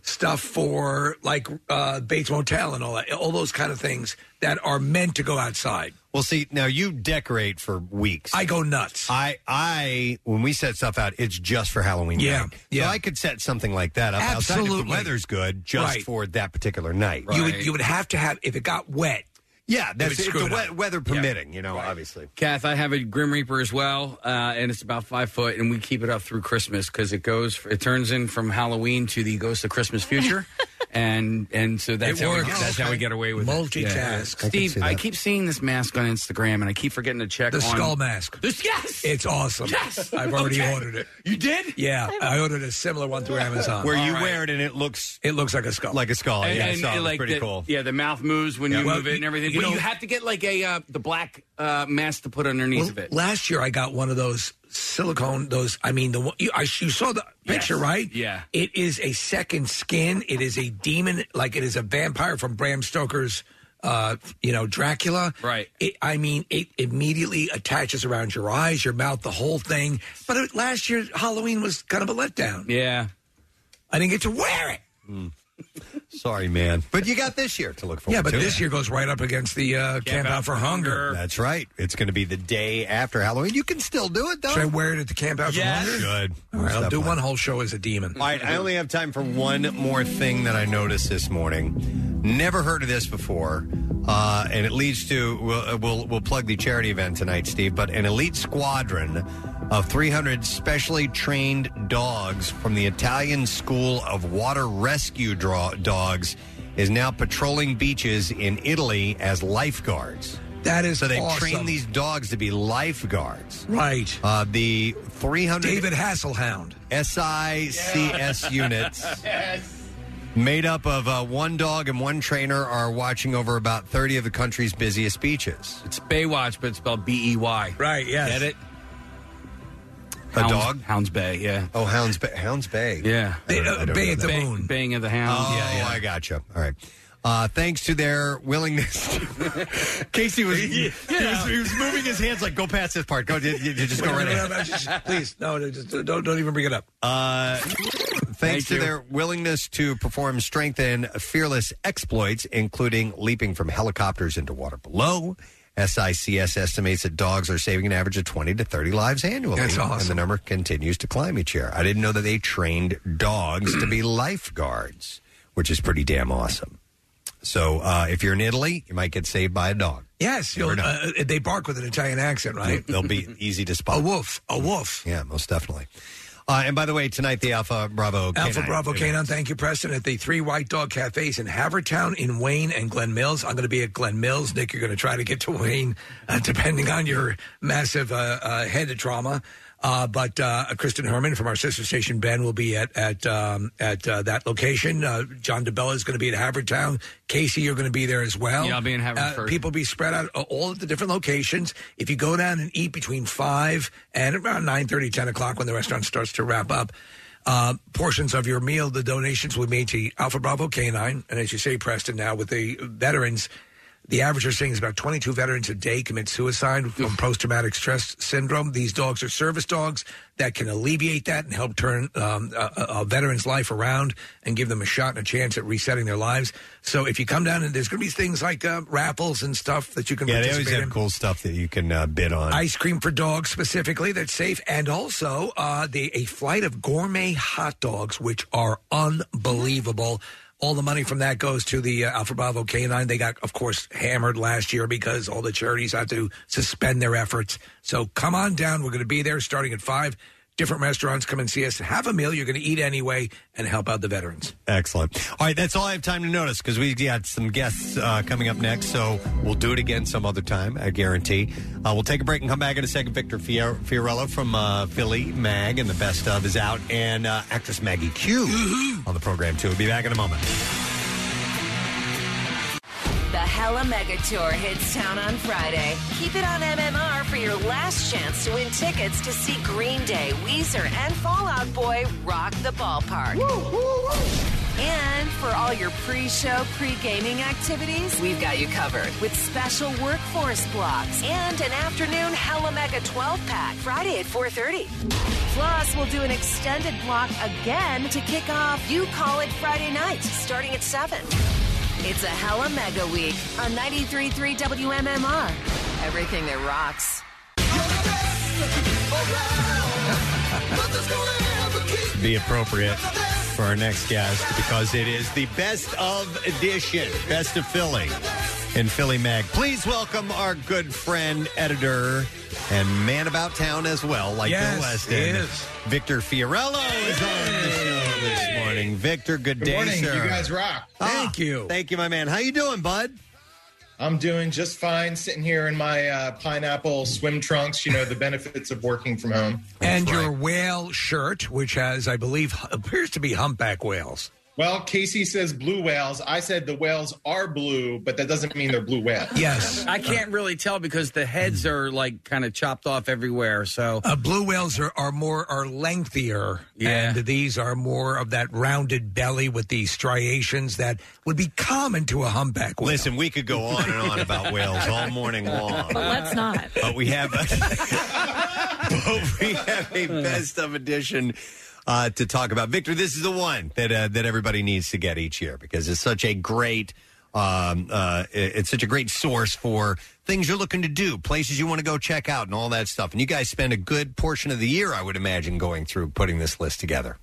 stuff for like uh, Bates Motel and all that, all those kind of things that are meant to go outside. Well, see, now you decorate for weeks. I go nuts. I, I, when we set stuff out, it's just for Halloween. Yeah, night. yeah. So I could set something like that up outside if Absolutely. the weather's good, just Right. for that particular night. You would you would have to have if it got wet. Yeah, that's would if screw the it weather permitting. You know, obviously. Kath, I have a Grim Reaper as well, uh, and it's about five foot, and we keep it up through Christmas because it goes, it turns in from Halloween to the Ghost of Christmas Future, and and so that's It how we, works. that's how we get away with Multitask. it. I Yeah. can Steve, see I, that. keep seeing this mask on Instagram, and I keep forgetting to check The on skull mask. This, yes, It's awesome. Yes. I've already Okay. ordered it. you did. Yeah, I ordered a similar one through Amazon. Where you right. wear it and it looks it looks like a skull. like a skull. And, yeah, I and, saw it. It was like pretty the, cool. Yeah, the mouth moves when you move it and everything. You know- you have to get like a uh, the black uh, mask to put underneath of it. Last year, I got one of those silicone. Those, I mean, the one you, I, you saw the picture, Yes. right? Yeah. It is a second skin. It is a demon, like it is a vampire from Bram Stoker's, uh, you know, Dracula. Right. It, I mean, it immediately attaches around your eyes, your mouth, the whole thing. But it, last year, Halloween was kind of a letdown. Yeah. I didn't get to wear it. Sorry, man. But you got this year to look forward to. Yeah, but to. this year goes right up against the uh, Camp, Out for Hunger. That's right. It's going to be the day after Halloween. You can still do it, though. Should I wear it at the Camp Out Yes. for Hunger? Good. All right, I'll Step do on. one whole show as a demon. All right, I only have time for one more thing that I noticed this morning. Never heard of this before, uh, and it leads to we'll, uh, we'll we'll plug the charity event tonight, Steve. But an elite squadron of 300 specially trained dogs from the Italian School of Water Rescue draw, Dogs is now patrolling beaches in Italy as lifeguards. That is so they awesome. train these dogs to be lifeguards. Right. Uh, the 300 David Hasselhound. SICS units Made up of uh, one dog and one trainer are watching over about 30 of the country's busiest beaches. It's Baywatch, but it's spelled B E Y. Right, yes. Get it? A Hounds- dog? Hounds Bay, yeah. Oh, Hounds Bay. Hounds Bay. Yeah. I don't- I don't know that. Baying- Baying of the Hounds. Oh, yeah, yeah. I gotcha. All right. Uh, thanks to their willingness. Casey was, he, was he was moving his hands like go past this part. Go, you, you just go right ahead. Please, no, no, just don't, don't even bring it up. Uh, Thank thanks to you. their willingness to perform strength and fearless exploits, including leaping from helicopters into water below. SICS estimates that dogs are saving an average of 20 to 30 lives annually. That's awesome. And the number continues to climb each year. I didn't know that they trained dogs to be lifeguards, which is pretty damn awesome. So uh, if you're in Italy, you might get saved by a dog. Yes, you'll, uh, they bark with an Italian accent, right? They'll be easy to spot. A wolf, a wolf. Yeah, most definitely. Uh, and by the way, tonight the Alpha Bravo Alpha K9 Bravo event. Canine, thank you, Preston. At the three White Dog Cafes in Havertown, in Wayne, and Glen Mills. I'm going to be at Glen Mills. Nick, you're going to try to get to Wayne, uh, depending on your massive uh, uh, head trauma. Uh, but uh, Kristen Herman from our sister station, Ben, will be at at um, at uh, that location. Uh, John DeBella is going to be at Havertown. Casey, you're going to be there as well. Yeah, I'll be in Uh, people be spread out uh, all at the different locations. If you go down and eat between five and around 9.30, 10 o'clock when the restaurant starts to wrap up, uh, portions of your meal, the donations will be made to Alpha Bravo Canine. And as you say, Preston, now with the veterans, the average we're seeing is about 22 veterans a day commit suicide from post traumatic stress syndrome. These dogs are service dogs that can alleviate that and help turn um, a, a a veteran's life around and give them a shot and a chance at resetting their lives. So if you come down and there's going to be things like uh, raffles and stuff that you can Yeah, they always participate have in. cool stuff that you can uh, bid on. Ice cream for dogs specifically that's safe, and also uh, the a flight of gourmet hot dogs, which are unbelievable. All the money from that goes to the uh, Alpha Bravo Canine. They got, of course, hammered last year because all the charities had to suspend their efforts. So come on down. We're going to be there starting at five. Different restaurants come and see us. Have a meal you're going to eat anyway, and help out the veterans. Excellent. All right, that's all I have time to notice because we got some guests uh, coming up next. So we'll do it again some other time, I guarantee. Uh, we'll take a break and come back in a second. Victor Fior- Fiorillo from uh, Philly Mag and the best of is out, and uh, actress Maggie Q on the program too. We'll be back in a moment. The Hella Mega Tour hits town on Friday. Keep it on MMR for your last chance to win tickets to see Green Day, Weezer, and Fall Out Boy rock the ballpark. And for all your pre-show, pre-gaming activities, we've got you covered with special workforce blocks and an afternoon Hella Mega 12-pack Friday at 4:30. Plus, we'll do an extended block again to kick off You Call It Friday night, starting at 7. It's a Hella Mega Week on 93.3 WMMR. Everything that rocks. Be appropriate for our next guest because it is the best of edition, best of Philly in Philly Mag. Please welcome our good friend, editor, and man about town as well, like Yes, Bill Weston. is. Victor Fiorillo is on the show this morning. Victor, good, Good day, morning. sir. You guys rock. Thank you. Thank you, my man. How you doing, bud? I'm doing just fine sitting here in my uh, pineapple swim trunks. You know, the benefits of working from home. and your whale shirt, which has, I believe, appears to be humpback whales. Well, Casey says blue whales. I said the whales are blue, but that doesn't mean they're blue whales. Yes. I can't really tell because the heads are like kind of chopped off everywhere. So Uh, blue whales are, are more are lengthier, Yeah. and these are more of that rounded belly with the striations that would be common to a humpback whale. Listen, we could go on and on about whales all morning long. But let's not. But we have, but we have a best of edition uh, to talk about. Victor, this is the one that uh, that everybody needs to get each year because it's such a great. Um, uh, it- it's such a great source for things you're looking to do, places you want to go check out, and all that stuff. And you guys spend a good portion of the year, I would imagine, going through putting this list together.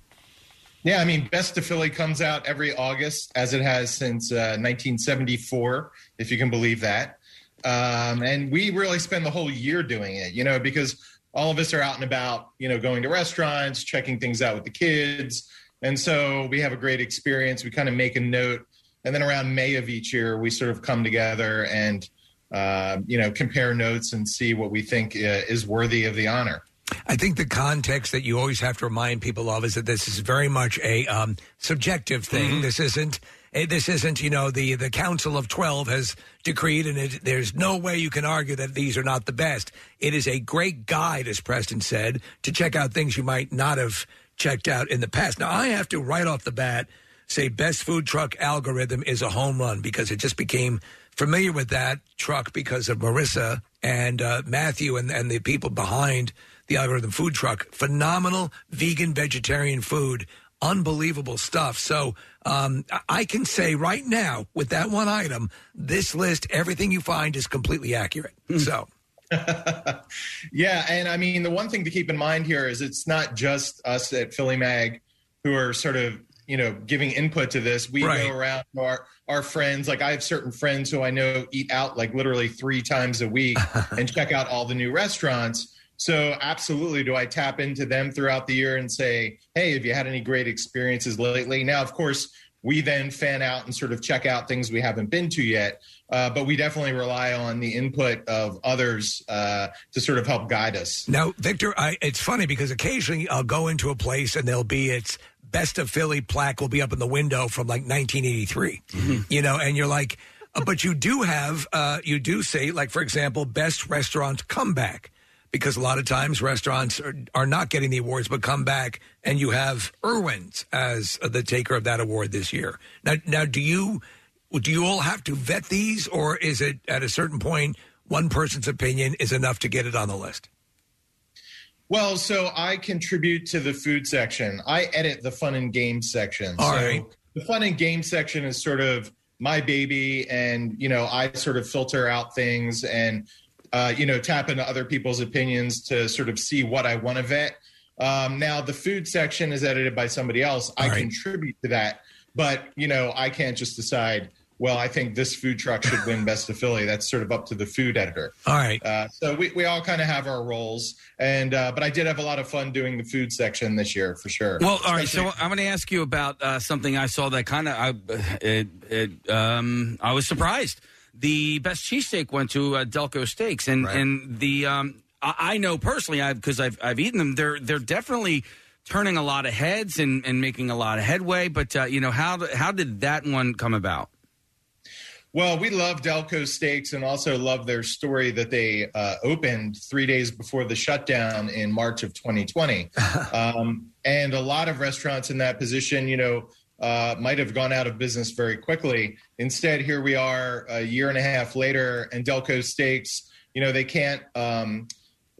Yeah, I mean, Best of Philly comes out every August, as it has since uh, 1974, if you can believe that. Um, and we really spend the whole year doing it, you know, because all of us are out and about, you know, going to restaurants, checking things out with the kids. And so we have a great experience. We kind of make a note. And then around May of each year, we sort of come together and, uh, you know, compare notes and see what we think uh, is worthy of the honor. I think the context that you always have to remind people of is that this is very much a um, subjective thing. This isn't. Eh, This isn't, you know, the the Council of Twelve has decreed, and it, there's no way you can argue that these are not the best. It is a great guide, as Preston said, to check out things you might not have checked out in the past. Now, I have to right off the bat say, best food truck algorithm is a home run because it just became familiar with that truck because of Marissa and uh, Matthew and, and the people behind the algorithm food truck. Phenomenal vegan, vegetarian food. Unbelievable stuff. So um, I- can say right now, with that one item, this list, everything you find is completely accurate. So Yeah, and I mean the one thing to keep in mind here is it's not just us at Philly Mag who are sort of you know giving input to this. We Right. go around our our friends. Like I have certain friends who I know eat out like literally three times a week and check out all the new restaurants. So absolutely, do I tap into them throughout the year and say, "Hey, have you had any great experiences lately?" Now, of course, we then fan out and sort of check out things we haven't been to yet. Uh, but we definitely rely on the input of others uh, to sort of help guide us. Now, Victor, I, it's funny because occasionally I'll go into a place and there'll be its best of Philly plaque will be up in the window from like 1983. You know, and you're like, uh, but you do have, uh, you do say, like for example, best restaurant comeback. Because a lot of times restaurants are, are not getting the awards, but come back, and you have Irwin's as the taker of that award this year. Now, now, do you do you all have to vet these, or is it at a certain point one person's opinion is enough to get it on the list? Well, so I contribute to the food section. I edit the fun and games section. All so right. the fun and games section is sort of my baby, and you know, I sort of filter out things and uh, you know tap into other people's opinions to sort of see what I want to vet. Um, now, the food section is edited by somebody else. I contribute to that, but you know, I can't just decide. Well, I think this food truck should win Best of Philly. That's sort of up to the food editor. All right. Uh, so we, we all kind of have our roles, and uh, but I did have a lot of fun doing the food section this year for sure. Well, all right. So I'm going to ask you about uh, something I saw that kind of I, it, it, um, I was surprised. The best cheesesteak went to uh, Delco Steaks, and and the um, I, I know personally, because I've I've eaten them. They're they're definitely turning a lot of heads and, and making a lot of headway. But uh, you know how th- how did that one come about? Well, we love Delco Steaks and also love their story that they uh, opened three days before the shutdown in March of 2020. um, and a lot of restaurants in that position, you know, uh, might have gone out of business very quickly. Instead, here we are a year and a half later, and Delco Steaks, you know, they can't. Um,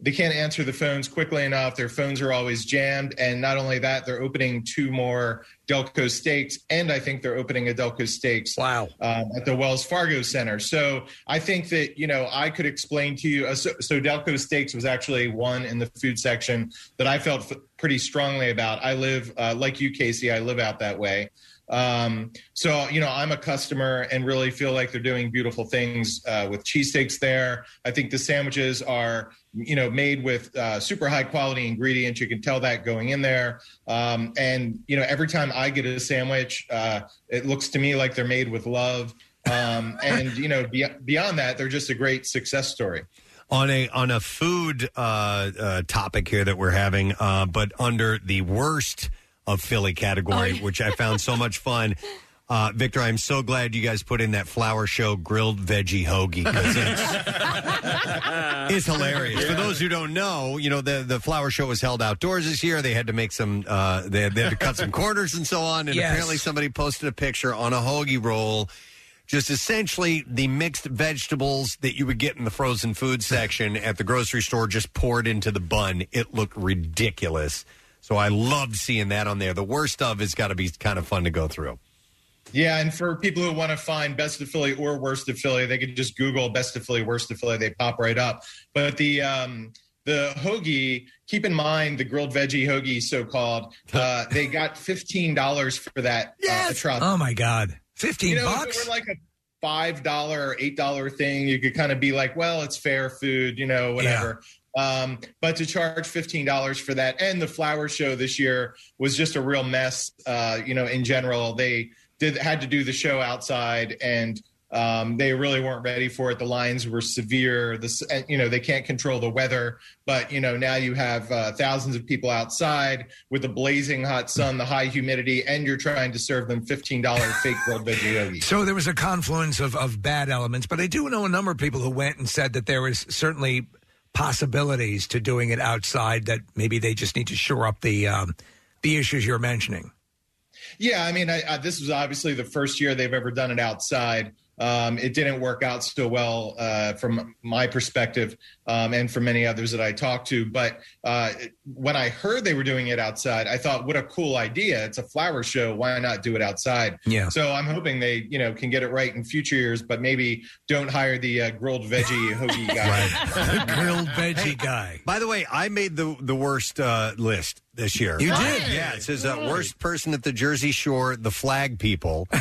they can't answer the phones quickly enough. Their phones are always jammed. And not only that, they're opening two more Delco Steaks. And I think they're opening a Delco Steaks wow. um, at the Wells Fargo Center. So I think that, you know, I could explain to you. Uh, so, so Delco Steaks was actually one in the food section that I felt f- pretty strongly about. I live, uh, like you, Casey, I live out that way. Um, so, you know, I'm a customer and really feel like they're doing beautiful things uh, with cheesesteaks there. I think the sandwiches are, you know, made with uh, super high quality ingredients. You can tell that going in there. Um, and, you know, every time I get a sandwich, uh, it looks to me like they're made with love. Um, and, you know, be- beyond that, they're just a great success story. on a on a food uh, uh, topic here that we're having, uh, but under the worst of Philly category, which I found so much fun. Uh, Victor, I'm so glad you guys put in that flower show grilled veggie hoagie because it's, it's hilarious. For those who don't know, you know the the flower show was held outdoors this year. They had to make some, uh, they, had, they had to cut some corners and so on. And Yes. apparently, somebody posted a picture on a hoagie roll just essentially the mixed vegetables that you would get in the frozen food section at the grocery store just poured into the bun. It looked ridiculous. So I loved seeing that on there. The worst of has got to be kind of fun to go through. Yeah, and for people who want to find best of Philly or worst of Philly, they could just Google best of Philly, worst of Philly. They pop right up. But the um, the hoagie, keep in mind the grilled veggie hoagie, so called. Uh, they got fifteen dollars for that uh, truck. Oh my God, fifteen you know, bucks. If it were like a five dollar or eight dollar thing, you could kind of be like, well, it's fair food, you know, whatever. Um, but to charge fifteen dollars for that, and the flower show this year was just a real mess. Uh, you know, in general, they did had to do the show outside, and Um, they really weren't ready for it. The lines were severe. This, you know, they can't control the weather, but you know, now you have uh, thousands of people outside with the blazing hot sun, the high humidity, and you're trying to serve them fifteen dollar fake grilled veggie. So there was a confluence of, of bad elements, but I do know a number of people who went and said that there was certainly possibilities to doing it outside. That maybe they just need to shore up the um, the issues you're mentioning. Yeah, I mean, I, I, this was obviously the first year they've ever done it outside. Um, it didn't work out so well uh, from my perspective um, and from many others that I talked to. But uh, when I heard they were doing it outside, I thought, what a cool idea. It's a flower show. Why not do it outside? Yeah. So I'm hoping they, you know, can get it right in future years, but maybe don't hire the uh, grilled veggie hoagie guy. grilled veggie guy. By the way, I made the the worst uh, list this year. You did? Yeah, it says uh, worst person at the Jersey Shore, the flag people.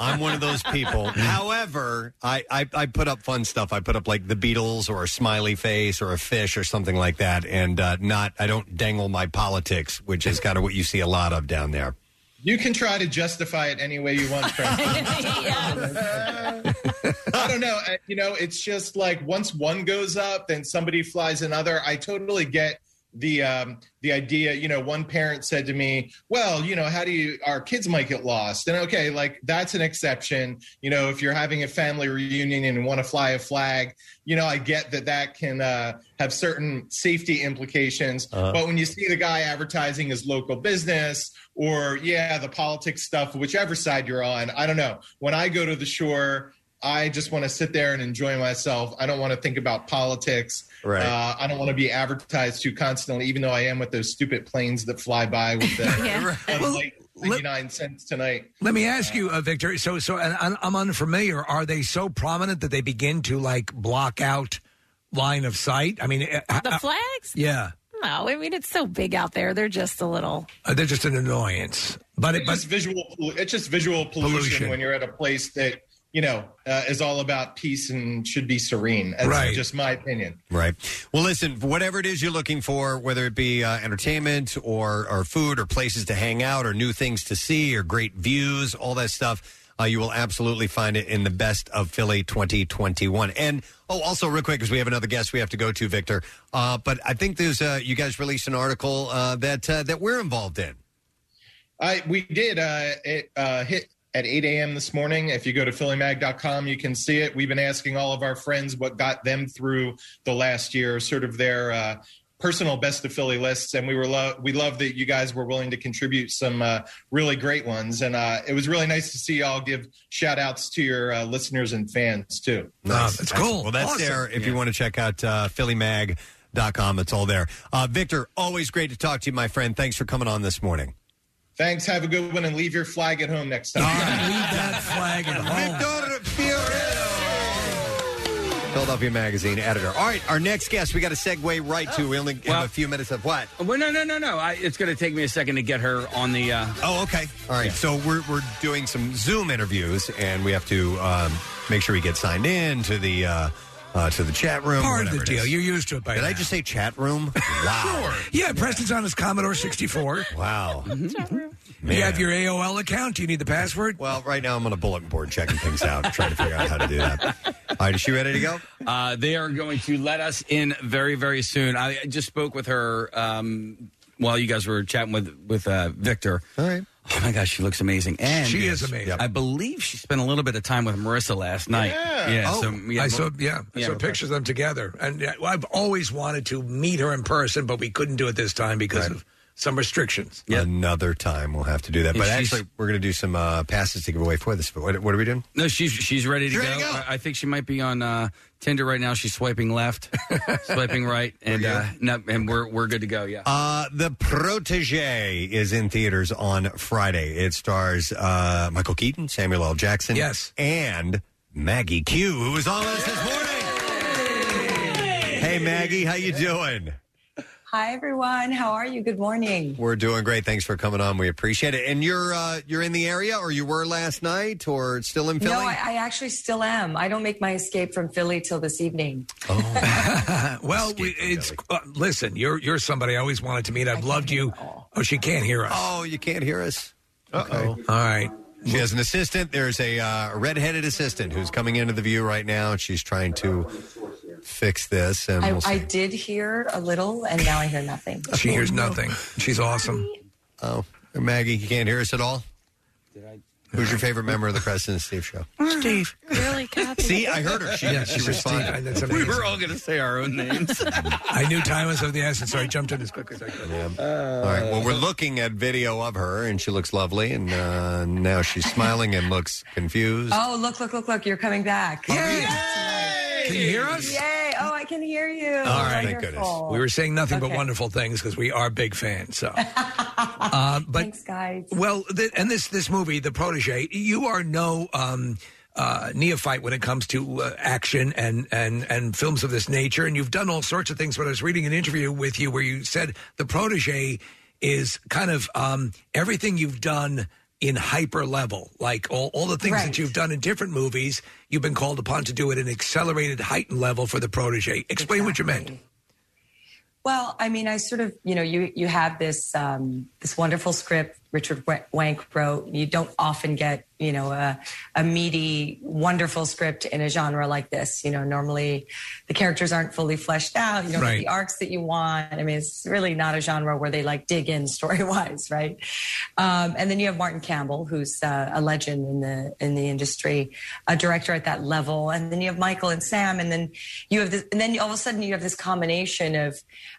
I'm one of those people. However, I, I I put up fun stuff. I put up like the Beatles or a smiley face or a fish or something like that, and uh, not I don't dangle my politics, which is kind of what you see a lot of down there. You can try to justify it any way you want, Frank. I don't know. You know, it's just like once one goes up, then somebody flies another. I totally get the um, the idea. You know, one parent said to me, "Well, you know, how do you? Our kids might get lost." And okay, like that's an exception. You know, if you're having a family reunion and want to fly a flag, you know, I get that that can uh, have certain safety implications. Uh-huh. But when you see the guy advertising his local business or yeah, the politics stuff, whichever side you're on, I don't know. When I go to the shore. I just want to sit there and enjoy myself. I don't want to think about politics. Right. Uh, I don't want to be advertised to constantly, even though I am with those stupid planes that fly by with the Yeah. Well, Light 99 cents tonight. Let me ask you, uh, Victor. So, so, and I'm I'm unfamiliar. Are they so prominent that they begin to like block out line of sight? I mean, uh, The uh, flags? yeah, No, I mean it's so big out there. They're just a little. uh, they're just an annoyance. But it, it's but just visual. It's just visual pollution, Pollution. when you're at a place that you know uh, is all about peace and should be serene. That's Right. just my opinion. Right. Well, listen, whatever it is you're looking for, whether it be uh, entertainment or, or food or places to hang out or new things to see or great views, all that stuff, uh, you will absolutely find it in the best of Philly 2021. And, oh, also, real quick, because we have another guest we have to go to, Victor. Uh, but I think there's, uh, you guys released an article uh, that, uh, that we're involved in. I we did. Uh, it uh, hit at 8 a.m. this morning. If you go to phillymag.com, you can see it. We've been asking all of our friends what got them through the last year, sort of their uh, personal best of Philly lists, and we were lo- we love that you guys were willing to contribute some uh, really great ones, and uh, it was really nice to see y'all give shout outs to your uh, listeners and fans too. Nice. that's cool. Well, that's there if you want to check out uh, phillymag.com. It's all there. Uh, Victor, always great to talk to you, my friend. Thanks for coming on this morning. Thanks. Have a good one, and leave your flag at home next time. leave that flag at home. Philadelphia Magazine editor. All right, our next guest, we got to segue right to. We only have a few minutes of what? Well, no, no, no, no. I, it's going to take me a second to get her on the. Uh, oh, okay. All right. So we're, we're doing some Zoom interviews, and we have to um, make sure we get signed in to the uh, uh, to the chat room. Part of the whatever it deal. is. You're used to it by now. Did I now. just say chat room? Wow. Yeah, Preston's on his Commodore 64. Wow. You have your AOL account. Do you need the password? Well, right now I'm on a bulletin board checking things out, trying to figure out how to do that. All right, is she ready to go? Uh, they are going to let us in very, very soon. I I just spoke with her um, while you guys were chatting with with uh, Victor. All right. Oh my gosh, she looks amazing, and She is amazing. I believe she spent a little bit of time with Marissa last night. Yeah. oh, so, I saw. Yeah, I saw pictures of them together, and uh, I've always wanted to meet her in person, but we couldn't do it this time because of some restrictions. Another time we'll have to do that. And But she's- actually, we're going to do some uh, passes to give away for this. But what, what are we doing? No, she's she's ready to She's go. ready to go. I, I think she might be on uh, Tinder right now. She's swiping left, swiping right, and uh, no, and we're we're good to go. Yeah. Uh, the Protege is in theaters on Friday. It stars uh, Michael Keaton, Samuel L. Jackson, yes, and Maggie Q, who is on us this morning. Hey, Maggie, how you doing? Hi everyone, how are you? Good morning. We're doing great. Thanks for coming on. We appreciate it. And you're uh, you're in the area, or you were last night, or still in Philly? No, I, I actually still am. I don't make my escape from Philly till this evening. Oh well, we, it's uh, listen. You're you're somebody I always wanted to meet. I've loved you. Oh, she can't hear us. Oh, you can't hear us. Uh oh. All right. She has an assistant. There's a uh, redheaded assistant who's coming into the view right now, and she's trying to fix this. And I, we'll. I did hear a little, and now I hear nothing. She hears nothing. She's awesome. Oh, Maggie, you can't hear us at all. Who's your favorite member of the Preston and Steve show? Steve. Really, Kathy? See, I heard her. She, Yeah, she she said Steve. responded. That's We amazing. were all going to say our own names. I knew time was of the essence, so I jumped in as quick as I could. All right. Well, we're looking at video of her, and she looks lovely, and uh, now she's smiling and looks confused. Oh, look, look, look, look! You're coming back. Can you hear us? Yay! Oh, I can hear you. All right, thank goodness. We were saying nothing but Okay. wonderful things because we are big fans. So, uh, but Thanks, guys. well, th- and this this movie, The Protege, you are no um, uh, neophyte when it comes to uh, action and and and films of this nature, and you've done all sorts of things. But I was reading an interview with you where you said The Protege is kind of um, everything you've done in hyper level like all, all the things that you've done in different movies you've been called upon to do at an accelerated heightened level for the protege. Explain what you meant. Well, I mean, I sort of, you know, you you have this um, this wonderful script Richard Wa- Wenk wrote. You don't often get, you know, a, a meaty, wonderful script in a genre like this. You know, normally the characters aren't fully fleshed out. You don't Right. get the arcs that you want. I mean, it's really not a genre where they like dig in story wise, right? Um, and then you have Martin Campbell, who's uh, a legend in the in the industry, a director at that level, and then you have Michael and Sam, and then you have this, and then all of a sudden you have this combination of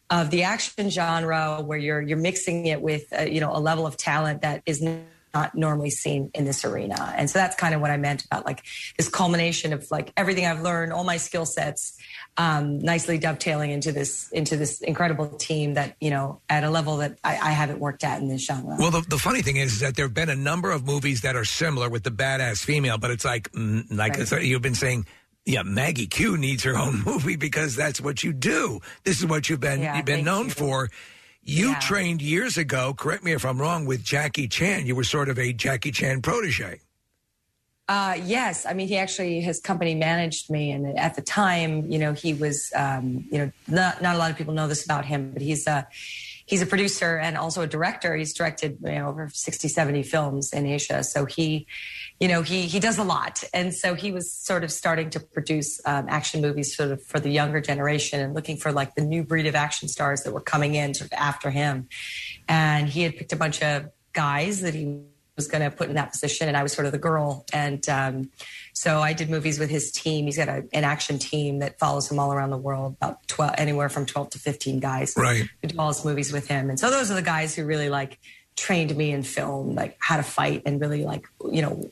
of the action genre where you're you're mixing it with uh, you know a level of talent that is not normally seen in this arena, and so that's kind of what I meant about like this culmination of like everything I've learned, all my skill sets. Um, nicely dovetailing into this into this incredible team that you know at a level that I, I haven't worked at in this genre. Well, the, the funny thing is, is that there have been a number of movies that are similar with the badass female, but it's like, mm, like Right. you've been saying, yeah, Maggie Q needs her own movie because that's what you do. This is what you've been Yeah, you've been thank known you. for. You Yeah. trained years ago. Correct me if I'm wrong. With Jackie Chan, you were sort of a Jackie Chan protege. Uh, yes, I mean he actually his company managed me, and at the time, you know, he was, um, you know, not not a lot of people know this about him, but he's a he's a producer and also a director. He's directed you know over 60, 70 films in Asia, so he, you know, he he does a lot, and so he was sort of starting to produce um, action movies sort of for the younger generation and looking for like the new breed of action stars that were coming in sort of after him, and he had picked a bunch of guys that he was going to put in that position, and I was sort of the girl. And um, so I did movies with his team. He's got a, an action team that follows him all around the world, about twelve, anywhere from twelve to fifteen guys. Right. Who do all his movies with him, and so those are the guys who really like trained me in film, like how to fight, and really like you know.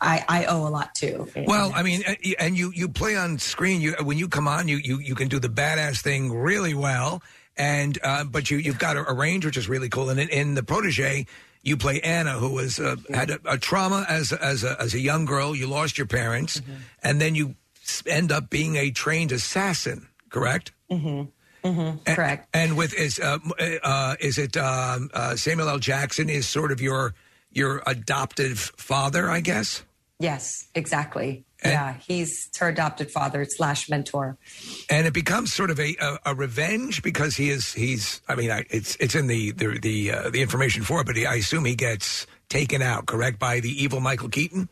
I, I owe a lot too. Well, I mean, and you you play on screen. You when you come on, you you you can do the badass thing really well, and uh, but you you've got a, a range which is really cool. And in, in the protege, you play Anna, who was uh, had a, a trauma as as a, as a young girl. You lost your parents, and then you s- end up being a trained assassin. Correct. Mm-hmm. Mm-hmm. Correct. And with is uh, m- uh, is it um, uh, Samuel L. Jackson is sort of your your adoptive father, I guess. Yes, exactly. yeah, he's her adopted father slash mentor. and it becomes sort of a, a, a revenge because he is he's I mean I, it's it's in the the the, uh, the information for it, but he, I assume he gets taken out correct by the evil Michael Keaton.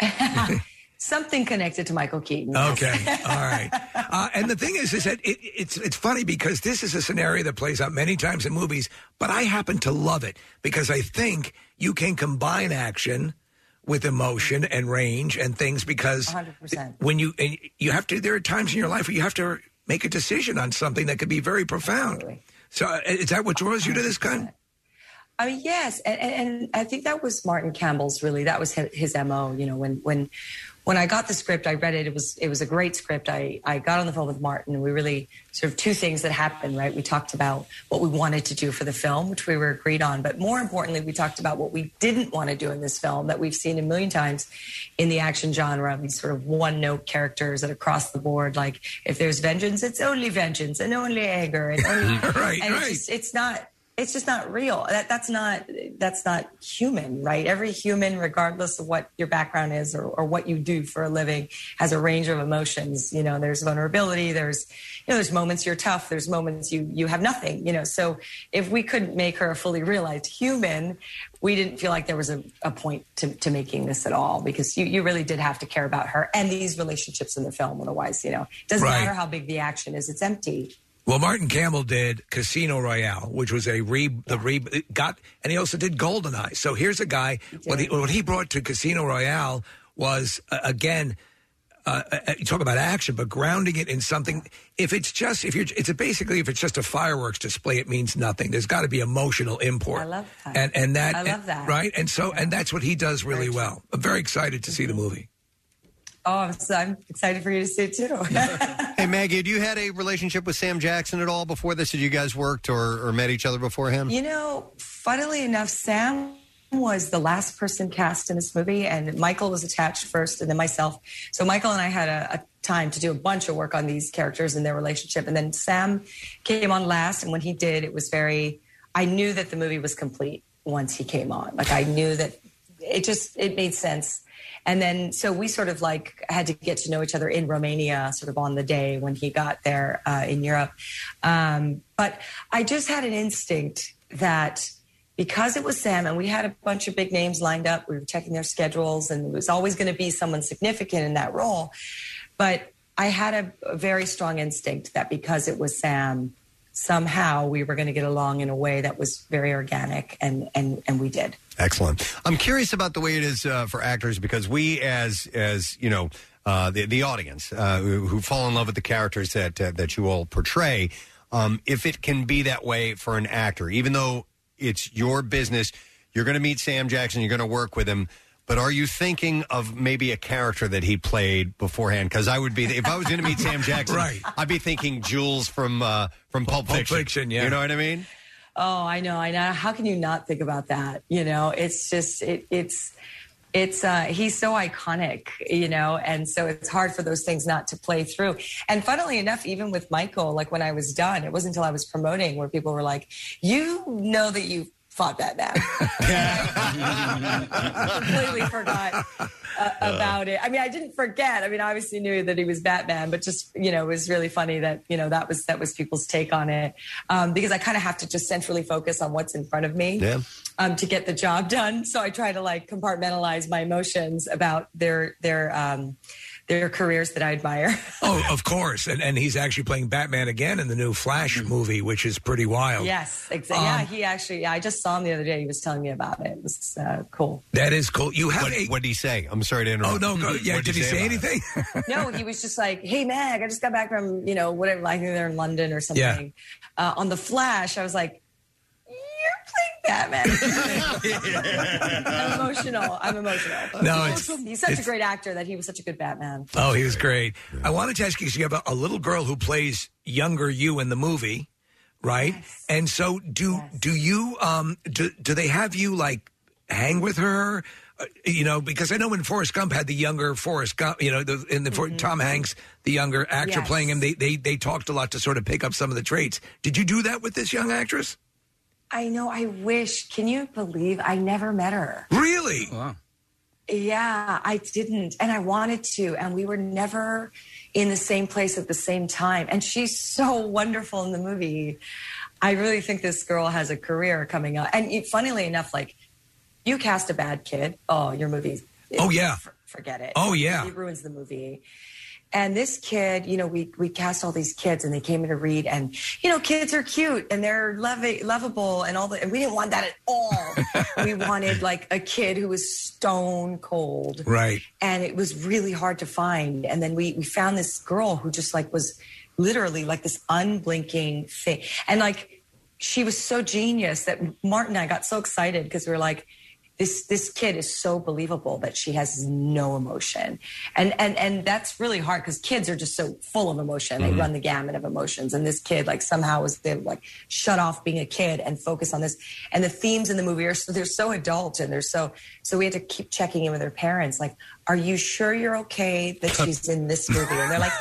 Something connected to Michael Keaton. Okay, all right. Uh, and the thing is, is that it, it's it's funny because this is a scenario that plays out many times in movies, but I happen to love it because I think you can combine action with emotion and range and things because 100%. when you and you have to there are times in your life where you have to make a decision on something that could be very profound so uh, is that what draws you to this kind I mean, yes, and, and, and I think that was Martin Campbell's really that was his, his mo. You know, when when when I got the script, I read it. It was it was a great script. I I got on the phone with Martin, and we really sort of two things that happened. Right, we talked about what we wanted to do for the film, which we were agreed on, but more importantly, we talked about what we didn't want to do in this film that we've seen a million times in the action genre. These sort of one note characters that across the board, like if there's vengeance, it's only vengeance and only anger, and only Right, and right. It's, just, it's not it's just not real. That that's not that's not human, right? Every human, regardless of what your background is or, or what you do for a living, has a range of emotions. You know, there's vulnerability. There's you know, there's moments you're tough. There's moments you you have nothing. You know, so if we couldn't make her a fully realized human, we didn't feel like there was a, a point to, to making this at all because you, you really did have to care about her and these relationships in the film. Otherwise, you know, it doesn't Right. matter how big the action is; it's empty. Well, Martin Campbell did Casino Royale, which was a re the re it got, and he also did Goldeneye. So here's a guy. What he, what he brought to Casino Royale was uh, again. Uh, uh, you talk about action, but grounding it in something. If it's just if you're, it's a basically if it's just a fireworks display, it means nothing. There's got to be emotional import. I love that. and and that I love that. right. And so and that's what he does really well. I'm very excited to see the movie. Oh, I'm, so, I'm excited for you to see it too. Hey, Maggie, had you had a relationship with Sam Jackson at all before this? Had you guys worked or, or met each other beforehand? You know, funnily enough, Sam was the last person cast in this movie, and Michael was attached first, and then myself. So Michael and I had a, a time to do a bunch of work on these characters and their relationship, and then Sam came on last. And when he did, it was very. I knew that the movie was complete once he came on. Like I knew that it just it made sense. And then, so we sort of like had to get to know each other in Romania, sort of on the day when he got there uh, in Europe. Um, but I just had an instinct that because it was Sam and we had a bunch of big names lined up, we were checking their schedules, and it was always going to be someone significant in that role. But I had a, a very strong instinct that because it was Sam, somehow we were going to get along in a way that was very organic, and and and we did. Excellent. I'm curious about the way it is uh, for actors because we, as as you know, uh, the the audience uh, who, who fall in love with the characters that uh, that you all portray, um, if it can be that way for an actor, even though it's your business, you're going to meet Sam Jackson, you're going to work with him. But are you thinking of maybe a character that he played beforehand? Because I would be, if I was going to meet Sam Jackson, Right. I'd be thinking Jules from uh, from Pulp, Pulp Fiction. Fiction, yeah. You know what I mean? Oh, I know, I know. How can you not think about that? You know, it's just it, it's it's uh he's so iconic, you know, and so it's hard for those things not to play through. And funnily enough, even with Michael, like when I was done, it wasn't until I was promoting where people were like, "You know that you fought Batman." I completely forgot uh, about it. I mean, I didn't forget. I mean, I obviously knew that he was Batman, but just you know, it was really funny that you know that was that was people's take on it um, because I kind of have to just centrally focus on what's in front of me Yeah. um, to get the job done. So I try to like compartmentalize my emotions about their their um, their careers that I admire. Oh, of course, and and he's actually playing Batman again in the new Flash movie, which is pretty wild. yes, exactly. Um, yeah, he actually. Yeah, I just saw him the other day. He was telling me about it. It was uh, cool. That is cool. You have what, a. what did he say? I'm sorry to interrupt. Oh no, go, yeah. What'd Did he say about it? anything? no, he was just like, "Hey, Meg, I just got back from you know whatever. Like they're in London or something." Uh, on the Flash, I was like, "You're playing Batman." I'm emotional. I'm emotional. No, it's- he's such a great actor that he was such a good Batman. Oh, he was great. I wanted to ask you because you have a, a little girl who plays younger you in the movie, right? And so, do do you um do do they have you like hang with her? Uh, you know, because I know when Forrest Gump had the younger Forrest Gump, you know, the, in the for Tom Hanks, the younger actor Mm-hmm. Yes. playing him, they, they they talked a lot to sort of pick up some of the traits. Did you do that with this young actress? I know. I wish. Can you believe I never met her? Really? Oh, yeah, I didn't. And I wanted to. And we were never in the same place at the same time. And she's so wonderful in the movie. I really think this girl has a career coming up. And funnily enough, like, you cast a bad kid. Oh, your movie. Oh, yeah. Forget it. Oh, yeah. It ruins the movie. And this kid, you know, we we cast all these kids, and they came in to read, and you know, kids are cute and they're lov- lovable and all that. And we didn't want that at all. we wanted like a kid who was stone cold, Right. and it was really hard to find. And then we we found this girl who just like was literally like this unblinking thing, and like she was so genius that Martin and I got so excited because we were like. This this kid is so believable that she has no emotion, and and and that's really hard because kids are just so full of emotion. They Mhm. run the gamut of emotions, and this kid like somehow was able to like shut off being a kid and focus on this. And the themes in the movie are so they're so adult and they're so so we had to keep checking in with their parents like Are you sure you're okay that she's in this movie? And they're like,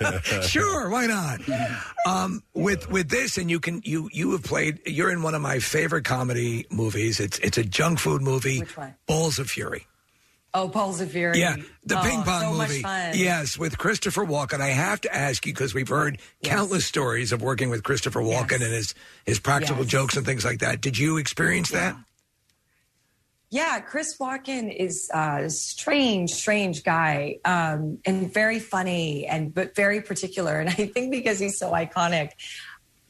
yeah. sure, why not? Um, with with this, and you can you you have played. You're in one of my favorite comedy movies. It's it's a junk food movie. Which one? Balls of Fury. Oh, Balls of Fury. Yeah, the Oh, ping pong so movie. fun. Yes, with Christopher Walken. I have to ask you because we've heard countless stories of working with Christopher Walken and his his practical Yes. jokes and things like that. Did you experience that? Yeah, Chris Walken is a strange, strange guy, um, and very funny, and but very particular. And I think because he's so iconic,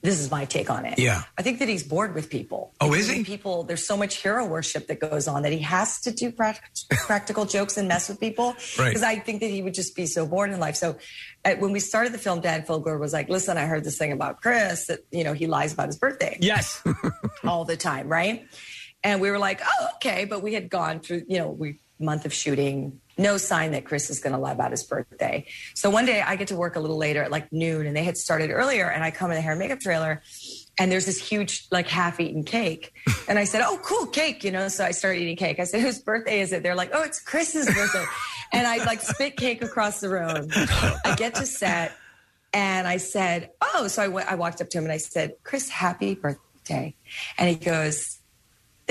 this is my take on it. Yeah. I think that he's bored with people. Oh, is he? People, there's so much hero worship that goes on that he has to do prac- practical jokes and mess with people. Right. Because I think that he would just be so bored in life. So uh, when we started the film, Dan Fogler was like, "Listen, I heard this thing about Chris that you know he lies about his birthday." Yes. all the time, right? And we were like, oh, okay. But we had gone through, you know, we month of shooting, no sign that Chris is going to lie about his birthday. So one day I get to work a little later at like noon, and they had started earlier, and I come in the hair and makeup trailer. And there's this huge, like half-eaten cake, and I said, "Oh, cool cake!" You know. So I started eating cake. I said, "Whose birthday is it?" They're like, "Oh, it's Chris's birthday," and I like spit cake across the room. I get to set, and I said, "Oh," so I went. I walked up to him and I said, "Chris, happy birthday!" And he goes,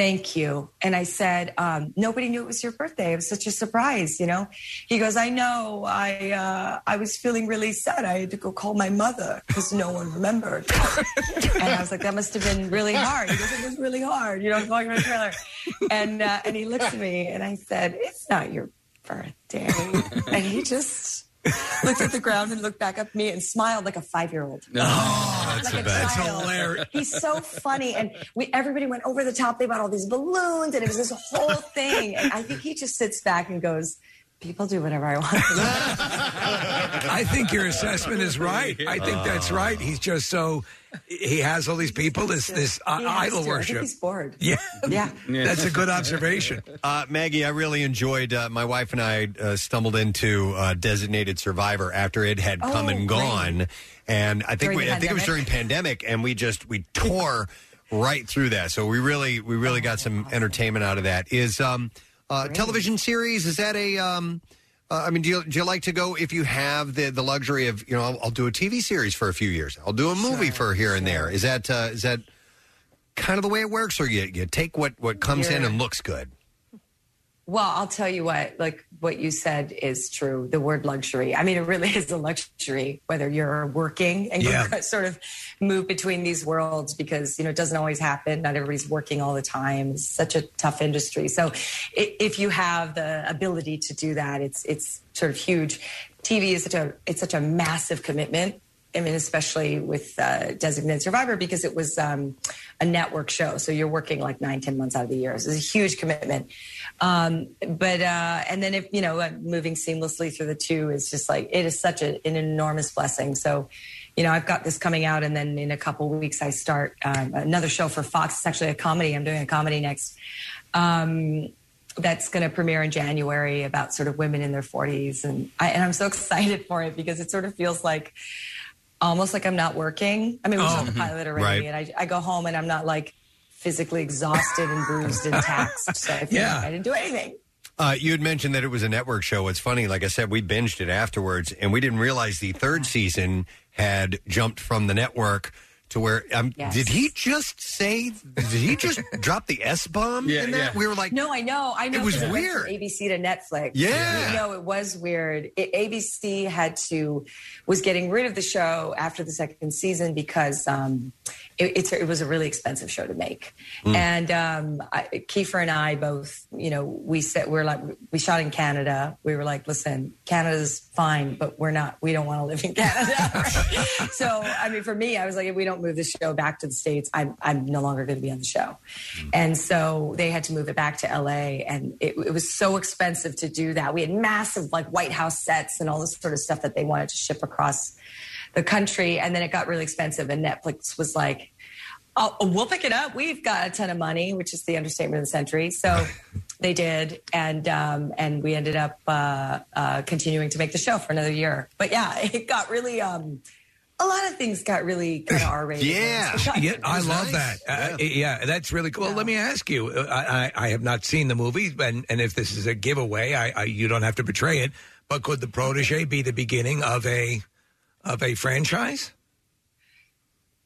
"Thank you." And I said, um, "Nobody knew it was your birthday. It was such a surprise, you know." He goes, "I know. I uh, I was feeling really sad. I had to go call my mother because no one remembered." and I was like, "That must have been really hard." He goes, "It was really hard, you know, going to a trailer." And uh, and he looked at me and I said, "It's not your birthday," and he just. looked at the ground and looked back up at me and smiled like a five-year-old. Oh, that's like a child. hilarious. He's so funny, and we everybody went over the top. They bought all these balloons, and it was this whole thing. And I think he just sits back and goes, "People do whatever I want." I think your assessment is right. I think that's right. He's just so he has all these people. This this uh, He has idol to. I think worship. he's bored. Yeah, yeah. That's a good observation. Uh, Maggie, I really enjoyed. Uh, my wife and I uh, stumbled into uh, Designated Survivor after it had come Oh, and great. gone, and I think During we, the I think it was during pandemic, and we just we tore right through that. So we really we really got some entertainment out of that. Is um, uh, television series? Is that a um, uh, I mean, do you, do you like to go if you have the, the luxury of you know I'll, I'll do a TV series for a few years, I'll do a movie for here and there. Is that uh, is that kind of the way it works, or you you take what what comes in and looks good? Well, I'll tell you what, like what you said is true. The word luxury. I mean, it really is a luxury, whether you're working and Yeah. you sort of move between these worlds because, you know, it doesn't always happen. Not everybody's working all the time. It's such a tough industry. So if you have the ability to do that, it's, it's sort of huge. TV is such a, it's such a massive commitment. I mean, especially with uh, Designated Survivor, because it was um, a network show. So you're working like nine, ten months out of the year. So it's a huge commitment. Um, but, uh, and then if, you know, moving seamlessly through the two is just like, it is such a, an enormous blessing. So, you know, I've got this coming out, and then in a couple weeks, I start um, another show for Fox. It's actually a comedy. I'm doing a comedy next. Um, that's going to premiere in January about sort of women in their 40s, and I, and I'm so excited for it because it sort of feels like almost like I'm not working. I mean, we Oh, saw the pilot already, Right. and I, I go home and I'm not like physically exhausted and bruised and taxed. So I feel Yeah. like I didn't do anything. Uh, you had mentioned that it was a network show. It's funny, like I said, we binged it afterwards, and we didn't realize the third season had jumped from the network to where. Um, Yes. Did he just say? Did he just drop the S bomb in that? We were like, no, I know, I know. It was 'cause went weird. ABC to Netflix. Yeah. no, it was weird. It, ABC had to was getting rid of the show after the second season because um, it, it's it was a really expensive show to make, Mm. and um, I, Kiefer and I both, you know, we said we're like we shot in Canada. We were like, listen, Canada's fine, but we're not. We don't want to live in Canada. so I mean, for me, I was like, if we don't move the show back to the states, I'm I'm no longer going to be on the show. And so they had to move it back to LA, and it, it was so expensive to do that. We had massive like White House sets and all this sort of stuff that they wanted to ship across the country, and then it got really expensive, and Netflix was like. Oh, we'll pick it up. We've got a ton of money, which is the understatement of the century. So they did, and um, and we ended up uh, uh, continuing to make the show for another year. But yeah, it got really um, a lot of things got really kind of R rated. Yeah, yeah, I love that. Uh, yeah. that's really cool. Let me ask you. uh, I, I, I have not seen the movie, and, and if this is a giveaway, I, I you don't have to betray it. But could the protege be the beginning of a of a franchise?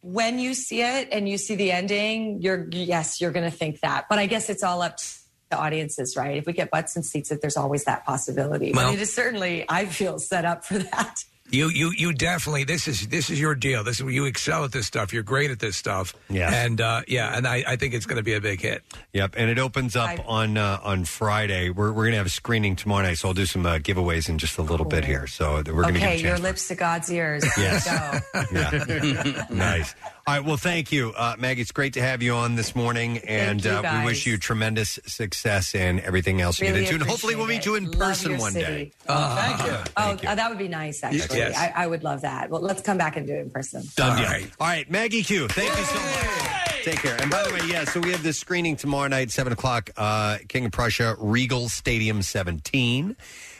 when you see it and you see the ending, you're yes, you're going to think that. But I guess it's all up to the audiences, right? If we get butts and seats, that there's always that possibility. Well- but it is certainly, I feel, set up for that. You you you definitely this is this is your deal. This is you excel at this stuff. You're great at this stuff. Yes. and uh, yeah, and I, I think it's going to be a big hit. Yep, and it opens up on uh, on Friday. We're we're gonna have a screening tomorrow night, so I'll do some uh, giveaways in just a little bit here. So we're gonna okay, give a your chance. lips to God's ears. Yes. Go. nice. All right. Well, thank you, uh, Maggie. It's great to have you on this morning, and you, uh, we guys. wish you tremendous success and everything else you Really get into. And hopefully, we'll meet you in it. Love person your one city. day. Oh, thank you. Oh, uh, that would be nice, actually. Yes. I, I would love that. Well, let's come back and do it in person. Done deal. All right, Maggie Q. Thank you so much. Take care. And by the way, yeah, so we have this screening tomorrow night, seven o'clock, uh, King of Prussia, Regal Stadium 17.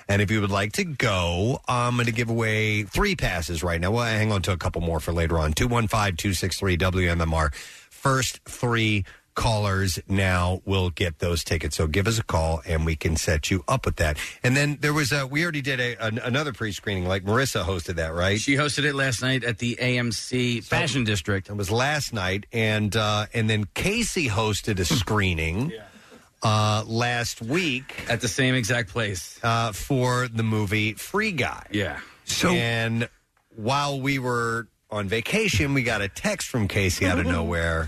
And if you would like to go, I'm going to give away three passes right now. Well, hang on to a couple more for later on. 215 263 WMMR. First three callers now will get those tickets. So give us a call and we can set you up with that. And then there was a, we already did a, an, another pre screening, like Marissa hosted that, right? She hosted it last night at the AMC Fashion District. It was last night, and uh, and then Casey hosted a screening uh, last week at the same exact place uh, for the movie Free Guy. Yeah. So and while we were on vacation, we got a text from Casey out of nowhere,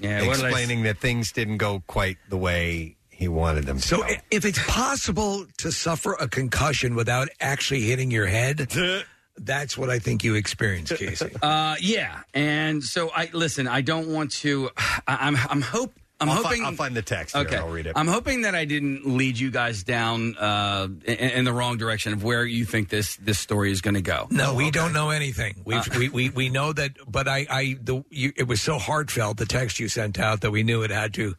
Yeah, what did I explaining that things didn't go quite the way he wanted them. to So go. i- if it's possible to suffer a concussion without actually hitting your head, that's what I think you experienced, Casey. Uh, yeah, and so I listen. I don't want to. I, I'm. I'm hope. I'm I'll fi- hoping. I'll find the text here Okay, and I'll read it. I'm hoping that I didn't lead you guys down uh, in, in the wrong direction of where you think this this story is going to go. No, we don't know anything. We Uh, we, we we know that, but I I the you, it was so heartfelt the text you sent out that we knew it had to,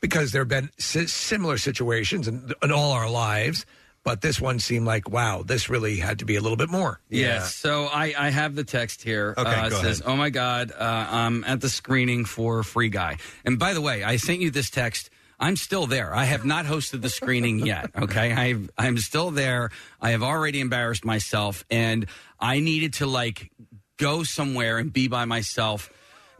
because there have been si- similar situations in, in all our lives, but this one seemed like wow, this really had to be a little bit more. Yes. So I, I have the text here. Okay, uh, it go says, ahead. "Oh my God, uh, I'm at the screening for Free Guy." And by the way, I sent you this text. I'm still there. I have not hosted the screening yet. Okay, I I'm still there. I have already embarrassed myself, and I needed to like go somewhere and be by myself,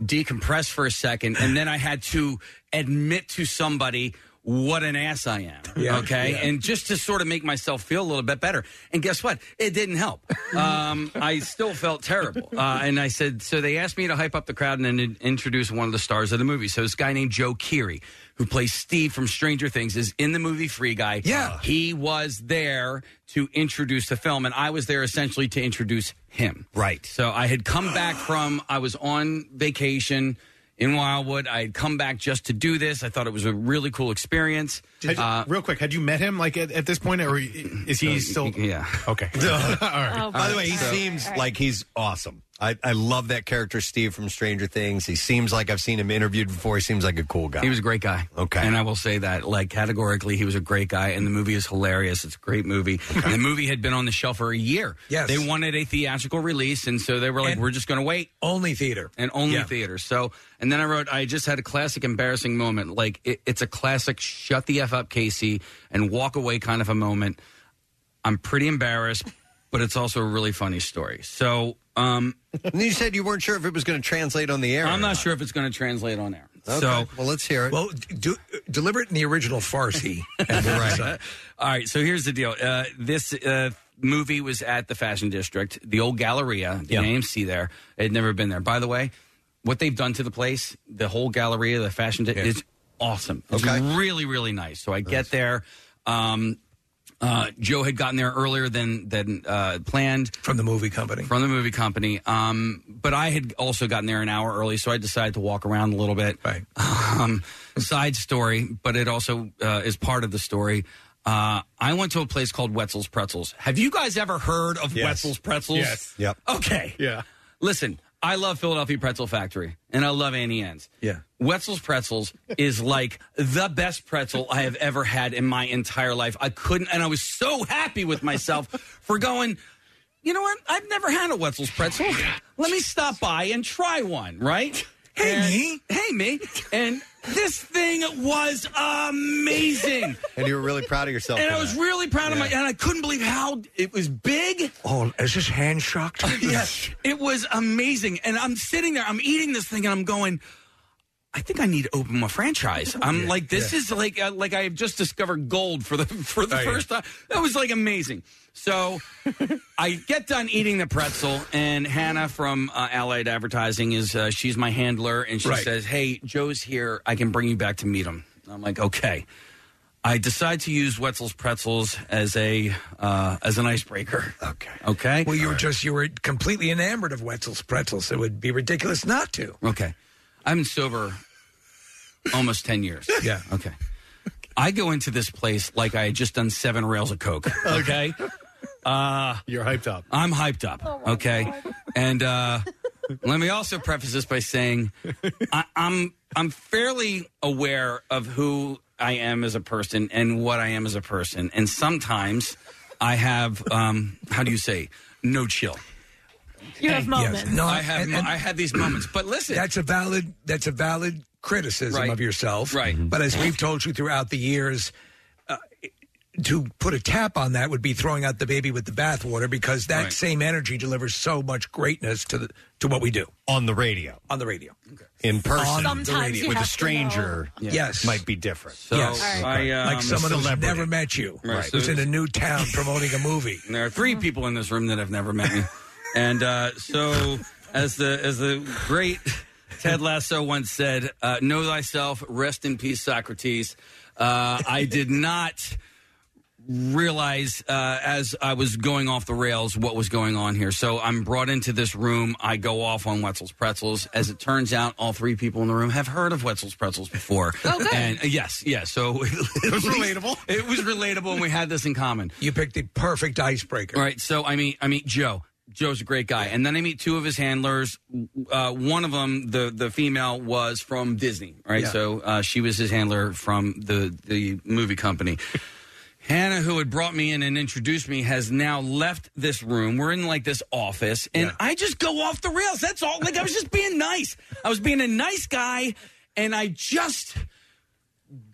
decompress for a second, and then I had to admit to somebody what an ass I am. Yeah, okay, yeah. and just to sort of make myself feel a little bit better. And guess what? It didn't help. Um, I still felt terrible. Uh, and I said, so they asked me to hype up the crowd and then introduce one of the stars of the movie. So this guy named Joe Keery, who plays Steve from Stranger Things, is in the movie Free Guy. Yeah. He was there to introduce the film, and I was there essentially to introduce him. Right. So I had come back from, I was on vacation in Wildwood. I had come back just to do this. I thought it was a really cool experience. Had- Uh, real quick, had you met him like at, at this point, or is he still? Yeah. Okay. All right. Oh, By the way, he So- seems like he's awesome. I, I love that character, Steve from Stranger Things. He seems like I've seen him interviewed before. He seems like a cool guy. He was a great guy. Okay. And I will say that, like, categorically, he was a great guy, and the movie is hilarious. It's a great movie. And the movie had been on the shelf for a year. Yes. They wanted a theatrical release, and so they were like, And we're just going to wait. Only theater. And only Yeah. theater. So, and then I wrote, I just had a classic embarrassing moment. Like, it, it's a classic shut the F up, Casey, and walk away kind of a moment. I'm pretty embarrassed, but it's also a really funny story. So, um, and you said you weren't sure if it was going to translate on the air. I'm not sure if it's going to translate on air. Okay. So, well, let's hear it. Well, do, deliver it in the original Farsi. right. All right. So here's the deal. Uh, this uh, movie was at the Fashion District, the old Galleria, the Yeah. AMC there. It had never been there. By the way, what they've done to the place, the whole Galleria, the Fashion District, is awesome. It's Okay. really, really nice. So I get there. Um, uh, Joe had gotten there earlier than than uh, planned from the movie company. From the movie company, um, but I had also gotten there an hour early, so I decided to walk around a little bit. Right. Um, side story, but it also uh, is part of the story. Uh, I went to a place called Wetzel's Pretzels. Have you guys ever heard of Yes. Wetzel's Pretzels? Yes. Yep. Okay. Yeah. Listen, I love Philadelphia Pretzel Factory, and I love Auntie Anne's. Yeah. Wetzel's Pretzels is like the best pretzel I have ever had in my entire life. I couldn't, and I was so happy with myself for going. you know what? I've never had a Wetzel's pretzel. Let me stop by and try one, right? Hey, me. Hey, me. And this thing was amazing. And you were really proud of yourself. And I was that. really proud of my, and I couldn't believe how it was big. Oh, is this hand shocked? yes, it was amazing. And I'm sitting there, I'm eating this thing, and I'm going. I think I need to open my franchise. I'm like, this yeah. is like, uh, like I have just discovered gold for the for the Oh, yeah. first time. That was like amazing. So I get done eating the pretzel, and Hannah from uh, Allied Advertising is uh, she's my handler, and she Right. says, "Hey, Joe's here. I can bring you back to meet him." I'm like, "Okay." I decide to use Wetzel's pretzels as a uh, as an icebreaker. Okay. Okay. Well, you were just you were completely enamored of Wetzel's pretzels. It would be ridiculous not to. Okay. I've been sober almost 10 years. Yeah. Okay. I go into this place like I had just done seven rails of Coke. Okay. Uh, You're hyped up. I'm hyped up. okay. And uh, let me also preface this by saying I, I'm I'm fairly aware of who I am as a person and what I am as a person. And sometimes I have um, how do you say no chill. You have moments. Yes. No, I have and- and- I had these moments. But listen, That's a valid. That's a valid criticism Right. of yourself. Right. But as we've told you throughout the years, uh, to put a tap on that would be throwing out the baby with the bathwater because that Right. same energy delivers so much greatness to the to what we do on the radio. On the radio. in person On the Sometimes radio. you with a have to stranger. know. Yes. might be different. So yes. I, um, like someone who's celebrity. never met you, Right. who's in a new town promoting a movie. And there are three people in this room that have never met me. and uh, so, as the as the great Ted Lasso once said, uh, "Know thyself, rest in peace, Socrates." Uh, I did not realize uh, as I was going off the rails what was going on here. So I'm brought into this room. I go off on Wetzel's Pretzels. As it turns out, all three people in the room have heard of Wetzel's Pretzels before. Oh, good. And uh, yes, yes. So it was relatable. It was relatable, and we had this in common. You picked the perfect icebreaker. Right. So I mean, I meet Joe. Joe's a great guy, and then I meet two of his handlers. Uh, one of them, the the female, was from Disney. Right. Yeah. So uh, she was his handler from the the movie company. Hannah, who had brought me in and introduced me, has now left this room. We're in like this office, and I just go off the rails. That's all. Like I was just being nice. I was being a nice guy, and I just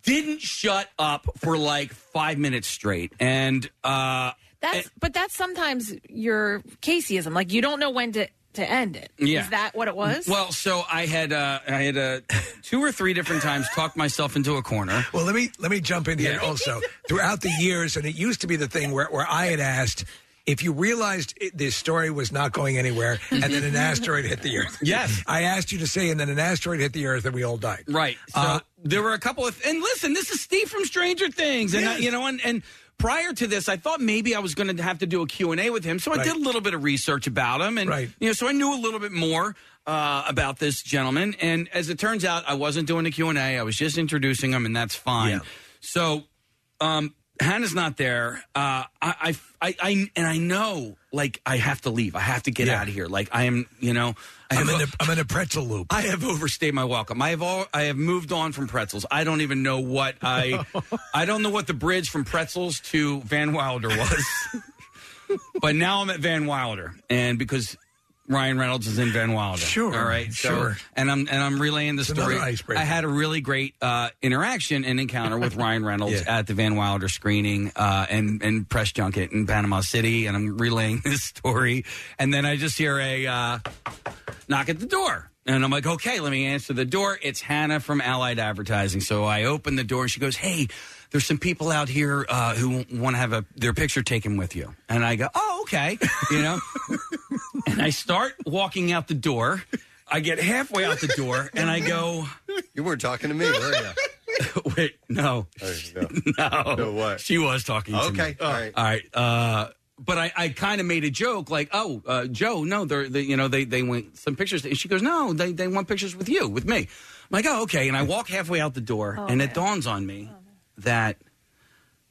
didn't shut up for like five minutes straight. And uh, That's but that's sometimes your Caseyism. Like you don't know when to to end it. Yeah. Is that what it was? Well, so I had uh, I had uh, two or three different times talked myself into a corner. Well, let me let me jump in here Yeah. also. Throughout the years, and it used to be the thing where, where I had asked if you realized it, this story was not going anywhere, and then an asteroid hit the Earth. Yes. I asked you to say, and then an asteroid hit the Earth, and we all died. Right. So Uh, there were a couple of and listen, this is Steve from Stranger Things, and I, Yes. you know, and and. Prior to this, I thought maybe I was going to have to do a Q&A with him. So I Right. did a little bit of research about him. And, Right. you know, so I knew a little bit more uh, about this gentleman. And as it turns out, I wasn't doing a Q&A. I was just introducing him, and that's fine. Yeah. So um, Hannah's not there. Uh, I, I, I, I, and I know, like, I have to leave. I have to get Yeah. out of here. Like, I am, you know, I'm I've- in, a, I'm in a pretzel loop. I have overstayed my welcome. I have all. I have moved on from pretzels. I don't even know what I. I don't know what the bridge from pretzels to Van Wilder was. but now I'm at Van Wilder, and because Ryan Reynolds is in Van Wilder. Sure, All right. So- sure. and I'm and I'm relaying the story. I had a really great uh, interaction and encounter with Ryan Reynolds Yeah. at the Van Wilder screening uh, and and press junket in Panama City, and I'm relaying this story, and then I just hear a uh, knock at the door. And I'm like, okay, let me answer the door. It's Hannah from Allied Advertising. So I open the door and she goes, hey, there's some people out here uh, who want to have a, their picture taken with you. And I go, oh, okay. You know? and I start walking out the door. I get halfway out the door and I go, You weren't talking to me, were you? wait, no. no. No, what? She was talking to me. Okay, all right. All right. Uh, but I, I kind of made a joke like, oh, uh, Joe, no, they're, they, you know, they, they want some pictures. And she goes, no, they, they want pictures with you, with me. I'm like, oh, okay. And I walk halfway out the door, Oh, and it man. dawns on me that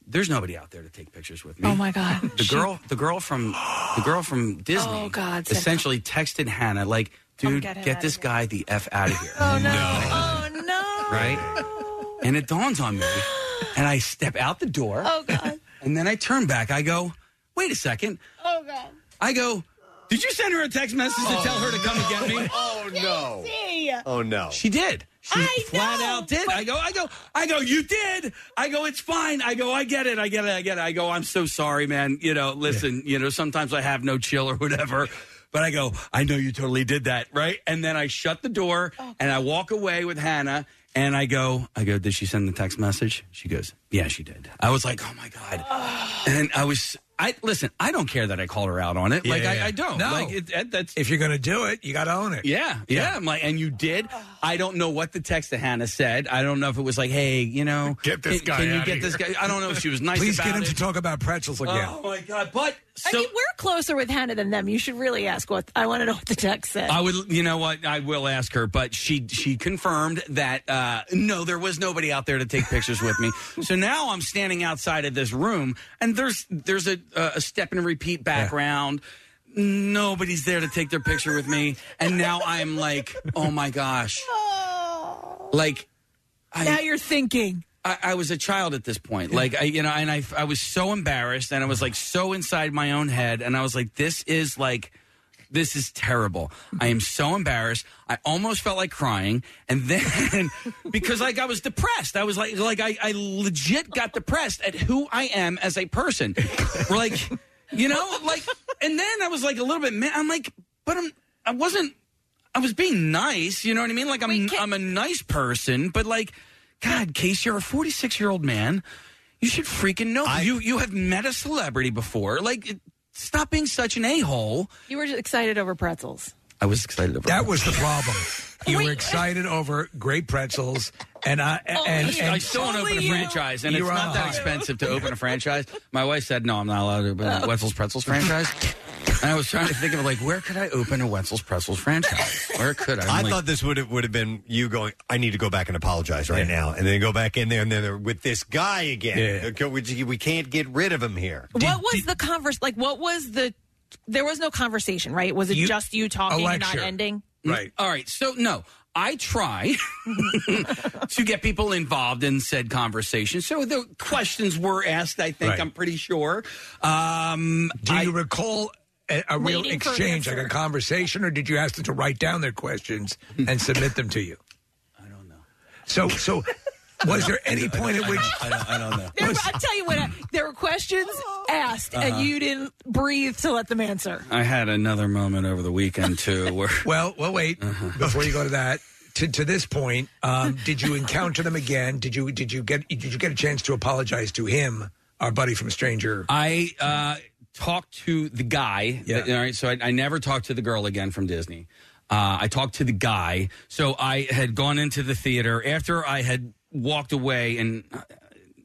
there's nobody out there to take pictures with me. oh my god. The girl, the girl from, the girl from Disney, Oh, God, said- essentially texted Hannah like, dude, get him get outta this here." guy the f out of here. Oh no. Oh no. right? And it dawns on me, and I step out the door, Oh god. and then I turn back. I go, wait a second. Oh god. I go, did you send her a text message to tell her to come and get me? Oh no! Oh no! She did. She flat out did. I go, I go, I go, you did. I go, it's fine. I go, I get it. I get it. I get it. I go, I'm so sorry, man. You know, listen, you know, sometimes I have no chill or whatever. But I go, I know you totally did that, right? And then I shut the door and I walk away with Hannah and I go, I go, did she send the text message? She goes, yeah, she did. I was like, oh my God. And I was, I listen, I don't care that I called her out on it. like, I. I don't. No. Like, it, that- that's. If you're going to do it, you got to own it. Yeah, yeah. I'm like, and you did. I don't know what the text to Hannah said. I don't know if it was like, hey, you know, Get this can, guy Can you outta get this here. guy? I don't know if she was nice. Please about get him it. to talk about pretzels again. Oh my god! But I mean, we're closer with Hannah than them. You should really ask what I want to know what the text said. I would, you know what? I will ask her, but she she confirmed that uh, no, there was nobody out there to take pictures with me. So now I'm standing outside of this room, and there's there's a a step and repeat background. Nobody's there to take their picture with me, and now I'm like, oh my gosh, like. I, now you're thinking. I, I was a child at this point. Like, I, you know, and I, I was so embarrassed and I was like so inside my own head. And I was like, this is like, this is terrible. I am so embarrassed. I almost felt like crying. And then because like I was depressed, I was like, like I, I legit got depressed at who I am as a person. like, you know, like, and then I was like a little bit mad. I'm like, but I'm, I wasn't, I was being nice. You know what I mean? Like I'm, I'm a nice person, but like, God, Case, you're a 46 year old man. You should freaking know. you you have met a celebrity before. Like, it- stop being such an a hole. You were just excited over pretzels. I was excited over That was the problem. You were excited over great pretzels, and I oh, and, and, I still want to open a franchise, and You it's not that expensive to open a franchise. My wife said, "No, I'm not allowed to open a Wetzel's Pretzels franchise." And I was trying to think of like, where could I open a Wetzel's Pretzels franchise? Where could I? I'm I like, thought this would have would have been you going. I need to go back and apologize right now, and then go back in there, and then they're with this guy again. Okay, We, we can't get rid of him here. what was the converse? Like, what was the? There was no conversation, right? Was it You- just you talking and not lecture. ending? Right. All right. So no, I try to get people involved in said conversation. So the questions were asked. I think Right. I'm pretty sure. Um, Do you recall a, a real Waiting for an exchange, like a answer. conversation, or did you ask them to write down their questions and submit them to you? I don't know. So, so was there any point at which I don't, I don't know. There, were- I tell you what, there were questions asked, Uh-huh. and you didn't breathe to let them answer. I had another moment over the weekend too, where Well, well, wait before you go to that. To, to this point, um, did you encounter them again? Did you did you get did you get a chance to apologize to him, our buddy from Stranger? I uh, talked to the guy. Yeah. all right. So I, I never talked to the girl again from Disney. Uh, I talked to the guy. So I had gone into the theater after I had walked away and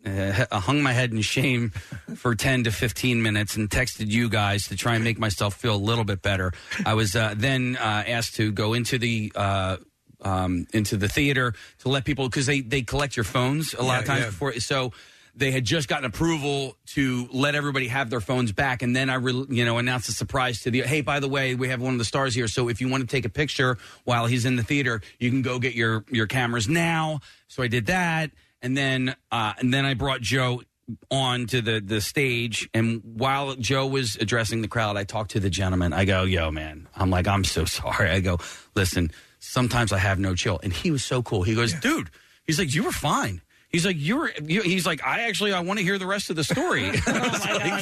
uh, hung my head in shame for 10 to 15 minutes and texted you guys to try and make myself feel a little bit better. I was uh, then uh, asked to go into the. Uh, um, into the theater to let people because they they collect your phones a lot Yeah, of times yeah. before so they had just gotten approval to let everybody have their phones back. And then i re- you know announced a surprise to the hey by the way we have one of the stars here. So if you want to take a picture while he's in the theater you can go get your your cameras now. So i did that. And then uh and then i brought joe on to the the stage. And while joe was addressing the crowd i talked to the gentleman. I go yo man. I'm like i'm so sorry. I go listen sometimes i have no chill. And he was so cool. He goes dude he's like you were fine He's like, you're. You, he's like, I actually, I want to hear the rest of the story.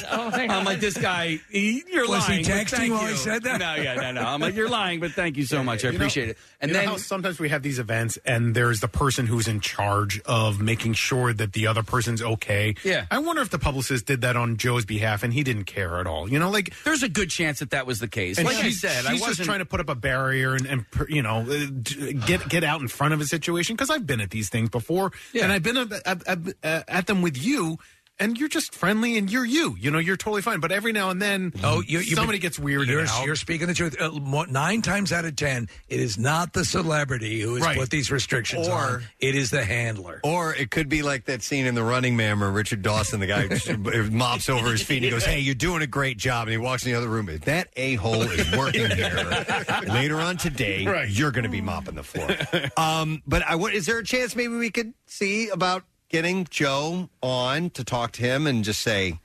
Oh my I'm like, this guy, he, you're Was he lying. but texting thank while he you. said that? No, yeah, no, no. I'm like, you're lying, but thank you so much. I You know- appreciate it. And you know then how sometimes we have these events, and there's the person who's in charge of making sure that the other person's okay. Yeah. I wonder if the publicist did that on Joe's behalf, and he didn't care at all. You know, like there's a good chance that that was the case. And like I she's- said, I she's wasn't just trying to put up a barrier and, and per- you know, uh, d- get get out in front of a situation because I've been at these things before, and I've been at, at, at, at them with you. And you're just friendly, and you're you. You know, you're totally fine. But every now and then, Oh, you, you, somebody gets weird. you're, out. You're speaking the truth. Uh, mo- nine times out of ten, it is not the celebrity who has Right. put these restrictions Or- on. It is the handler. Or it could be like that scene in The Running Man where Richard Dawson, the guy, mops over his feet. And he goes, "Hey, you're doing a great job." And he walks in the other room. If that a hole is working here later on today, you're going to be mopping the floor. Um, but I, wa- is there a chance maybe we could see about getting Joe on to talk to him and just say,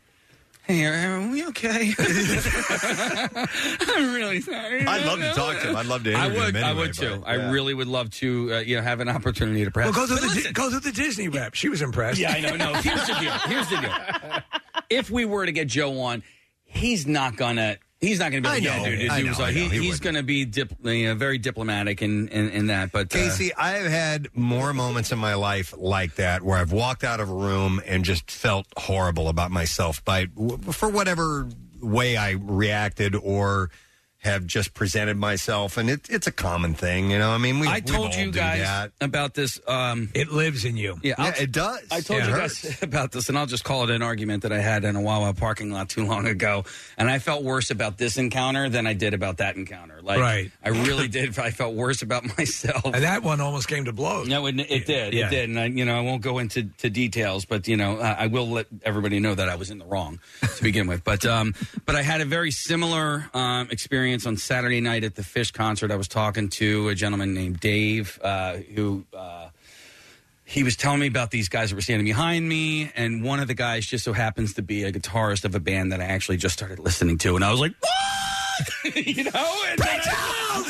Hey, are we okay? I'm really sorry. I'd love to talk to him. I'd love to I interview would. him I anyway, would too. but, I yeah. really would love to, uh, you know, have an opportunity to Well, press. go through But the Di- listen. go through the Disney rep. She was impressed. Yeah, I know. No, here's the deal. Here's the deal. If we were to get Joe on, he's not gonna. He's not going to be I like, yeah, know. dude. I know, was like, know. he, He he's going to be dip, you know, very diplomatic in, in, in that. But uh, Casey, I've had more moments in my life like that where I've walked out of a room and just felt horrible about myself by for whatever way I reacted or have just presented myself, and it, it's a common thing, you know. I mean, we I we've told all you do guys that. about this. Um, it lives in you. Yeah, Yeah, I'll- it does. I told Yeah, you it guys about this, and I'll just call it an argument that I had in a Wawa parking lot too long ago. And I felt worse about this encounter than I did about that encounter. Like, Right. I really did. I felt worse about myself. And that one almost came to blows. No, it, it did. Yeah. It did. And I, you know, I won't go into to details, but you know, I, I will let everybody know that I was in the wrong to begin with. But um, but I had a very similar um, experience on Saturday night at the Phish concert. I was talking to a gentleman named Dave uh, who. Uh, he was telling me about these guys that were standing behind me, and one of the guys just so happens to be a guitarist of a band that I actually just started listening to, and I was like, "What?" you know, and then I-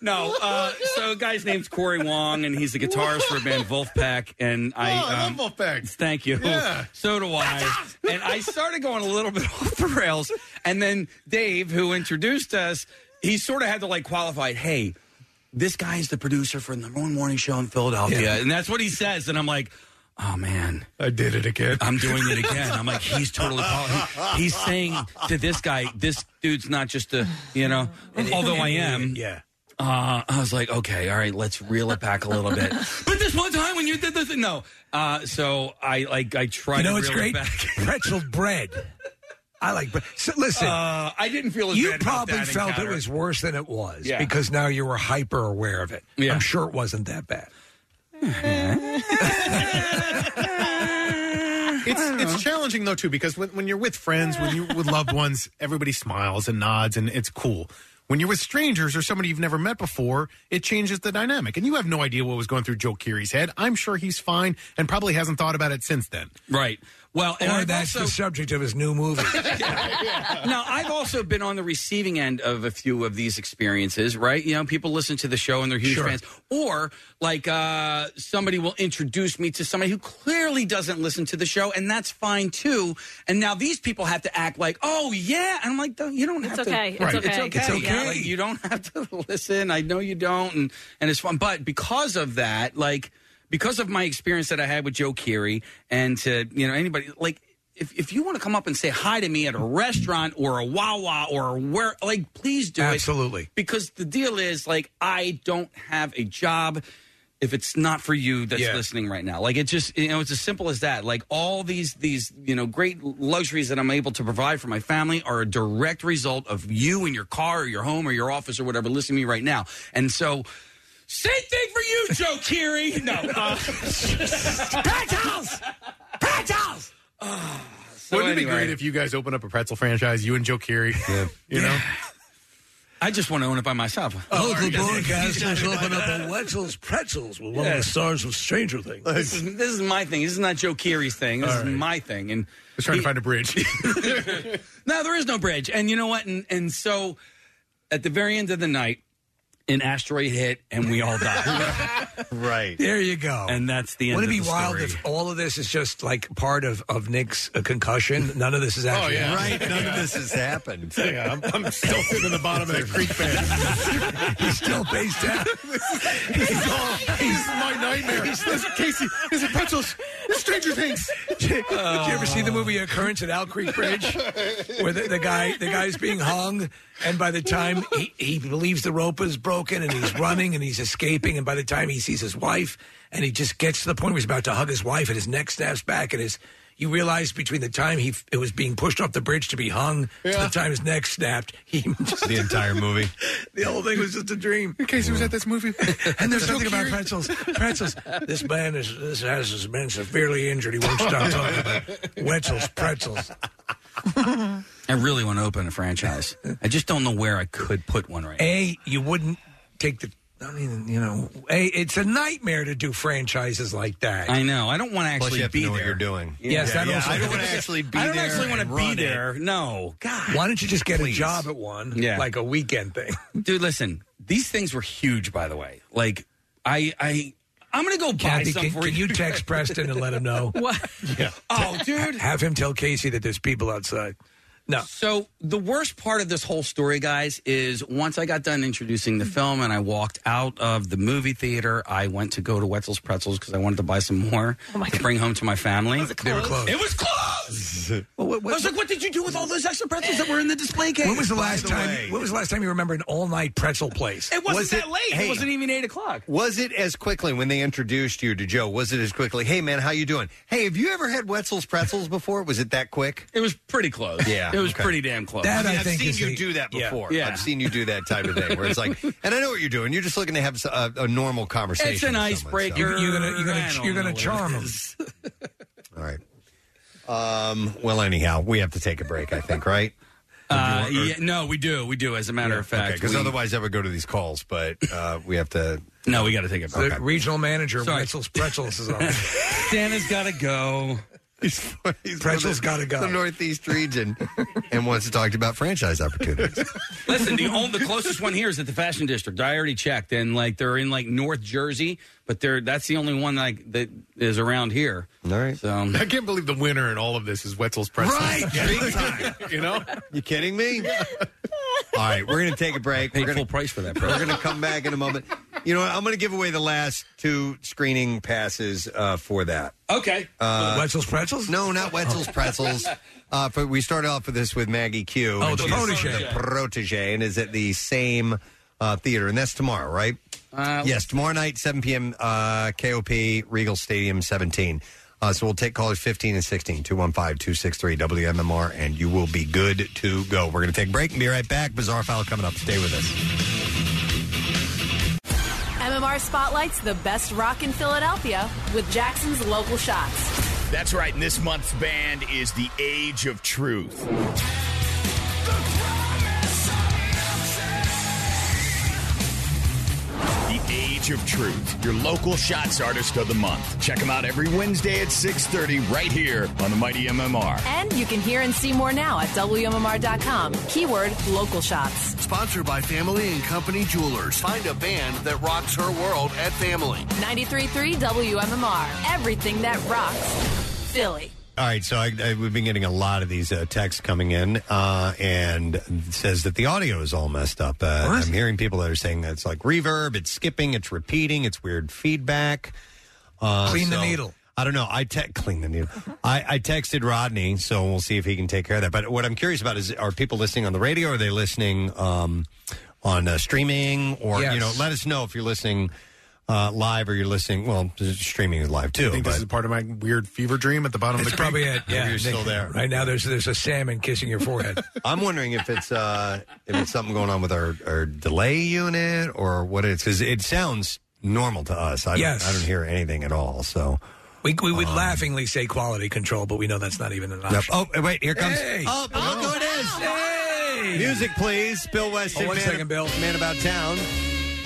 No. Uh, so, a guy's name's Corey Wong, and he's the guitarist for a band Vulfpeck, and I. oh, I um, love Vulfpeck. Thank you. Yeah. So do I. and I started going a little bit off the rails. And then Dave, who introduced us, he sort of had to like qualify, hey, this guy is the producer for the number one morning show in Philadelphia. Yeah. And that's what he says. And I'm like, oh man. I did it again. I'm doing it again. I'm like, he's totally. He, he's saying to this guy, this dude's not just a, you know, although I am. Yeah. Uh, I was like, okay, all right, let's reel it back a little bit. but this one time when you did this, no. Uh, so I like I tried. You know to what's reel great? It back. Pretzel bread. I like bread. So listen, Uh, I didn't feel as you bad about probably that felt encounter. it was worse than it was Yeah. because now you were hyper aware of it. Yeah. I'm sure it wasn't that bad. It's it's challenging though too because when, when you're with friends, when you with loved ones, everybody smiles and nods and it's cool. When you're with strangers or somebody you've never met before, it changes the dynamic. And you have no idea what was going through Joe Keery's head. I'm sure he's fine and probably hasn't thought about it since then. Right. Well, and or I've that's also- the subject of his new movie. now, I've also been on the receiving end of a few of these experiences, right? You know, people listen to the show and they're huge Sure. fans. Or, like, uh, somebody will introduce me to somebody who clearly doesn't listen to the show, and that's fine too. And now these people have to act like, oh, yeah. And I'm like, "Don't- you don't It's have okay. to. It's It's okay. okay. It's okay. Yeah, like, you don't have to listen. I know you don't. And, and it's fun. But because of that, like, because of my experience that I had with Joe Keery and to, you know, anybody, like, if, if you want to come up and say hi to me at a restaurant or a Wawa or where, like, please do it. Absolutely. Because the deal is, like, I don't have a job if it's not for you that's Yeah. listening right now. Like, it just, you know, it's as simple as that. Like, all these, these, you know, great luxuries that I'm able to provide for my family are a direct result of you in your car or your home or your office or whatever listening to me right now. And so, same thing for you, Joe Keery. No. Uh, Pretzels! Pretzels! so Wouldn't it be great if you guys open up a pretzel franchise, you and Joe Keery? Yeah. You know? I just want to own it by myself. Local Already got- broadcasters open up a Wetzel's Pretzels with one of Yeah. the stars of Stranger Things. This is, this is my thing. This is not Joe Keery's thing. This All is right. my thing. And Just trying to find a bridge. no, there is no bridge. And you know what? And and so at the very end of the night, an asteroid hit and we all die. right. There you go. And that's the end Wouldn't of it be the wild story. if all of this is just like part of, of Nick's uh, concussion? None of this is actually yeah. Right. None of this has happened. yeah, I'm, I'm still sitting in the bottom of that creek bed. He's still based out. this, is all, this is my nightmare. Listen, Casey, is it pretzels? Stranger Things. Did you ever see the movie Occurrence at Owl Creek Bridge, where the, the guy the guy's being hung, and by the time he, he believes the rope is broken, and he's running and he's escaping, and by the time he sees his wife, and he just gets to the point where he's about to hug his wife, and his neck snaps back, and his you realize between the time he it was being pushed off the bridge to be hung to the time his neck snapped, he just, The entire movie. the whole thing was just a dream. Casey was at this movie. And there's something about pretzels. Pretzels. This man is this has has been severely injured. He won't stop talking about Wetzel's pretzels. I really want to open a franchise. I just don't know where I could put one right now. A, you wouldn't take the I mean, you know, hey, it's a nightmare to do franchises like that. I know. I don't want to Plus, actually you have to be know there. what you're doing. Yes, Yeah, that yeah, also. I don't want to actually be I don't actually want to be run it. there. No, God. Why don't you just get Please. a job at one? Yeah. like a weekend thing. Dude, listen. These things were huge, by the way. Like, I, I, I'm gonna go buy Kathy, some can, for can you text Preston and let him know? What? Yeah. Oh, dude. Have him tell Casey that there's people outside. No. So the worst part of this whole story, guys, is once I got done introducing the film and I walked out of the movie theater, I went to go to Wetzel's Pretzels because I wanted to buy some more oh to bring home to my family. They were closed. It was closed. I was like, "What did you do with all those extra pretzels that were in the display case?" When was the By last the time? way- when was the last time you remember an all-night pretzel place? It wasn't Was that it- late. hey. it wasn't even eight o'clock. Was it as quickly when they introduced you to Joe? Was it as quickly? Hey man, how you doing? Hey, have you ever had Wetzel's pretzels before? Was it that quick? It was pretty close. Yeah, it was okay. pretty damn close. That I I have think seen is you the- do that yeah. before. Yeah. I've seen you do that type of thing where it's like, and I know what you're doing. You're just looking to have a, a normal conversation. It's an with someone, icebreaker. so- You're, you're gonna you're gonna don't you're gonna what charm it him. is. All right. Um, well, anyhow, we have to take a break. I think, right? Uh, yeah, no, we do. We do. As a matter of fact, because we- otherwise I would go to these calls. But uh, we have to. no, we got to take it. The regional manager Sorry. Wetzel's Pretzels is on. Santa's got to go. He's, he's Pretzels from the- gotta go. The Northeast region, and wants to talk about franchise opportunities. Listen, the only, the closest one here is at the Fashion District. I already checked, and like they're in like North Jersey, but they're that's the only one like that is around here. All right. So I can't believe the winner in all of this is Wetzel's Pretzels. Right, big time. you know? You kidding me? All right, we're going to take a break. paid We're full going price for that. we're going to come back in a moment. You know what? I'm going to give away the last two screening passes uh, for that. Okay. Uh, Wetzel's Pretzels? No, not Wetzel's Pretzels. Uh, but we started off with this with Maggie Q. Oh, and the she's protege. The protege, and is at the same uh, theater, and that's tomorrow, right? Uh, yes, tomorrow night, 7 p.m. Uh, KOP Regal Stadium, 17. Uh, so we'll take callers 15 and 16, 215 263 WMMR, and you will be good to go. We're going to take a break and be right back. Bizarre File coming up. Stay with us. MMR spotlights the best rock in Philadelphia with Jackson's local shots. That's right, and this month's band is The Age of Truth. Age of Truth, your local shots artist of the month. Check them out every Wednesday at 6.30 right here on the Mighty MMR. And you can hear and see more now at WMMR.com. Keyword local shots. Sponsored by Family and Company Jewelers. Find a band that rocks her world at Family. 93.3 WMMR. Everything that rocks Philly. All right, so I, I, we've been getting a lot of these uh, texts coming in, uh, and it says that the audio is all messed up. Uh, I'm hearing people that are saying that it's like reverb, it's skipping, it's repeating, it's weird feedback. Uh, Clean the needle. I don't know. I te- clean the needle. I, I texted Rodney, so we'll see if he can take care of that. But what I'm curious about is, are people listening on the radio? Or are they listening um, on uh, streaming? Or Yes. you know, let us know if you're listening uh, live or you're listening. Well, streaming is live too. I think but this is part of my weird fever dream at the bottom of the probably creek. it. Yeah, you're still there. Right now, there's there's a salmon kissing your forehead. I'm wondering if it's uh, if it's something going on with our, our delay unit or what it is because it sounds normal to us. I Yes. don't, I don't hear anything at all. So We, we would laughingly say quality control, but we know that's not even an Yep. option. Oh, wait, here comes. Hey. Oh, oh, look who it is. Hey! Music, please. Bill Weston, Oh, one man, second, Bill. man about town,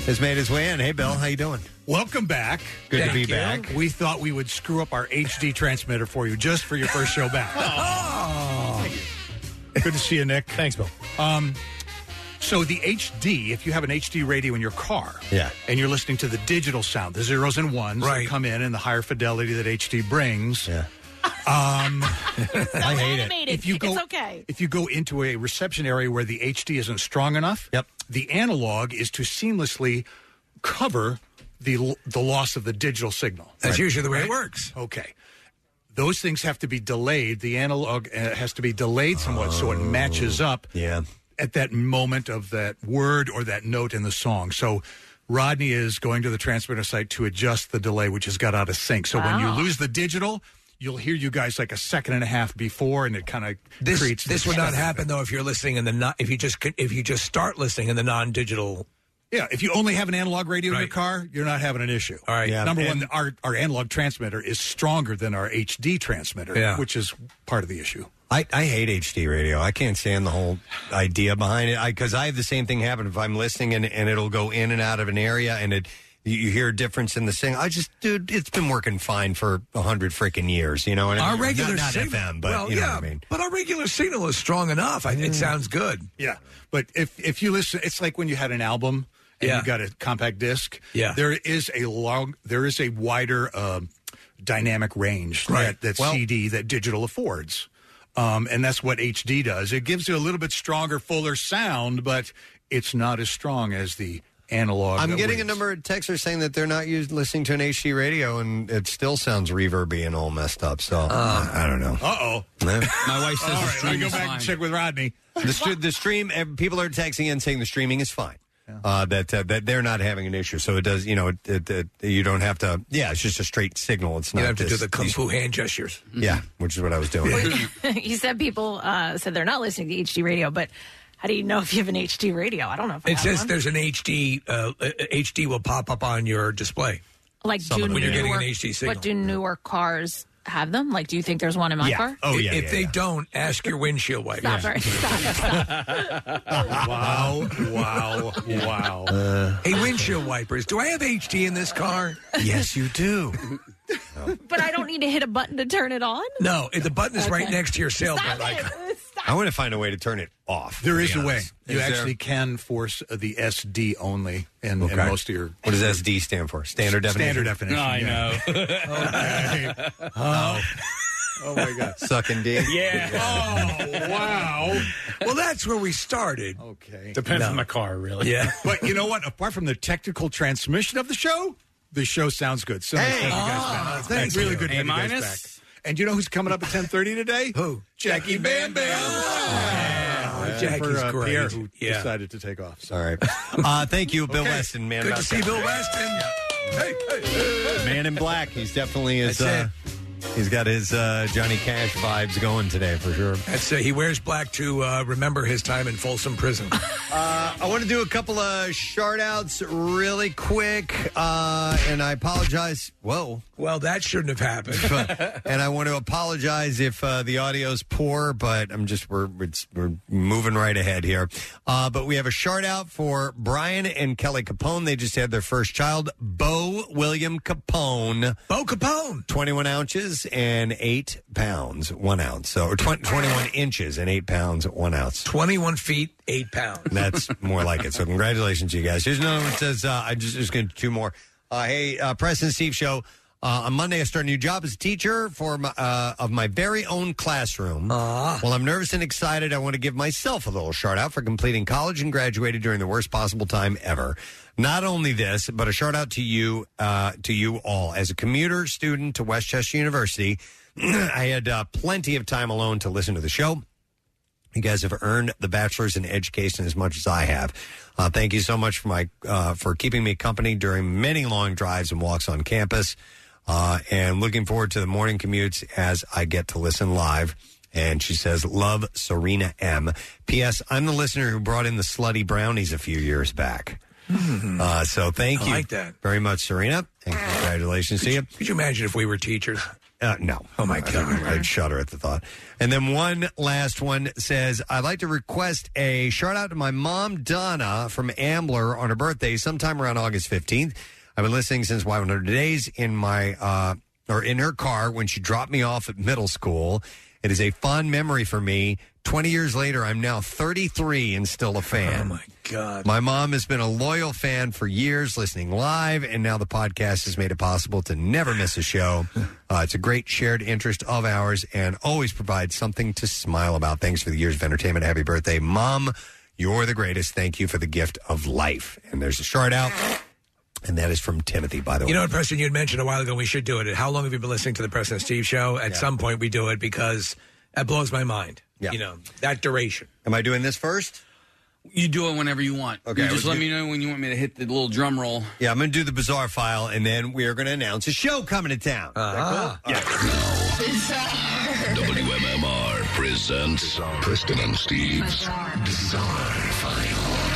has made his way in. Hey, Bill, how you doing? Welcome back. Good to be back. We thought we would screw up our HD transmitter for you just for your first show back. Oh. Good to see you, Nick. Thanks, Bill. Um, so the HD, if you have an HD radio in your car, Yeah. and you're listening to the digital sound, the zeros and ones that come in, and the higher fidelity that HD brings. Yeah. Um, I hate it. If you go- it's okay. if you go into a reception area where the HD isn't strong enough, Yep. the analog is to seamlessly cover the l- the loss of the digital signal. That's usually the way Right? it works. Okay. Those things have to be delayed. The analog uh, has to be delayed somewhat so it matches up Yeah. at that moment of that word or that note in the song. So Rodney is going to the transmitter site to adjust the delay, which has got out of sync. So when you Wow. lose the digital, you'll hear you guys like a second and a half before, and it kind of This creates this would not happen though if you're listening in the non, if you just if you just start listening in the non-digital. Yeah, if you only have an analog radio in your car, you're not having an issue. All right. Yeah. Number And- one, our, our analog transmitter is stronger than our HD transmitter, Yeah. which is part of the issue. I, I hate HD radio. I can't stand the whole idea behind it. Because I, have the same thing happen if I'm listening and, and it'll go in and out of an area and it you, you hear a difference in the sing. I just, dude, it's been working fine for a hundred freaking years. You know, and Our regular not, not signal, FM, but well, you know yeah, what I mean. but our regular signal is strong enough. I, it sounds good. Yeah, but if if you listen, it's like when you had an album and Yeah. you got a compact disc. Yeah. there is a long, there is a wider um dynamic range Right. that, that Well- CD that digital affords. Um, and that's what HD does. It gives you a little bit stronger, fuller sound, but it's not as strong as the analog. I'm that getting we- a number of texters saying that they're not used listening to an HD radio and it still sounds reverby and all messed up. So I, I don't know. Uh oh. My wife says All the right, let stream me go is back fine. and check with Rodney. the, str- the stream, ev- people are texting in saying the streaming is fine. Uh, that uh, that they're not having an issue, so it does. You know, it, it, it, you don't have to. Yeah, it's just a straight signal. It's not. You not have to do the kung these- fu hand gestures. Yeah, which is what I was doing. you said people uh, said they're not listening to HD radio, but how do you know if you have an HD radio? I don't know if I It have says one. there's an HD. Uh, uh, HD will pop up on your display. like some do of them when you're getting an HD signal. But do newer cars have them? Like, do you think there's one in my car? Oh, if, if they don't, ask your windshield wiper. Stop, Bert. Stop, stop. wow, wow, wow. Uh, hey, windshield wipers. Do I have HD in this car? yes, you do. but I don't need to hit a button to turn it on. No, the button is right Okay. next to your Stop sailboat it. Icon. I want to find a way to turn it off. There is to a way. honest. You there? actually can force uh, the SD only in, in Okay. most of your. What does SD stand for? Standard definition. Standard definition. I yeah. know. Okay. Oh. oh my God. Sucking D. yeah. Oh wow. Well, that's where we started. Okay. Depends on the car, really. Yeah. But you know what? Apart from the technical transmission of the show, the show sounds good. So nice to have you guys Ah, back. thank It's really you. good to A have you guys minus? back. And you know who's coming up at ten thirty today? Who? Jackie Bam Bam. Oh, Jackie's for, uh, great. Pierre, who Yeah. decided to take off. So. All right. Uh, thank you, Bill Okay. Weston, man. Good about to see that. Bill Weston. Hey, hey, hey. Man in Black. He's definitely his. That's Uh, he's got his uh, Johnny Cash vibes going today for sure. That's, uh, he wears black to uh, remember his time in Folsom Prison. Uh, I want to do a couple of shout outs really quick, uh, and I apologize. Whoa. well, that shouldn't have happened. and I want to apologize if uh, the audio's poor, but I'm just we're it's, we're moving right ahead here. Uh, but we have a shout out for Brian and Kelly Capone. They just had their first child, Bo William Capone, Bo Capone. 21 ounces and eight pounds, one ounce. So or 20, 21 inches and eight pounds, one ounce. 21 feet, 8 pounds. That's more like it. So congratulations to you guys. Here's another one that says, uh, I just, just going to two more. Uh, hey, uh, Preston Steve show. Uh, on Monday, I start a new job as a teacher for my, uh, of my very own classroom. While I'm nervous and excited, I want to give myself a little shout out for completing college and graduated during the worst possible time ever. Not only this, but a shout out to you, uh, to you all. As a commuter student to West Chester University, I had uh, plenty of time alone to listen to the show. You guys have earned the bachelor's in education as much as I have. Uh, thank you so much for my uh, for keeping me company during many long drives and walks on campus. Uh, and looking forward to the morning commutes as I get to listen live. And she says, "Love Serena M." P.S. I'm the listener who brought in the slutty brownies a few years back. Uh, so thank I you like that. very much, Serena, and congratulations to you. Could you imagine if we were teachers? Uh, no. Oh, my God. I'd shudder at the thought. And then one last one says, I'd like to request a shout out to my mom, Donna, from Ambler on her birthday sometime around August 15th. I've been listening since 100 days in my, uh, or in her car when she dropped me off at middle school. It is a fond memory for me. 20 years later, I'm now 33 and still a fan. Oh, my God. My mom has been a loyal fan for years, listening live, and now the podcast has made it possible to never miss a show. Uh, it's a great shared interest of ours and always provides something to smile about. Thanks for the years of entertainment. Happy birthday, Mom. You're the greatest. Thank you for the gift of life. And there's a shout out, and that is from Timothy, by the way. You know what, Preston, you had mentioned a while ago we should do it. How long have you been listening to the Preston and Steve show? At some point, we do it because that blows my mind. Yeah. You know, that duration. Am I doing this first? You do it whenever you want. Okay, You just let do- me know when you want me to hit the little drum roll. Yeah, I'm going to do the bizarre file, and then we are going to announce a show coming to town. Is that uh-huh. cool? WMMR presents Preston and Steve's Bizarre File.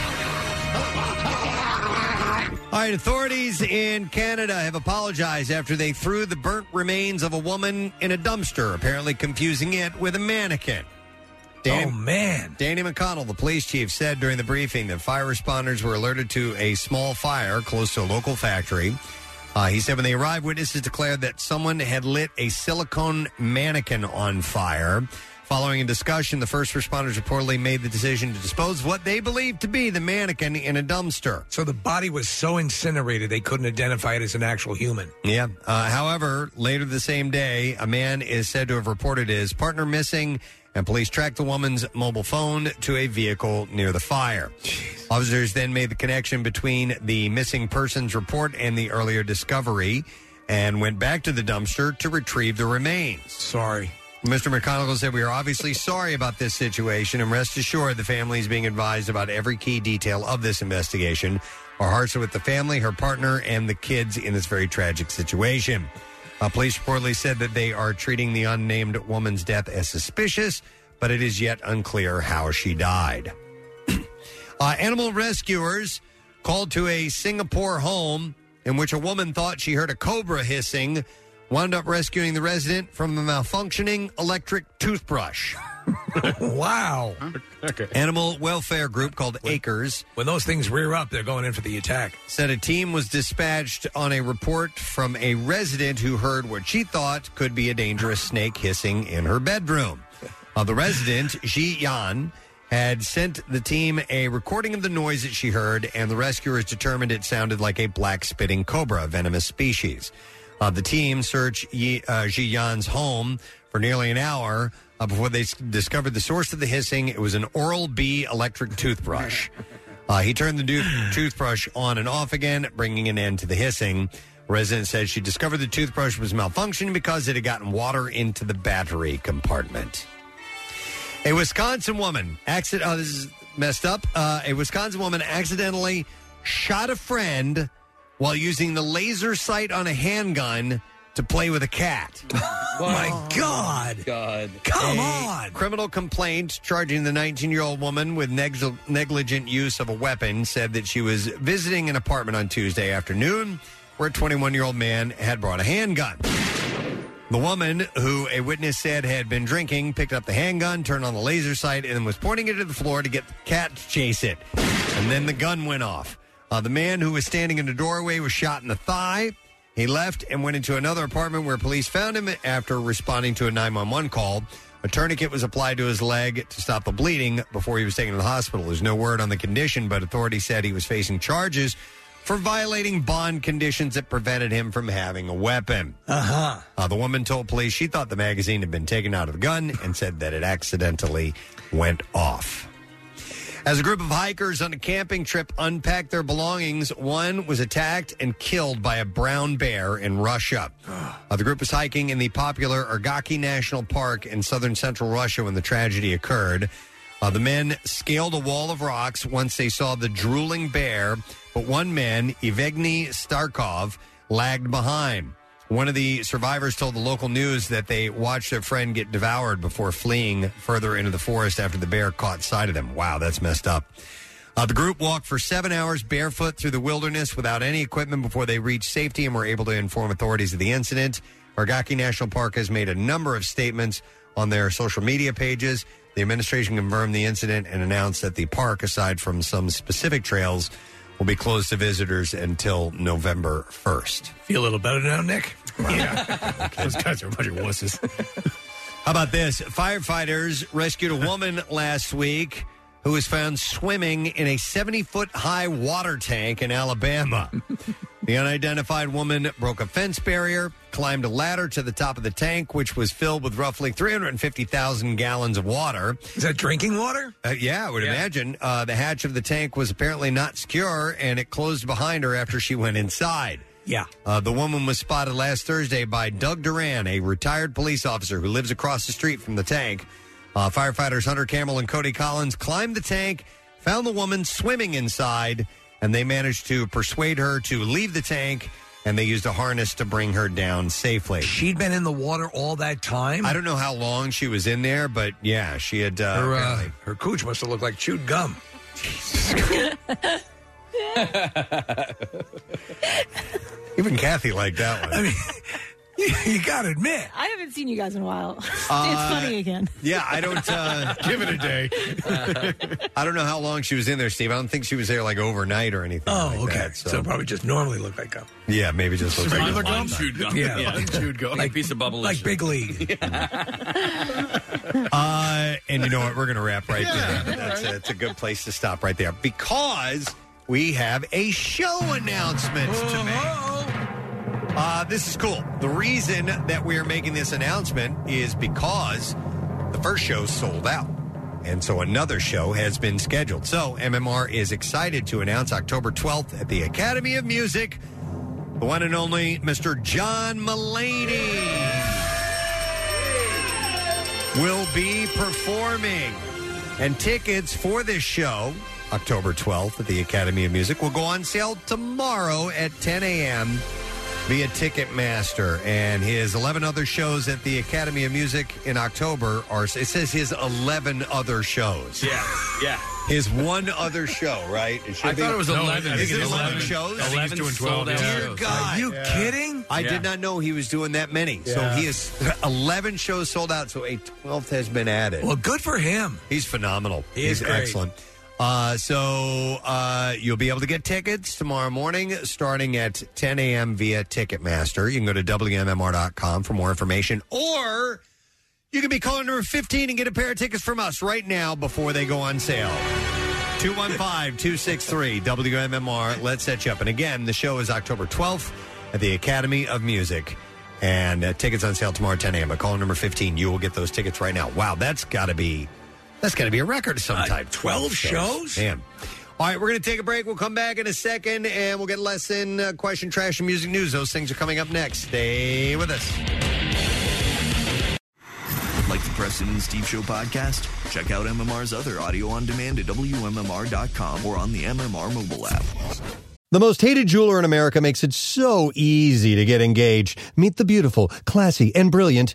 All right, authorities in Canada have apologized after they threw the burnt remains of a woman in a dumpster, apparently confusing it with a mannequin. Oh, man. Danny McConnell, the police chief, said during the briefing that fire responders were alerted to a small fire close to a local factory. Uh, he said when they arrived, witnesses declared that someone had lit a silicone mannequin on fire. Following a discussion, the first responders reportedly made the decision to dispose of what they believed to be the mannequin in a dumpster. So the body was so incinerated they couldn't identify it as an actual human. Yeah. Uh, however, later the same day, a man is said to have reported his partner missing, and police tracked the woman's mobile phone to a vehicle near the fire. Officers then made the connection between the missing persons report and the earlier discovery and went back to the dumpster to retrieve the remains. Sorry. Mr. McConnell said, We are obviously sorry about this situation, and rest assured the family is being advised about every key detail of this investigation. Our hearts are with the family, her partner, and the kids in this very tragic situation. Uh, police reportedly said that they are treating the unnamed woman's death as suspicious, but it is yet unclear how she died. uh, animal rescuers called to a Singapore home in which a woman thought she heard a cobra hissing, wound up rescuing the resident from a malfunctioning electric toothbrush. Wow. Animal welfare group called Acres. When those things rear up, they're going in for the attack. Said a team was dispatched on a report from a resident who heard what she thought could be a dangerous snake hissing in her bedroom. Uh, the resident, Ji Yan, had sent the team a recording of the noise that she heard, and the rescuers determined it sounded like a black spitting cobra, a venomous species. Uh, the team searched Yi, uh, Ji Yan's home for nearly an hour uh, before they s- discovered the source of the hissing. It was an Oral B electric toothbrush. Uh, he turned the tooth- toothbrush on and off again, bringing an end to the hissing. Resident said she discovered the toothbrush was malfunctioning because it had gotten water into the battery compartment. A Wisconsin woman, accident. Oh, this is messed up. Uh, a Wisconsin woman accidentally shot a friend while using the laser sight on a handgun to play with a cat. My God. God. Come on. Criminal complaint charging the 19 year old woman with negl- negligent use of a weapon said that she was visiting an apartment on Tuesday afternoon where a 21 year old man had brought a handgun. The woman, who a witness said had been drinking, picked up the handgun, turned on the laser sight, and was pointing it to the floor to get the cat to chase it. And then the gun went off. Uh, the man who was standing in the doorway was shot in the thigh. He left and went into another apartment where police found him after responding to a 911 call. A tourniquet was applied to his leg to stop the bleeding before he was taken to the hospital. There's no word on the condition, but authorities said he was facing charges for violating bond conditions that prevented him from having a weapon. Uh-huh. Uh, the woman told police she thought the magazine had been taken out of the gun and said that it accidentally went off. As a group of hikers on a camping trip unpacked their belongings, one was attacked and killed by a brown bear in Russia. Uh, the group was hiking in the popular Ergaki National Park in southern central Russia when the tragedy occurred. Uh, the men scaled a wall of rocks once they saw the drooling bear, but one man, Evgeny Starkov, lagged behind. One of the survivors told the local news that they watched their friend get devoured before fleeing further into the forest after the bear caught sight of them. Wow, that's messed up. Uh, the group walked for seven hours barefoot through the wilderness without any equipment before they reached safety and were able to inform authorities of the incident. Argaki National Park has made a number of statements on their social media pages. The administration confirmed the incident and announced that the park, aside from some specific trails, will be closed to visitors until November 1st. Feel a little better now, Nick? Yeah. Those guys are a bunch of wusses. How about this? Firefighters rescued a woman last week who was found swimming in a 70 foot high water tank in Alabama. the unidentified woman broke a fence barrier, climbed a ladder to the top of the tank, which was filled with roughly 350,000 gallons of water. Is that drinking water? Uh, yeah, I would imagine. Uh, the hatch of the tank was apparently not secure, and it closed behind her after she went inside. Yeah. Uh, the woman was spotted last Thursday by Doug Duran, a retired police officer who lives across the street from the tank. Uh, firefighters Hunter Campbell and Cody Collins climbed the tank, found the woman swimming inside, and they managed to persuade her to leave the tank. And they used a harness to bring her down safely. She'd been in the water all that time. I don't know how long she was in there, but yeah, she had. Uh, her, uh, apparently- her cooch must have looked like chewed gum. Even Kathy liked that one. I mean, you got to admit. I haven't seen you guys in a while. Uh, it's funny again. Yeah, I don't uh, give it a day. I don't know how long she was in there, Steve. I don't think she was there like overnight or anything. Oh, like okay. that, so. probably just normally look like gum. yeah, maybe just looks like Regular a gum? Unchewed gum. Yeah. Yeah. Unchewed gum. Like a piece of bubble. Like Big League. Uh, and you know what? We're going to wrap right there. That's, that's a good place to stop right there because we have a show announcement to make. Uh, this is cool. The reason that we are making this announcement is because the first show sold out. And so another show has been scheduled. So MMR is excited to announce October 12th at the Academy of Music, the one and only Mr. John Mulaney will be performing. And tickets for this show, October 12th at the Academy of Music, will go on sale tomorrow at 10 a.m. via Ticketmaster. And his 11 other shows at the Academy of Music in October are, it says his 11 other shows. Yeah, yeah. His one other show, right? It I thought it was 11. Is it 11 11 shows? I think he's doing 12 Dear shows. God. Are you kidding? I Yeah. did not know he was doing that many. So he is 11 shows sold out, so a 12th has been added. Well, good for him. He's phenomenal. He He's is great. excellent. Uh, so uh, you'll be able to get tickets tomorrow morning starting at 10 a.m. via Ticketmaster. You can go to WMMR.com for more information, or you can be calling number 15 and get a pair of tickets from us right now before they go on sale. 215-263 WMMR. Let's set you up. And again, the show is October 12th at the Academy of Music. And uh, tickets on sale tomorrow at 10 a.m. But call number 15. You will get those tickets right now. Wow, that's got to be that's got to be a record of some Uh, type. 12 shows? Damn. All right, we're going to take a break. We'll come back in a second and we'll get lesson, uh, question, trash, and music news. Those things are coming up next. Stay with us. Like the Preston and Steve Show podcast? Check out MMR's other audio on demand at WMMR.com or on the MMR mobile app. The most hated jeweler in America makes it so easy to get engaged. Meet the beautiful, classy, and brilliant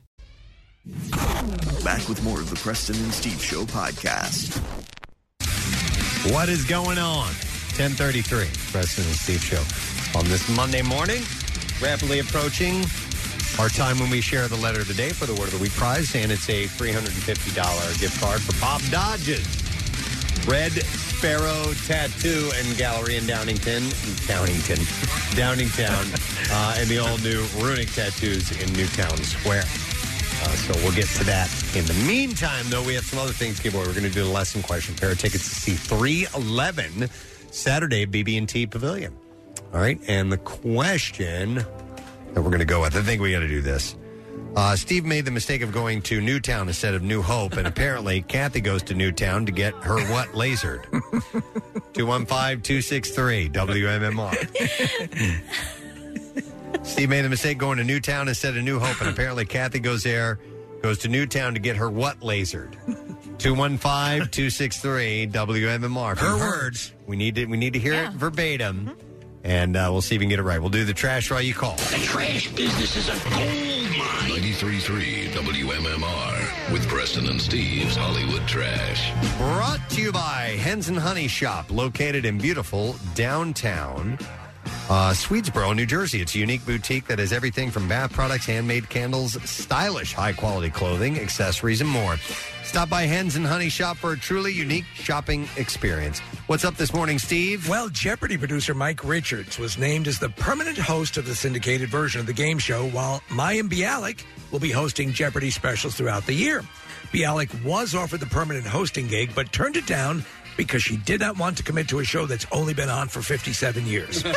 Back with more of the Preston and Steve Show podcast. What is going on? 1033, Preston and Steve Show. On this Monday morning, rapidly approaching our time when we share the letter of the day for the Word of the Week prize, and it's a $350 gift card for Bob Dodge's Red Sparrow Tattoo and Gallery in Downington, Downington, Downingtown, uh, and the all-new Runic Tattoos in Newtown Square. Uh, so we'll get to that. In the meantime, though, we have some other things to give away. We're going to do the lesson question. Pair of tickets to see 311 Saturday BB&T Pavilion. All right, and the question that we're going to go with, I think we got to do this. Uh, Steve made the mistake of going to Newtown instead of New Hope, and apparently Kathy goes to Newtown to get her what lasered. 215 263 WMMR. Steve made the mistake going to Newtown instead of New Hope, and apparently Kathy goes there, goes to Newtown to get her what lasered. 215-263 WMMR. Her words. We need to we need to hear it verbatim. And uh, we'll see if we can get it right. We'll do the trash while you call. The trash business is a gold mine. 93.3 WMMR with Preston and Steve's Hollywood Trash. Brought to you by Hens and Honey Shop, located in beautiful downtown uh, Swedesboro, New Jersey. It's a unique boutique that has everything from bath products, handmade candles, stylish, high quality clothing, accessories, and more. Stop by Hens and Honey Shop for a truly unique shopping experience. What's up this morning, Steve? Well, Jeopardy producer Mike Richards was named as the permanent host of the syndicated version of the game show, while Mayim Bialik will be hosting Jeopardy specials throughout the year. Bialik was offered the permanent hosting gig, but turned it down because she did not want to commit to a show that's only been on for 57 years.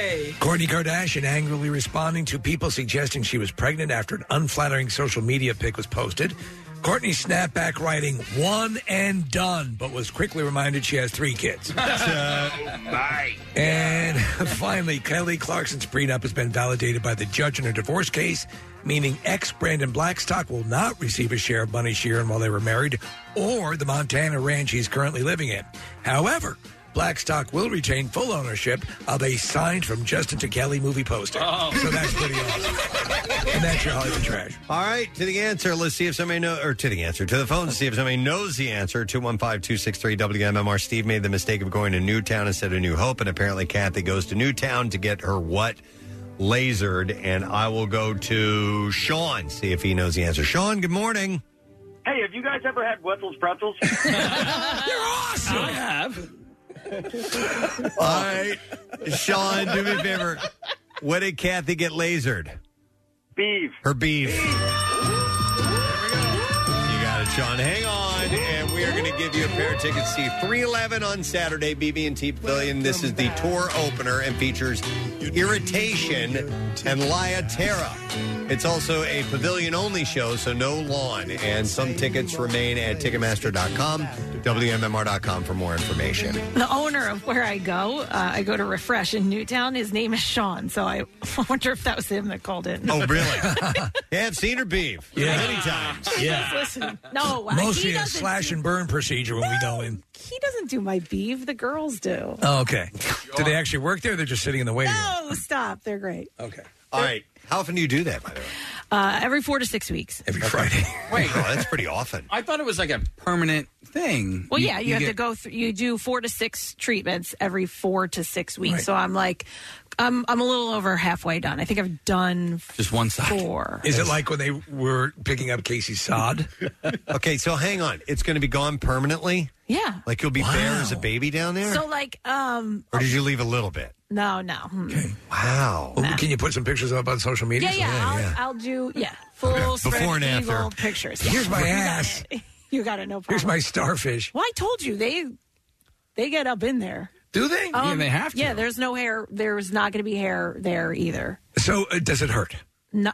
Hey! Kourtney Kardashian angrily responding to people suggesting she was pregnant after an unflattering social media pic was posted. Kourtney snapped back writing one and done, but was quickly reminded she has three kids. Bye. And finally, Kelly Clarkson's prenup has been validated by the judge in a divorce case, meaning ex Brandon Blackstock will not receive a share of money shared while they were married or the Montana ranch he's currently living in. However, Blackstock will retain full ownership of a signed from Justin to Kelly movie poster. Oh. So that's pretty awesome. and that's your Hollywood trash. All right, to the answer. Let's see if somebody know, or to the answer, to the phone to see if somebody knows the answer. 215 263 WMMR. Steve made the mistake of going to Newtown instead of New Hope, and apparently Kathy goes to Newtown to get her what? Lasered, and I will go to Sean, see if he knows the answer. Sean, good morning. Hey, have you guys ever had Wetzel's pretzels? They're awesome. I have. All right, Sean, do me a favor. What did Kathy get lasered? Beef. Her beef. You got it, Sean. Hang on, and we are going to give you a pair of tickets to see 311 on Saturday, BB&T Pavilion. This is the tour opener and features Iration and Laya Terra. It's also a pavilion-only show, so no lawn. And some tickets remain at Ticketmaster.com, WMMR.com for more information. The owner of where I go, uh, I go to Refresh in Newtown. His name is Sean, so I wonder if that was him that called in. Oh, really? yeah, I've seen her beef Yeah. many times. Yeah. Listen, no, uh, Mostly he a doesn't. slash and burn procedure when we go in. He doesn't do my beef. The girls do. Oh, okay. Do they actually work there? They're just sitting in the waiting room. No, stop. They're great. Okay. All right. How often do you do that, by the way? Uh, every four to six weeks. Every Friday. Wait, Oh, that's pretty often. I thought it was like a permanent thing. Well, yeah, you, have to get- go through. You do four to six treatments every four to six weeks. Right. So I'm like, I'm I'm a little over halfway done. I think I've done just one side. four. Is it like when they were picking up Casey Sod? okay, so hang on. It's going to be gone permanently? Yeah. Like you'll be bare as a baby down there? So like, um, or did you leave a little bit? no, no. Hmm. Wow. Well, Can you put some pictures up on social media? Yeah, yeah, I'll, I'll do yeah full spread Before and eagle after. pictures. Here's my You got ass. it. You got it. No problem. Here's my starfish. Well, I told you they they get up in there. Do they? Um, Yeah, there's no hair. There's not going to be hair there either. So uh, does it hurt? No,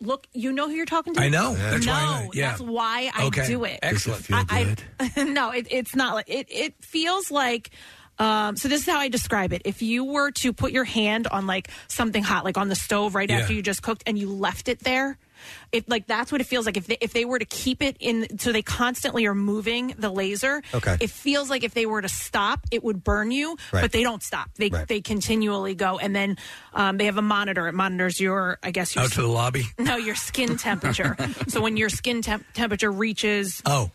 look, you know who you're talking to. I know. That's no, why I- yeah. that's why I Okay. do it. Excellent. I, I- no, it, it's not like it. It feels like. Um, so this is how I describe it. If you were to put your hand on like something hot, like on the stove right Yeah. after you just cooked, and you left it there, it like that's what it feels like. If they, if they were to keep it in, so they constantly are moving the laser. Okay. It feels like if they were to stop, it would burn you, Right. but they don't stop. They Right. they continually go, and then um, they have a monitor. It monitors your, I guess, your Out to the lobby. no, your skin temperature. so when your skin temp- temperature reaches Oh.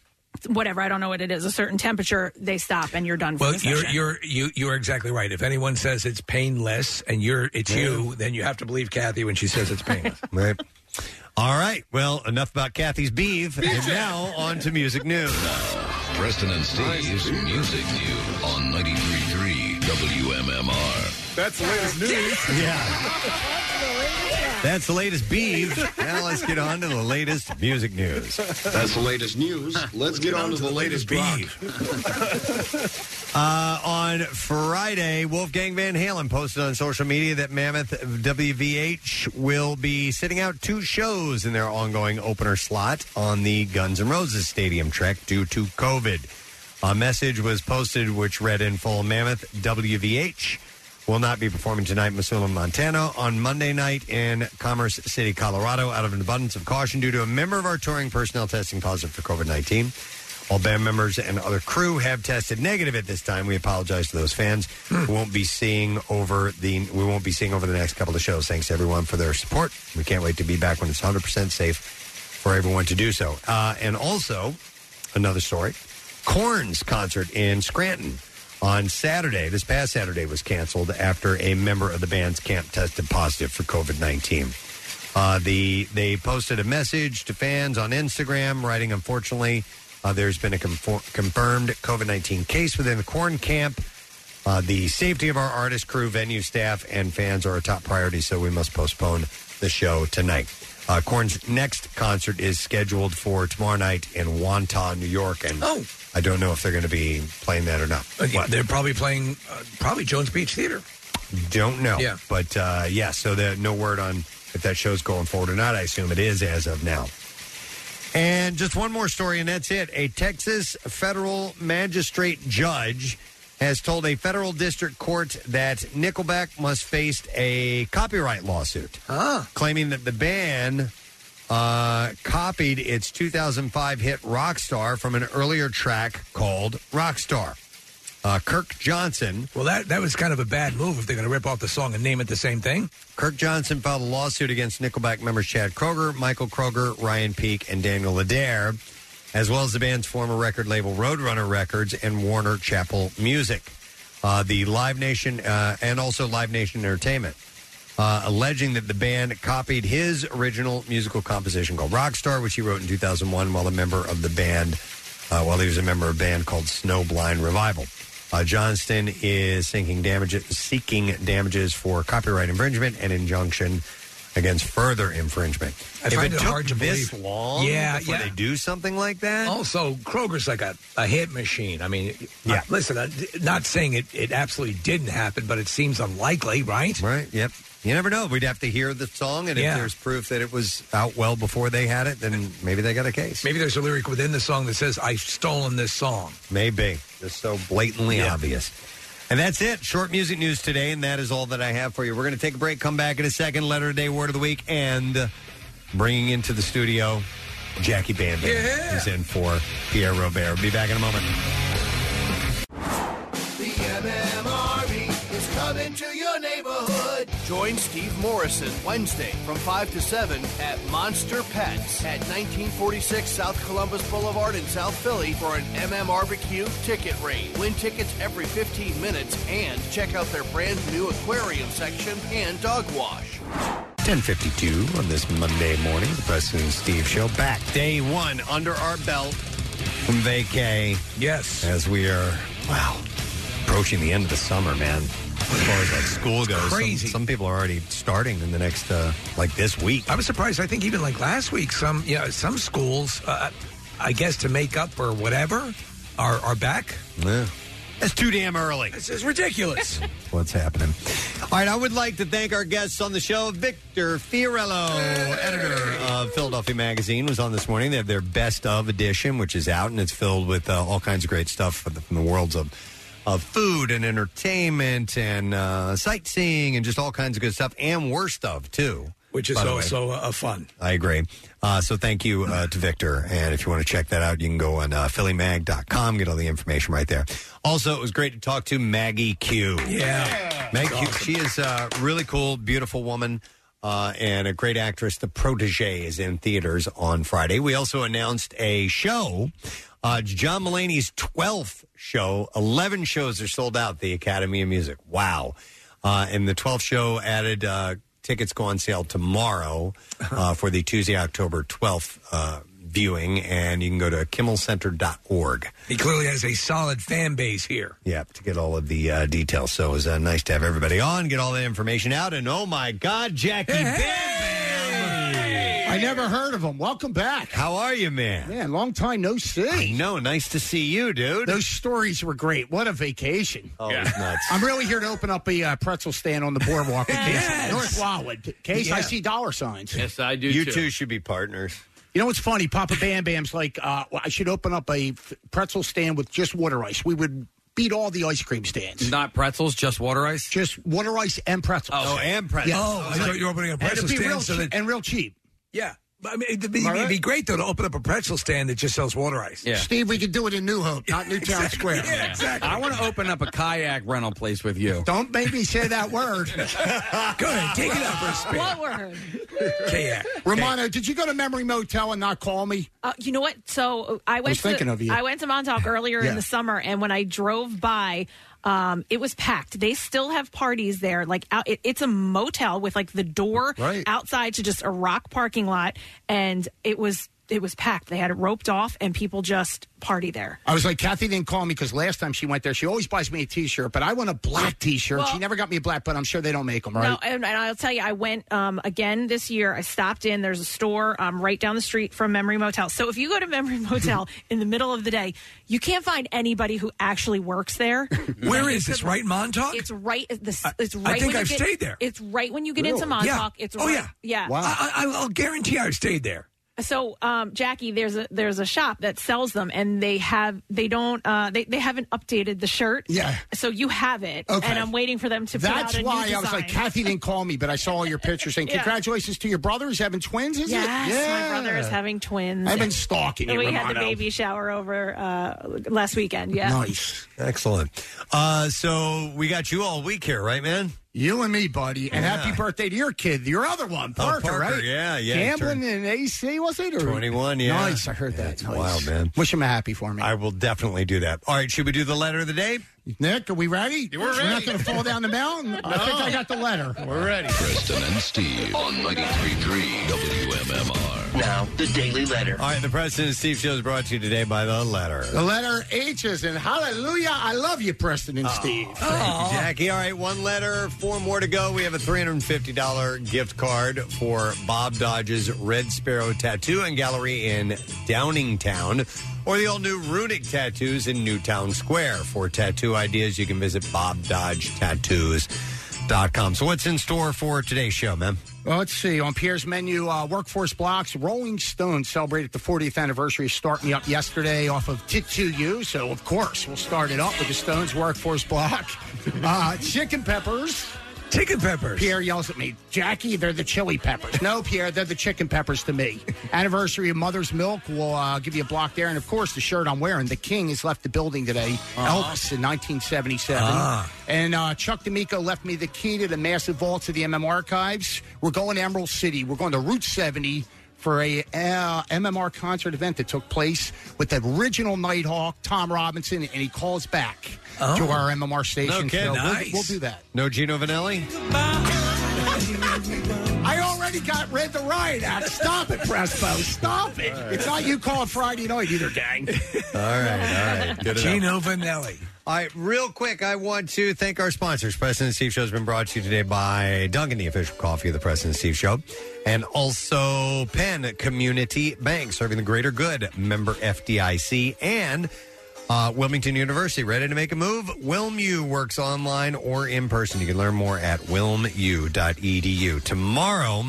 Whatever, I don't know what it is, a certain temperature, they stop and you're done for Well, the you're session. you're you you're exactly right. If anyone says it's painless and you're it's you, then you have to believe Kathy when she says it's painless. right. All right. Well, enough about Kathy's beef. And now on to music news. Preston and Steve's Music News on 93.3 WMMR. That's the latest news. Yeah. That's the latest beef. Now let's get on to the latest music news. That's the latest news. Let's get on to the latest beef. Uh, on Friday, Wolfgang Van Halen posted on social media that Mammoth WVH will be sitting out two shows in their ongoing opener slot on the Guns N' Roses Stadium Trek due to COVID. A message was posted which read in full Mammoth WVH will not be performing tonight in Missoula, Montana. On Monday night in Commerce City, Colorado, out of an abundance of caution due to a member of our touring personnel testing positive for COVID 19. All band members and other crew have tested negative at this time. We apologize to those fans. We won't be seeing over the we won't be seeing over the next couple of shows. Thanks to everyone for their support. We can't wait to be back when it's 100 percent safe for everyone to do so. Uh, and also, another story: Korn's concert in Scranton on Saturday. This past Saturday was canceled after a member of the band's camp tested positive for COVID 19. Uh, the they posted a message to fans on Instagram, writing, "Unfortunately, uh, there's been a confirmed COVID-19 case within the Korn camp. Uh, the safety of our artist, crew, venue staff, and fans are a top priority, so we must postpone the show tonight." Uh, Korn's next concert is scheduled for tomorrow night in Wantagh, New York, and Oh. I don't know if they're going to be playing that or not. Uh, They're probably playing uh, probably Jones Beach Theater. Don't know. Yeah. But uh, yeah, so there no word on if that show's going forward or not. I assume it is as of now. And just one more story, and that's it. A Texas federal magistrate judge has told a federal district court that Nickelback must face a copyright lawsuit, claiming that the band uh, copied its 2005 hit Rockstar from an earlier track called Rockstar. Uh, Kirk Johnson. Well, that that was kind of a bad move if they're going to rip off the song and name it the same thing. Kirk Johnson filed a lawsuit against Nickelback members Chad Kroeger, Michael Kroeger, Ryan Peake, and Daniel Adair, as well as the band's former record label Roadrunner Records and Warner Chappell Music. Uh, the Live Nation uh, and also Live Nation Entertainment, uh, alleging that the band copied his original musical composition called Rockstar, which he wrote in 2001 while a member of the band, uh, while he was a member of a band called Snowblind Revival. Uh, Johnston is seeking damages, seeking damages for copyright infringement and injunction against further infringement. I if find it, it took hard to this believe. long Yeah, before yeah. they do something like that, Also, Kroeger's like a, a hit machine. I mean, yeah. listen, uh, not saying it, it absolutely didn't happen, but it seems unlikely, right? Right. Yep. You never know. We'd have to hear the song, and Yeah. if there's proof that it was out well before they had it, then maybe they got a case. Maybe there's a lyric within the song that says, I've stolen this song. Maybe. Just so blatantly obvious. And that's it. Short music news today, and that is all that I have for you. We're going to take a break, come back in a second. Letter of the day, word of the week, and bringing into the studio, Jackie Bam Bam is in for Pierre Robert. Be back in a moment. The MMRE is coming to your neighborhood. Join Steve Morrison Wednesday from 5 to 7 at Monster Pets at 1946 South Columbus Boulevard in South Philly for an MMRBQ ticket rate. Win tickets every 15 minutes and check out their brand new aquarium section and dog wash. 1052 on this Monday morning, the Preston and Steve Show. Back day one under our belt from vacay. Yes. As we are, wow, approaching the end of the summer, man. As far as like school goes, some- crazy. Some, people are already starting in the next, uh, like this week. I was surprised. I think even like last week, some yeah, some schools, uh, I guess to make up or whatever, are are back. Yeah. That's too damn early. This is ridiculous. What's happening? All right, I would like to thank our guests on the show. Victor Fiorillo, editor of Philadelphia Magazine, was on this morning. They have their best of edition, which is out, and it's filled with uh, all kinds of great stuff from the, from the worlds of of food and entertainment and uh, sightseeing and just all kinds of good stuff and worst of too. Which is by the way. also uh, fun. I agree. Uh, so thank you uh, to Victor. And if you want to check that out, you can go on uh, phillymag.com, get all the information right there. Also, it was great to talk to Maggie Q. Yeah. Maggie Q, she is a really cool, beautiful woman. Uh, and a great actress. The Protege is in theaters on Friday. We also announced a show, uh, John Mulaney's 12th show. 11 shows are sold out, at the Academy of Music. Wow. Uh, and the 12th show added uh, tickets go on sale tomorrow uh, for the Tuesday, October 12th uh, viewing. And you can go to kimmelcenter.org. He clearly has a solid fan base here. Yeah, to get all of the uh, details. So it was uh, nice to have everybody on, get all that information out. And oh my God, Jackie I never heard of him. Welcome back. How are you, man? Man, long time no see. I know. Nice to see you, dude. Those stories were great. What a vacation. Oh, it's nuts. I'm really here to open up a uh, pretzel stand on the boardwalk in case Yes. North Wildwood. Case I see dollar signs. Yes, I do You too. two should be partners. You know what's funny? Papa Bam Bam's like, uh, I should open up a f- pretzel stand with just water ice. We would beat all the ice cream stands. Not pretzels, just water ice? Just water ice and pretzels. Oh, and Yeah. Oh, I thought you were opening a And pretzel it'd be stand real so cheap- that- and real cheap. Yeah. I mean, it'd be, Am I it'd be great, though, to open up a pretzel stand that just sells water ice. Yeah. Steve, we could do it in New Hope, not Newtown Square. Yeah, exactly. I want to open up a kayak rental place with you. Don't make me say that word. Go ahead, take it out for a spin. What word? Kayak. Romano, did you go to Memory Motel and not call me? Uh, you know what? So uh, I went. was to, thinking of you. I went to Montauk earlier Yeah. in the summer, and when I drove by, um, it was packed. They still have parties there. Like out, it, it's a motel with like the door Right. outside to just a rock parking lot, and it was it was packed. They had it roped off, and people just party there. I was like, Kathy didn't call me because last time she went there, she always buys me a T-shirt, but I want a black T-shirt. Well- she never got me a black, but I'm sure they don't make them, right? No, and, and I'll tell you, I went um, again this year. I stopped in. There's a store um, right down the street from Memory Motel. So if you go to Memory Motel in the middle of the day, you can't find anybody who actually works there. Where is this? Right in Montauk? It's right. It's, it's right. I think when I've get- stayed there. It's right when you get into Yeah. Montauk. It's Oh, right, yeah. yeah. I, I, I'll guarantee I've stayed there. So, um, Jackie, there's a there's a shop that sells them, and they have they don't uh, they they haven't updated the shirt. Yeah. So you have it, Okay. and I'm waiting for them to. That's put out a why I was like. Kathy didn't call me, but I saw all your pictures saying, Yeah. congratulations to your brother brothers having twins, is Yes, it? my brother is having twins. I've been stalking you, We had the baby shower over uh, last weekend. Yeah. Nice. Excellent. Uh, so we got you all week here, right, man? You and me, buddy. And Yeah. happy birthday to your kid, your other one, oh, Parker, Parker, right? yeah, yeah, Gambling in AC, was it? Or? 21, yeah. Nice, I heard that. Nice. Wild, man. Wish him a happy for me. I will definitely do that. All right, should we do the letter of the day? Nick, are we ready? We're We're not going to fall down the mountain. I think I got the letter. We're ready. Preston and Steve on 93.3 WMMR. Now, the Daily Letter. All right, the Preston and Steve Show is brought to you today by the letter. The letter H is in Hallelujah. I love you, Preston and oh. Steve. Thank you, Jackie. All right, one letter, four more to go. We have a $350 gift card for Bob Dodge's Red Sparrow Tattoo and Gallery in Downingtown or the all new Runic Tattoos in Newtown Square. For tattoo ideas, you can visit BobDodgeTattoos.com. So, what's in store for today's show, man? Well, let's see. On Pierre's menu, uh, workforce blocks. Rolling Stones celebrated the 40th anniversary of Start Me Up yesterday off of Tattoo You. So, of course, we'll start it up with the Stones workforce block. Uh, chicken peppers. Chicken peppers. Pierre yells at me, Jackie, they're the chili peppers. No, Pierre, they're the chicken peppers to me. Anniversary of Mother's Milk will uh, give you a block there. And of course, the shirt I'm wearing, the King has left the building today. Elvis in 1977. Ah. And uh, Chuck D'Amico left me the key to the massive vaults of the MM archives. We're going to Emerald City. We're going to Route 70 for a uh, MMR concert event that took place with the original Nighthawk, Tom Robinson, and he calls back Oh. to our MMR station. Kidding. So we'll- Nice. we'll do that. No Gino Vannelli? I already got read the riot act. Stop it, Prespo. Stop it. It's not you calling Friday night either, gang. All right, all right. Good Gino. Vannelli. All right, real quick, I want to thank our sponsors. Preston Steve Show has been brought to you today by Dunkin', the official coffee of the Preston Steve Show, and also Penn Community Bank, serving the greater good, member FDIC, and uh, Wilmington University. Ready to make a move? WilmU works online or in person. You can learn more at wilmu.edu. Tomorrow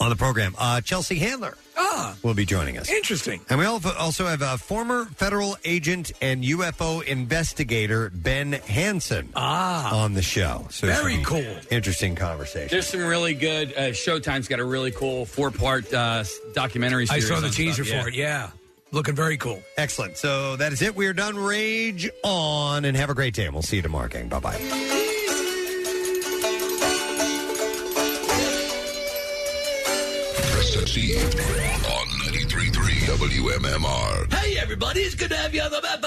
on the program, uh, Chelsea Handler Ah, will be joining us. interesting. And we also also have a former federal agent and UFO investigator Ben Hansen ah. on the show. So Very some cool. Interesting conversation. There's some really good. Uh, Showtime's got a really cool four part uh, documentary series. I series. saw the on teaser stuff, for it. Yeah. Looking very cool. Excellent. So that is it. We are done. Rage on and have a great day. And we'll see you tomorrow, gang. Bye bye. Steve on 93.3 WMMR. Hey, everybody, it's good to have you on the map.